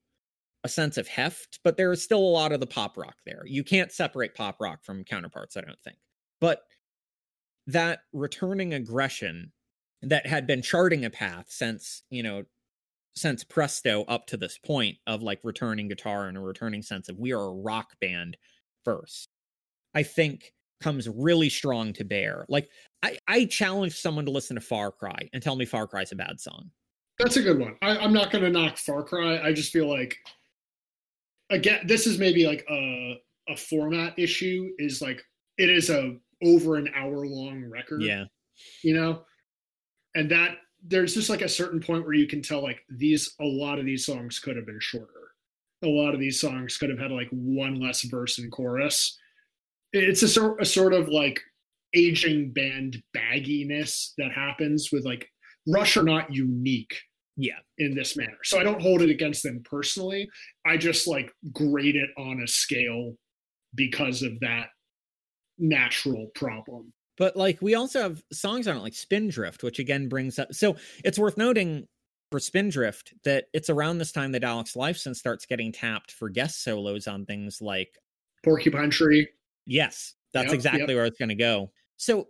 C: a sense of heft, but there is still a lot of the pop rock there. You can't separate pop rock from Counterparts, I don't think. But that returning aggression that had been charting a path since, you know, since Presto up to this point of like returning guitar and a returning sense of we are a rock band first, I think comes really strong to bear. Like I, I challenge someone to listen to Far Cry and tell me Far Cry is a bad song.
B: That's a good one. I, I'm not going to knock Far Cry. I just feel like again, this is maybe like a a format issue. Is like it is a over an hour long record.
C: Yeah,
B: you know, and that there's just like a certain point where you can tell like these a lot of these songs could have been shorter. A lot of these songs could have had like one less verse and chorus. It's a sort, a sort of like aging band bagginess that happens with like rush are not unique
C: yeah.
B: in this manner. So i don't hold it against them personally i just like grade it on a scale because of that natural problem
C: but like we also have songs on it like Spindrift, which again brings up so it's worth noting for Spindrift that it's around this time that Alex Lifeson starts getting tapped for guest solos on things like
B: Porcupine Tree.
C: Yes, that's yep, exactly yep. where it's gonna go. So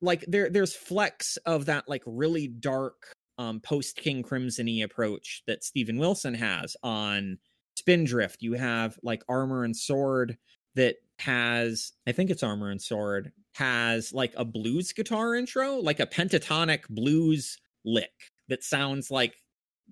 C: like there there's flecks of that like really dark um post King Crimson approach that Steven Wilson has on Spindrift. You have like Armor and Sword that has I think it's Armor and Sword has like a blues guitar intro, like a pentatonic blues lick that sounds like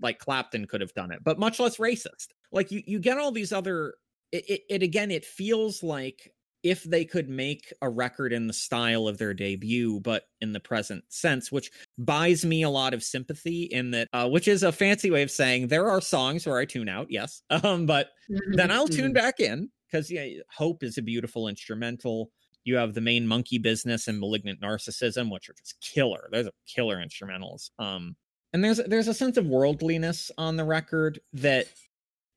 C: like Clapton could have done it, but much less racist. Like you you get all these other it, it, it again it feels like if they could make a record in the style of their debut, but in the present sense, which buys me a lot of sympathy in that, uh, which is a fancy way of saying there are songs where I tune out, yes, [laughs] um, but then I'll tune mm-hmm. back in because yeah, Hope is a beautiful instrumental. You have the main monkey business and malignant narcissism, which are just killer. Those are killer instrumentals. Um, and there's there's a sense of worldliness on the record that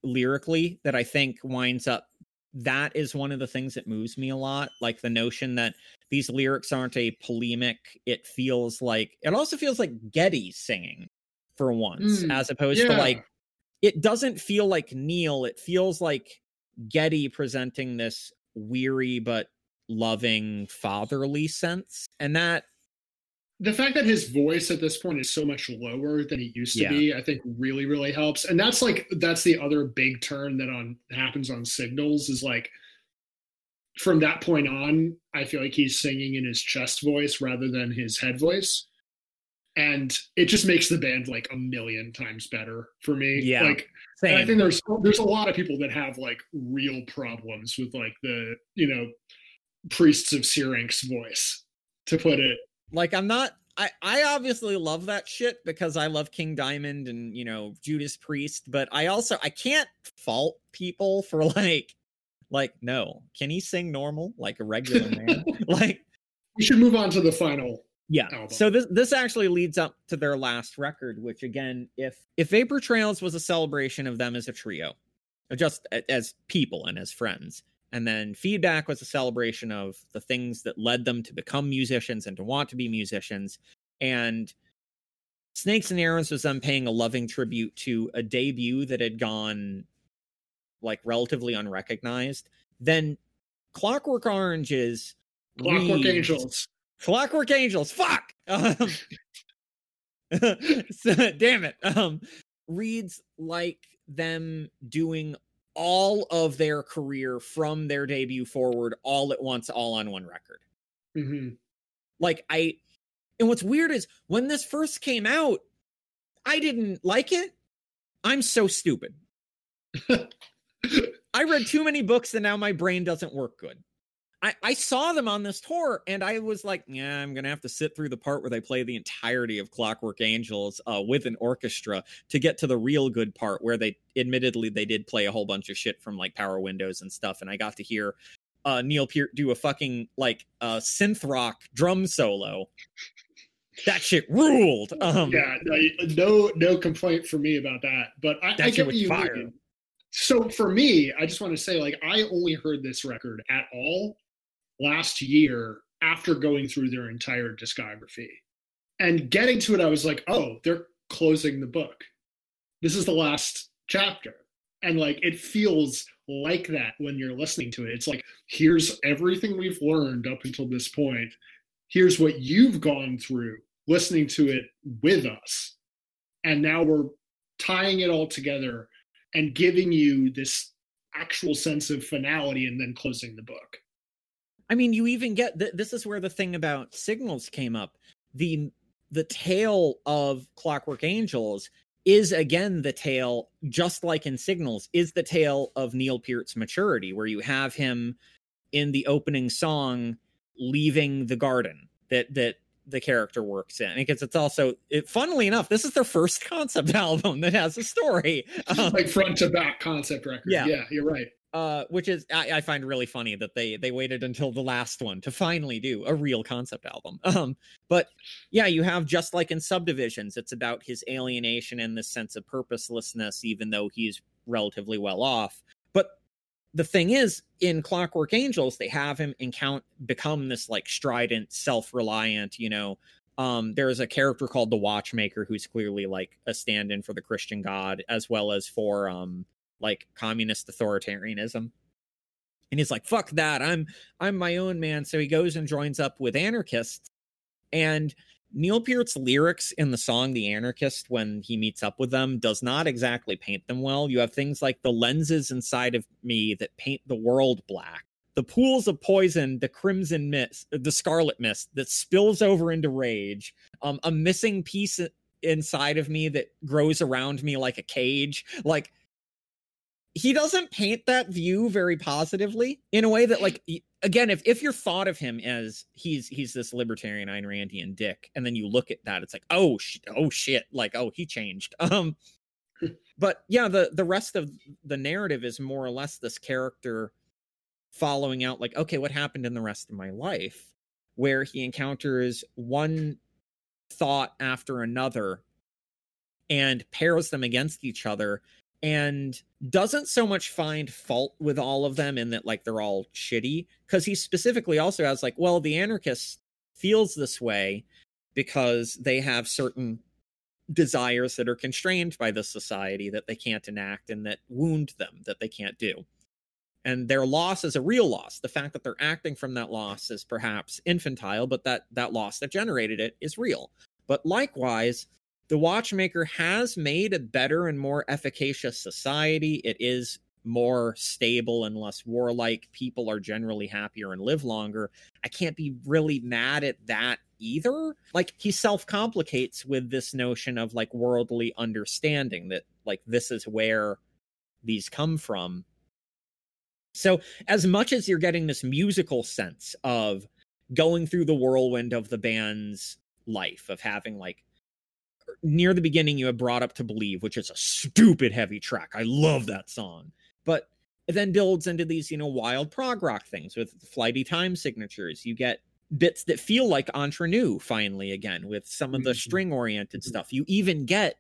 C: lyrically that I think winds up that is one of the things that moves me a lot. Like the notion that these lyrics aren't a polemic. It feels like it also feels like Geddy singing for once, mm, as opposed yeah. to like it doesn't feel like Neil. It feels like Geddy presenting this weary but loving fatherly sense. And that
B: the fact that his voice at this point is so much lower than he used to yeah. be, I think really, really helps. And that's like that's the other big turn that on happens on signals is like from that point on, I feel like he's singing in his chest voice rather than his head voice. And it just makes the band like a million times better for me.
C: Yeah.
B: Like I think there's there's a lot of people that have like real problems with like the, you know, priests of Syrinx voice, to put it.
C: Like I'm not I, I obviously love that shit because I love King Diamond and you know Judas Priest, but I also I can't fault people for [laughs] like like no, can he sing normal like a regular man? [laughs] like
B: we should move on to the final
C: yeah. Album. So this this actually leads up to their last record, which again, if if Vapor Trails was a celebration of them as a trio, just as people and as friends, And then feedback was a celebration of the things that led them to become musicians and to want to be musicians. And Snakes and Arrows was them paying a loving tribute to a debut that had gone like relatively unrecognized. Then Clockwork Oranges,
B: Clockwork
C: reads-
B: Angels.
C: Clockwork Angels. Fuck. [laughs] Um, [laughs] so- damn it. Um, reads like them doing all of their career from their debut forward all at once, all on one record.
B: hmm
C: Like I, and what's weird is when this first came out, I didn't like it. I'm so stupid. [laughs] I read too many books and now my brain doesn't work good. I, I saw them on this tour and I was like, yeah, I'm gonna have to sit through the part where they play the entirety of Clockwork Angels uh, with an orchestra to get to the real good part where they admittedly they did play a whole bunch of shit from like Power Windows and stuff, and I got to hear uh, Neil Peart do a fucking like uh, synth rock drum solo. That shit ruled. Um,
B: yeah, no, no, no complaint for me about that. But I, I get what you
C: fire.
B: mean. So for me, I just want to say, like, I only heard this record at all last year after going through their entire discography and getting to it. I was like, oh, they're closing the book. This is the last chapter, and like, it feels like that when you're listening to it. It's like, here's everything we've learned up until this point. Here's what you've gone through listening to it with us. And now we're tying it all together and giving you this actual sense of finality and then closing the book.
C: I mean, you even get th- this is where the thing about signals came up. The the tale of Clockwork Angels is again the tale, just like in Signals, is the tale of Neil Peart's maturity, where you have him in the opening song leaving the garden that that the character works in because it's also it, funnily enough this is their first [laughs] concept album that has a story um,
B: Like front to back concept record.
C: Yeah.
B: Yeah, you're right.
C: Uh, which is I, I find really funny that they they waited until the last one to finally do a real concept album. [laughs] Um, but yeah, you have just like in Subdivisions, it's about his alienation and this sense of purposelessness, even though he's relatively well off. But the thing is, in Clockwork Angels, they have him encount become this like strident, self-reliant, you know. Um, there's a character called the Watchmaker who's clearly like a stand-in for the Christian God, as well as for um like communist authoritarianism. And he's like fuck that. I'm i'm my own man. So he goes and joins up with anarchists. And neil peart's lyrics in the song the anarchist when he meets up with them does not exactly paint them well. You have things like the lenses inside of me that paint the world black the pools of poison the crimson mist the scarlet mist that spills over into rage um a missing piece inside of me that grows around me like a cage. Like he doesn't paint that view very positively in a way that like again if if you're thought of him as he's he's this libertarian Ayn Randian dick and then you look at that it's like oh sh- oh shit like oh he changed. [laughs] Um but yeah the the rest of the narrative is more or less this character following out like okay what happened in the rest of my life? Where he encounters one thought after another and pairs them against each other and doesn't so much find fault with all of them in that like they're all shitty because he specifically also has like well the anarchist feels this way because they have certain desires that are constrained by the society that they can't enact and that wound them that they can't do. And their loss is a real loss. The fact that they're acting from that loss is perhaps infantile but that that loss that generated it is real. But likewise the watchmaker has made a better and more efficacious society. It is more stable and less warlike. People are generally happier and live longer. I can't be really mad at that either. Like he self complicates with this notion of like worldly understanding that like this is where these come from. So as much as you're getting this musical sense of going through the whirlwind of the band's life of having like near the beginning you have brought up to believe which is a stupid heavy track i love that song but it then builds into these you know wild prog rock things with flighty time signatures you get bits that feel like entre nous finally again with some of the
B: Mhm.
C: string oriented
B: Mhm.
C: stuff you even get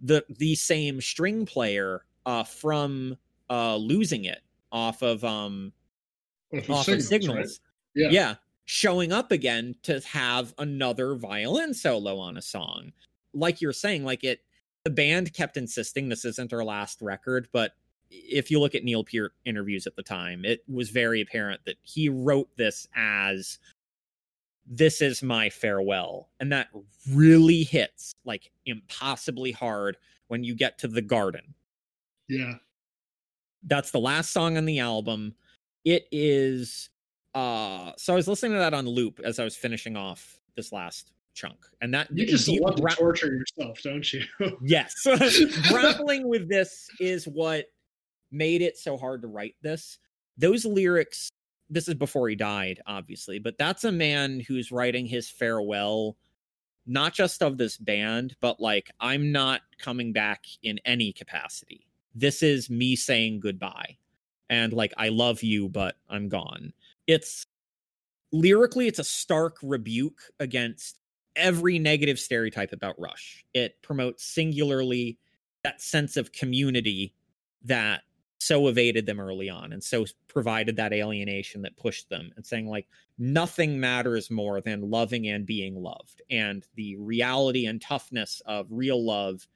C: the the same string player uh from uh losing it off of um off of signals. Right?
B: Yeah.
C: yeah. Showing up again to have another violin solo on a song. Like you're saying, like it the band kept insisting this isn't our last record, but if you look at Neil Peart interviews at the time, it was very apparent that he wrote this as this is my farewell. And that really hits like impossibly hard when you get to the garden.
B: Yeah.
C: That's the last song on the album. It is uh so I was listening to that on loop as I was finishing off this last chunk. And that
B: you just love to torture yourself, don't you? [laughs]
C: yes. [laughs] Grappling with this is what made it so hard to write this. Those lyrics, this is before he died, obviously, but that's a man who's writing his farewell, not just of this band, but like, I'm not coming back in any capacity. This is me saying goodbye. And like, I love you, but I'm gone. It's lyrically, it's a stark rebuke against every negative stereotype about Rush. It promotes singularly that sense of community that so evaded them early on and so provided that alienation that pushed them and saying like nothing matters more than loving and being loved. And the reality and toughness of real love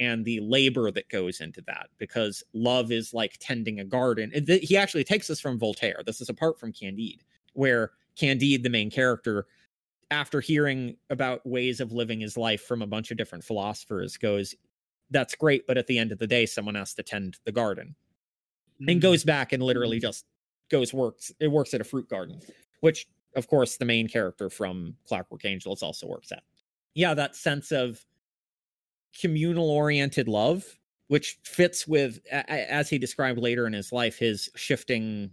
C: and the labor that goes into that because love is like tending a garden. He actually takes this from voltaire. This is apart from candide where candide the main character after hearing about ways of living his life from a bunch of different philosophers goes that's great but at the end of the day someone has to tend the garden. Mm-hmm. and goes back and literally just goes works it works at a fruit garden which of course the main character from clockwork angels also works at. Yeah that sense of communal oriented love which fits with as he described later in his life his shifting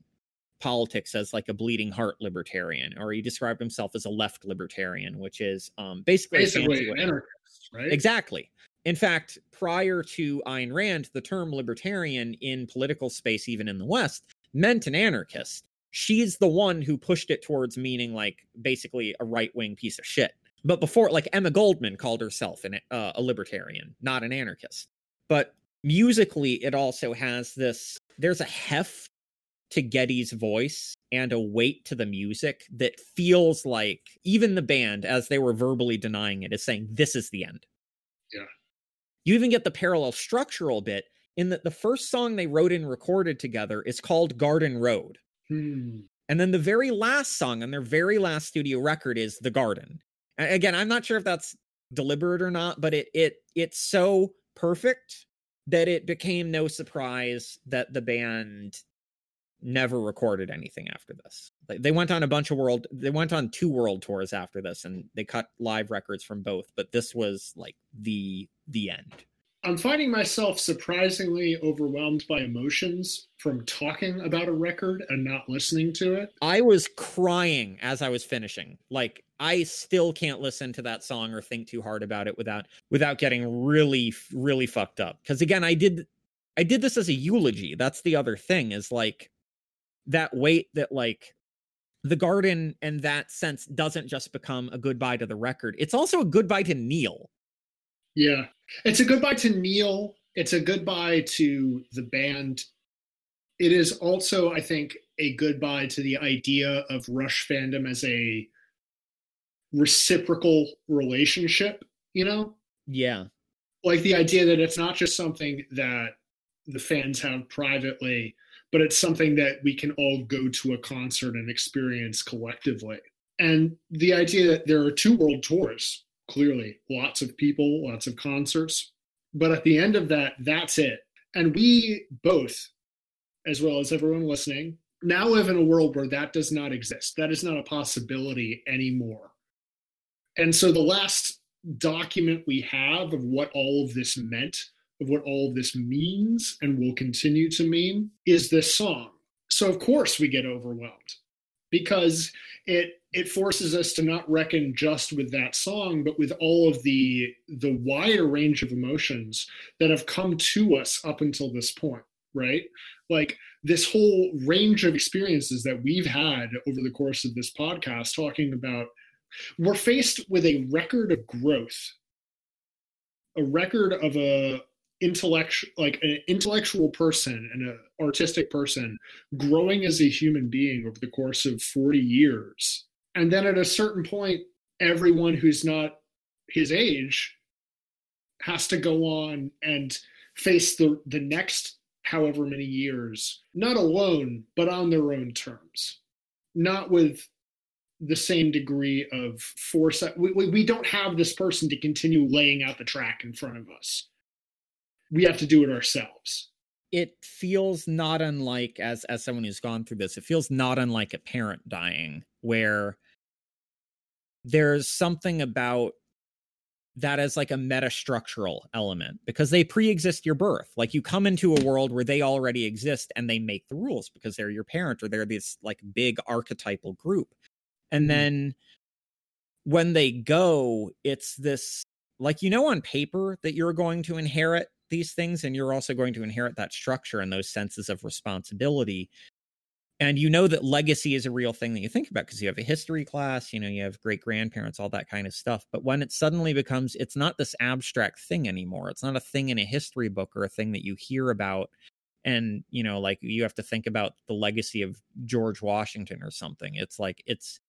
C: politics as like a bleeding heart libertarian or he described himself as a left libertarian which is um basically,
B: basically an anarchist right
C: exactly in fact, prior to Ayn Rand, the term libertarian in political space, even in the West, meant an anarchist. She's the one who pushed it towards meaning like basically a right wing piece of shit. But before, like Emma Goldman called herself an, uh, a libertarian, not an anarchist. But musically, it also has this there's a heft to Geddy's voice and a weight to the music that feels like even the band, as they were verbally denying it, is saying, This is the end.
B: Yeah.
C: You even get the parallel structural bit in that the first song they wrote and recorded together is called Garden Road.
B: Hmm.
C: And then the very last song on their very last studio record is The Garden. And again, I'm not sure if that's deliberate or not, but it it it's so perfect that it became no surprise that the band never recorded anything after this. Like they went on a bunch of world they went on two world tours after this and they cut live records from both, but this was like the the end.
B: I'm finding myself surprisingly overwhelmed by emotions from talking about a record and not listening to it.
C: I was crying as I was finishing. Like I still can't listen to that song or think too hard about it without without getting really really fucked up. Cuz again, I did I did this as a eulogy. That's the other thing is like that weight that like the garden and that sense doesn't just become a goodbye to the record. It's also a goodbye to Neil.
B: Yeah. It's a goodbye to Neil. It's a goodbye to the band. It is also, I think, a goodbye to the idea of Rush fandom as a reciprocal relationship, you know?
C: Yeah.
B: Like the idea that it's not just something that the fans have privately, but it's something that we can all go to a concert and experience collectively. And the idea that there are two world tours, clearly, lots of people, lots of concerts. But at the end of that, that's it. And we both, as well as everyone listening, now live in a world where that does not exist. That is not a possibility anymore. And so the last document we have of what all of this meant of what all of this means and will continue to mean is this song. So of course we get overwhelmed because it it forces us to not reckon just with that song but with all of the the wider range of emotions that have come to us up until this point right like this whole range of experiences that we've had over the course of this podcast talking about we're faced with a record of growth a record of a intellectual like an intellectual person and an artistic person growing as a human being over the course of 40 years and then at a certain point everyone who's not his age has to go on and face the the next however many years not alone but on their own terms not with the same degree of foresight. We, we, we, don't have this person to continue laying out the track in front of us. We have to do it ourselves.
C: It feels not unlike, as as someone who's gone through this, it feels not unlike a parent dying, where there's something about that as like a metastructural element because they pre-exist your birth like you come into a world where they already exist and they make the rules because they're your parent or they're this like big archetypal group and mm-hmm. then when they go it's this like you know on paper that you're going to inherit these things and you're also going to inherit that structure and those senses of responsibility. And you know that legacy is a real thing that you think about because you have a history class you know you have great grandparents all that kind of stuff. But when it suddenly becomes it's not this abstract thing anymore. It's not a thing in a history book or a thing that you hear about and you know like you have to think about the legacy of george washington or something. It's like it's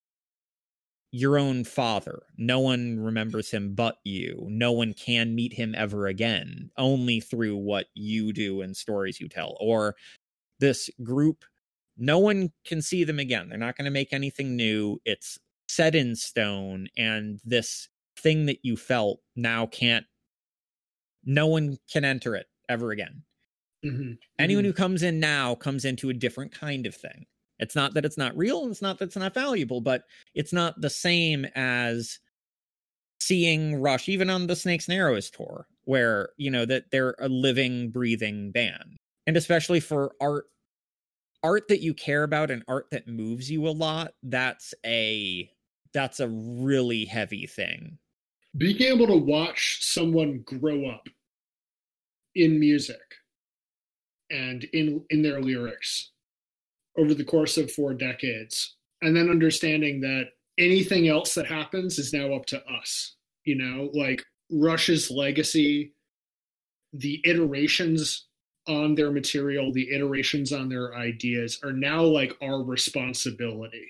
C: your own father. No one remembers him but you. No one can meet him ever again, only through what you do and stories you tell. Or this group, no one can see them again. They're not going to make anything new. It's set in stone. And this thing that you felt now can't, no one can enter it ever again. Mm-hmm. Anyone mm-hmm. who comes in now comes into a different kind of thing. It's not that it's not real, it's not that it's not valuable, but it's not the same as seeing Rush, even on the Snakes and Arrows tour, where, you know, that they're a living, breathing band. And especially for art art that you care about and art that moves you a lot, that's a that's a really heavy thing.
B: Being able to watch someone grow up in music and in in their lyrics over the course of four decades. And then understanding that anything else that happens is now up to us you know? Like Rush's legacy the iterations on their material the iterations on their ideas are now like our responsibility.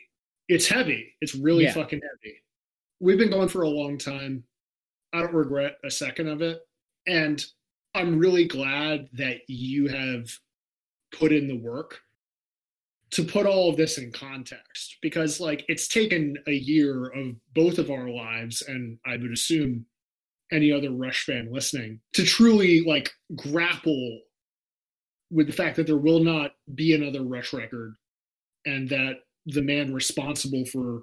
B: It's heavy. It's really yeah. fucking heavy. We've been going for a long time. I don't regret a second of it. And i'm really glad that you have put in the work to put all of this in context because like it's taken a year of both of our lives and i would assume any other rush fan listening to truly like grapple with the fact that there will not be another rush record and that the man responsible for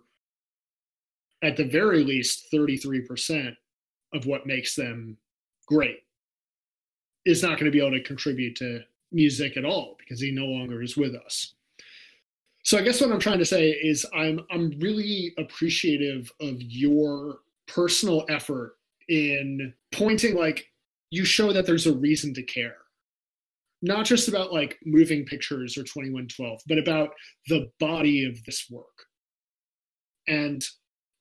B: at the very least 33% of what makes them great is not going to be able to contribute to music at all because he no longer is with us so I guess what I'm trying to say is I'm I'm really appreciative of your personal effort in pointing like you show that there's a reason to care. Not just about like moving pictures or 2112, but about the body of this work. And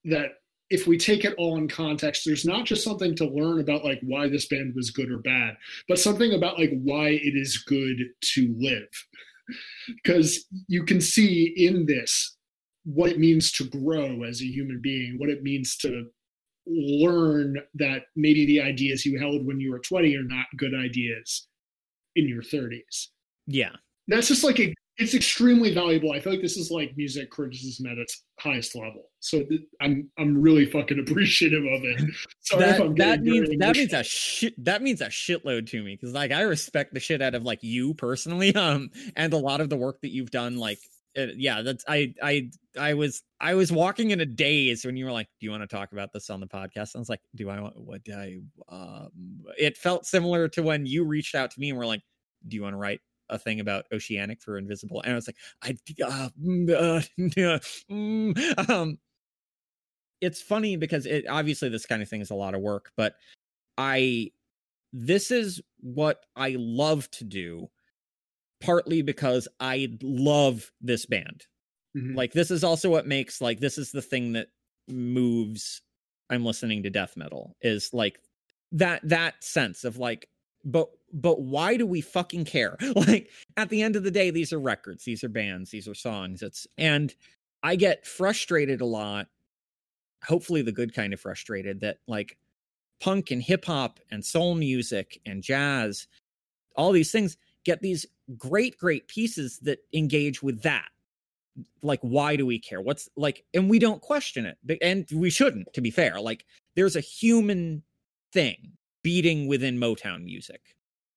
B: that if we take it all in context, there's not just something to learn about like why this band was good or bad, but something about like why it is good to live because you can see in this what it means to grow as a human being, what it means to learn that maybe the ideas you held when you were 20 are not good ideas in your 30s.
C: Yeah.
B: That's just like a, it's extremely valuable. I feel like this is like music criticism at its highest level. So th- I'm I'm really fucking [laughs] appreciative of it.
C: Sorry that, that means that means a shit that means a shitload to me because like I respect the shit out of like you personally [laughs] um and a lot of the work that you've done like uh, yeah that's I I I was I was walking in a daze when you were like do you want to talk about this on the podcast I was like do I want what Do I um it felt similar to when you reached out to me and were like do you want to write a thing about oceanic for invisible and i was like i uh, mm, uh, [laughs] mm, um it's funny because it obviously this kind of thing is a lot of work but i this is what i love to do partly because i love this band mm-hmm. like this is also what makes like this is the thing that moves i'm listening to death metal is like that that sense of like but but why do we fucking care? [laughs] Like at the end of the day, these are records, these are bands, these are songs. It's and I get frustrated a lot. Hopefully, the good kind of frustrated that like punk and hip hop and soul music and jazz, all these things get these great, great pieces that engage with that. Like, why do we care? What's like, and we don't question it, and we shouldn't, to be fair. Like, there's a human thing beating within Motown music.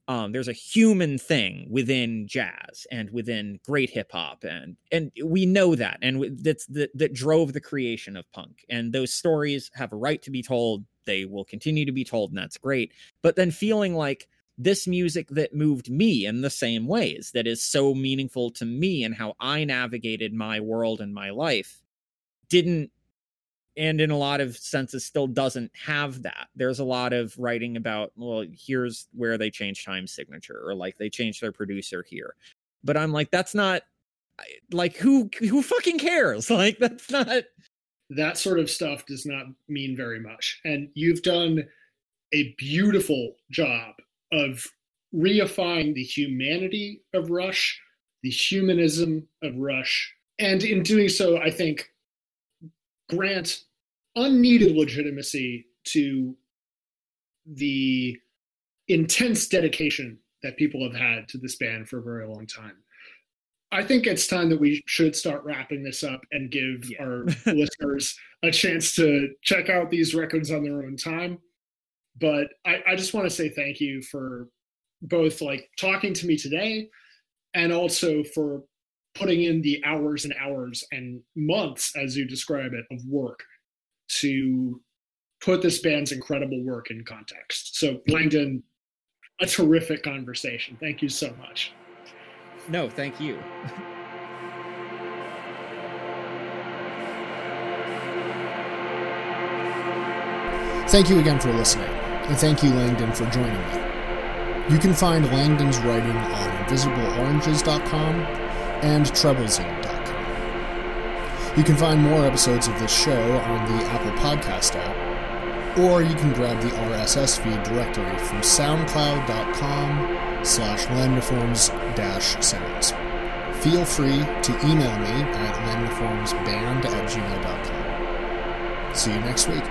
C: Um, there's a human thing within jazz and within great hip hop, and and we know that, and that's that that drove the creation of punk. And those stories have a right to be told. They will continue to be told, and that's great. But then feeling like this music that moved me in the same ways, that is so meaningful to me and how I navigated my world and my life, didn't and in a lot of senses still doesn't have that. There's a lot of writing about well here's where they changed time signature or like they changed their producer here. But i'm like that's not like who who fucking cares? [laughs] Like that's not
B: that sort of stuff does not mean very much. And you've done a beautiful job of reifying the humanity of rush the humanism of rush and in doing so i think grant unneeded legitimacy to the intense dedication that people have had to this band for a very long time. I think it's time that we should start wrapping this up and give yeah. our [laughs] listeners a chance to check out these records on their own time. But I, I just want to say thank you for both like talking to me today and also for putting in the hours and hours and months, as you describe it, of work to put this band's incredible work in context. So, Langdon, a terrific conversation. Thank you so much.
C: No, thank you.
A: Thank you again for listening, and thank you, Langdon, for joining me. You can find Langdon's writing on InvisibleOranges.com and Treblezine.com. You can find more episodes of this show on the Apple Podcast app, or you can grab the RSS feed directory from soundcloud.com slash lamniforms dash sounds. Feel free to email me at lamniformsband at gmail.com. See you next week.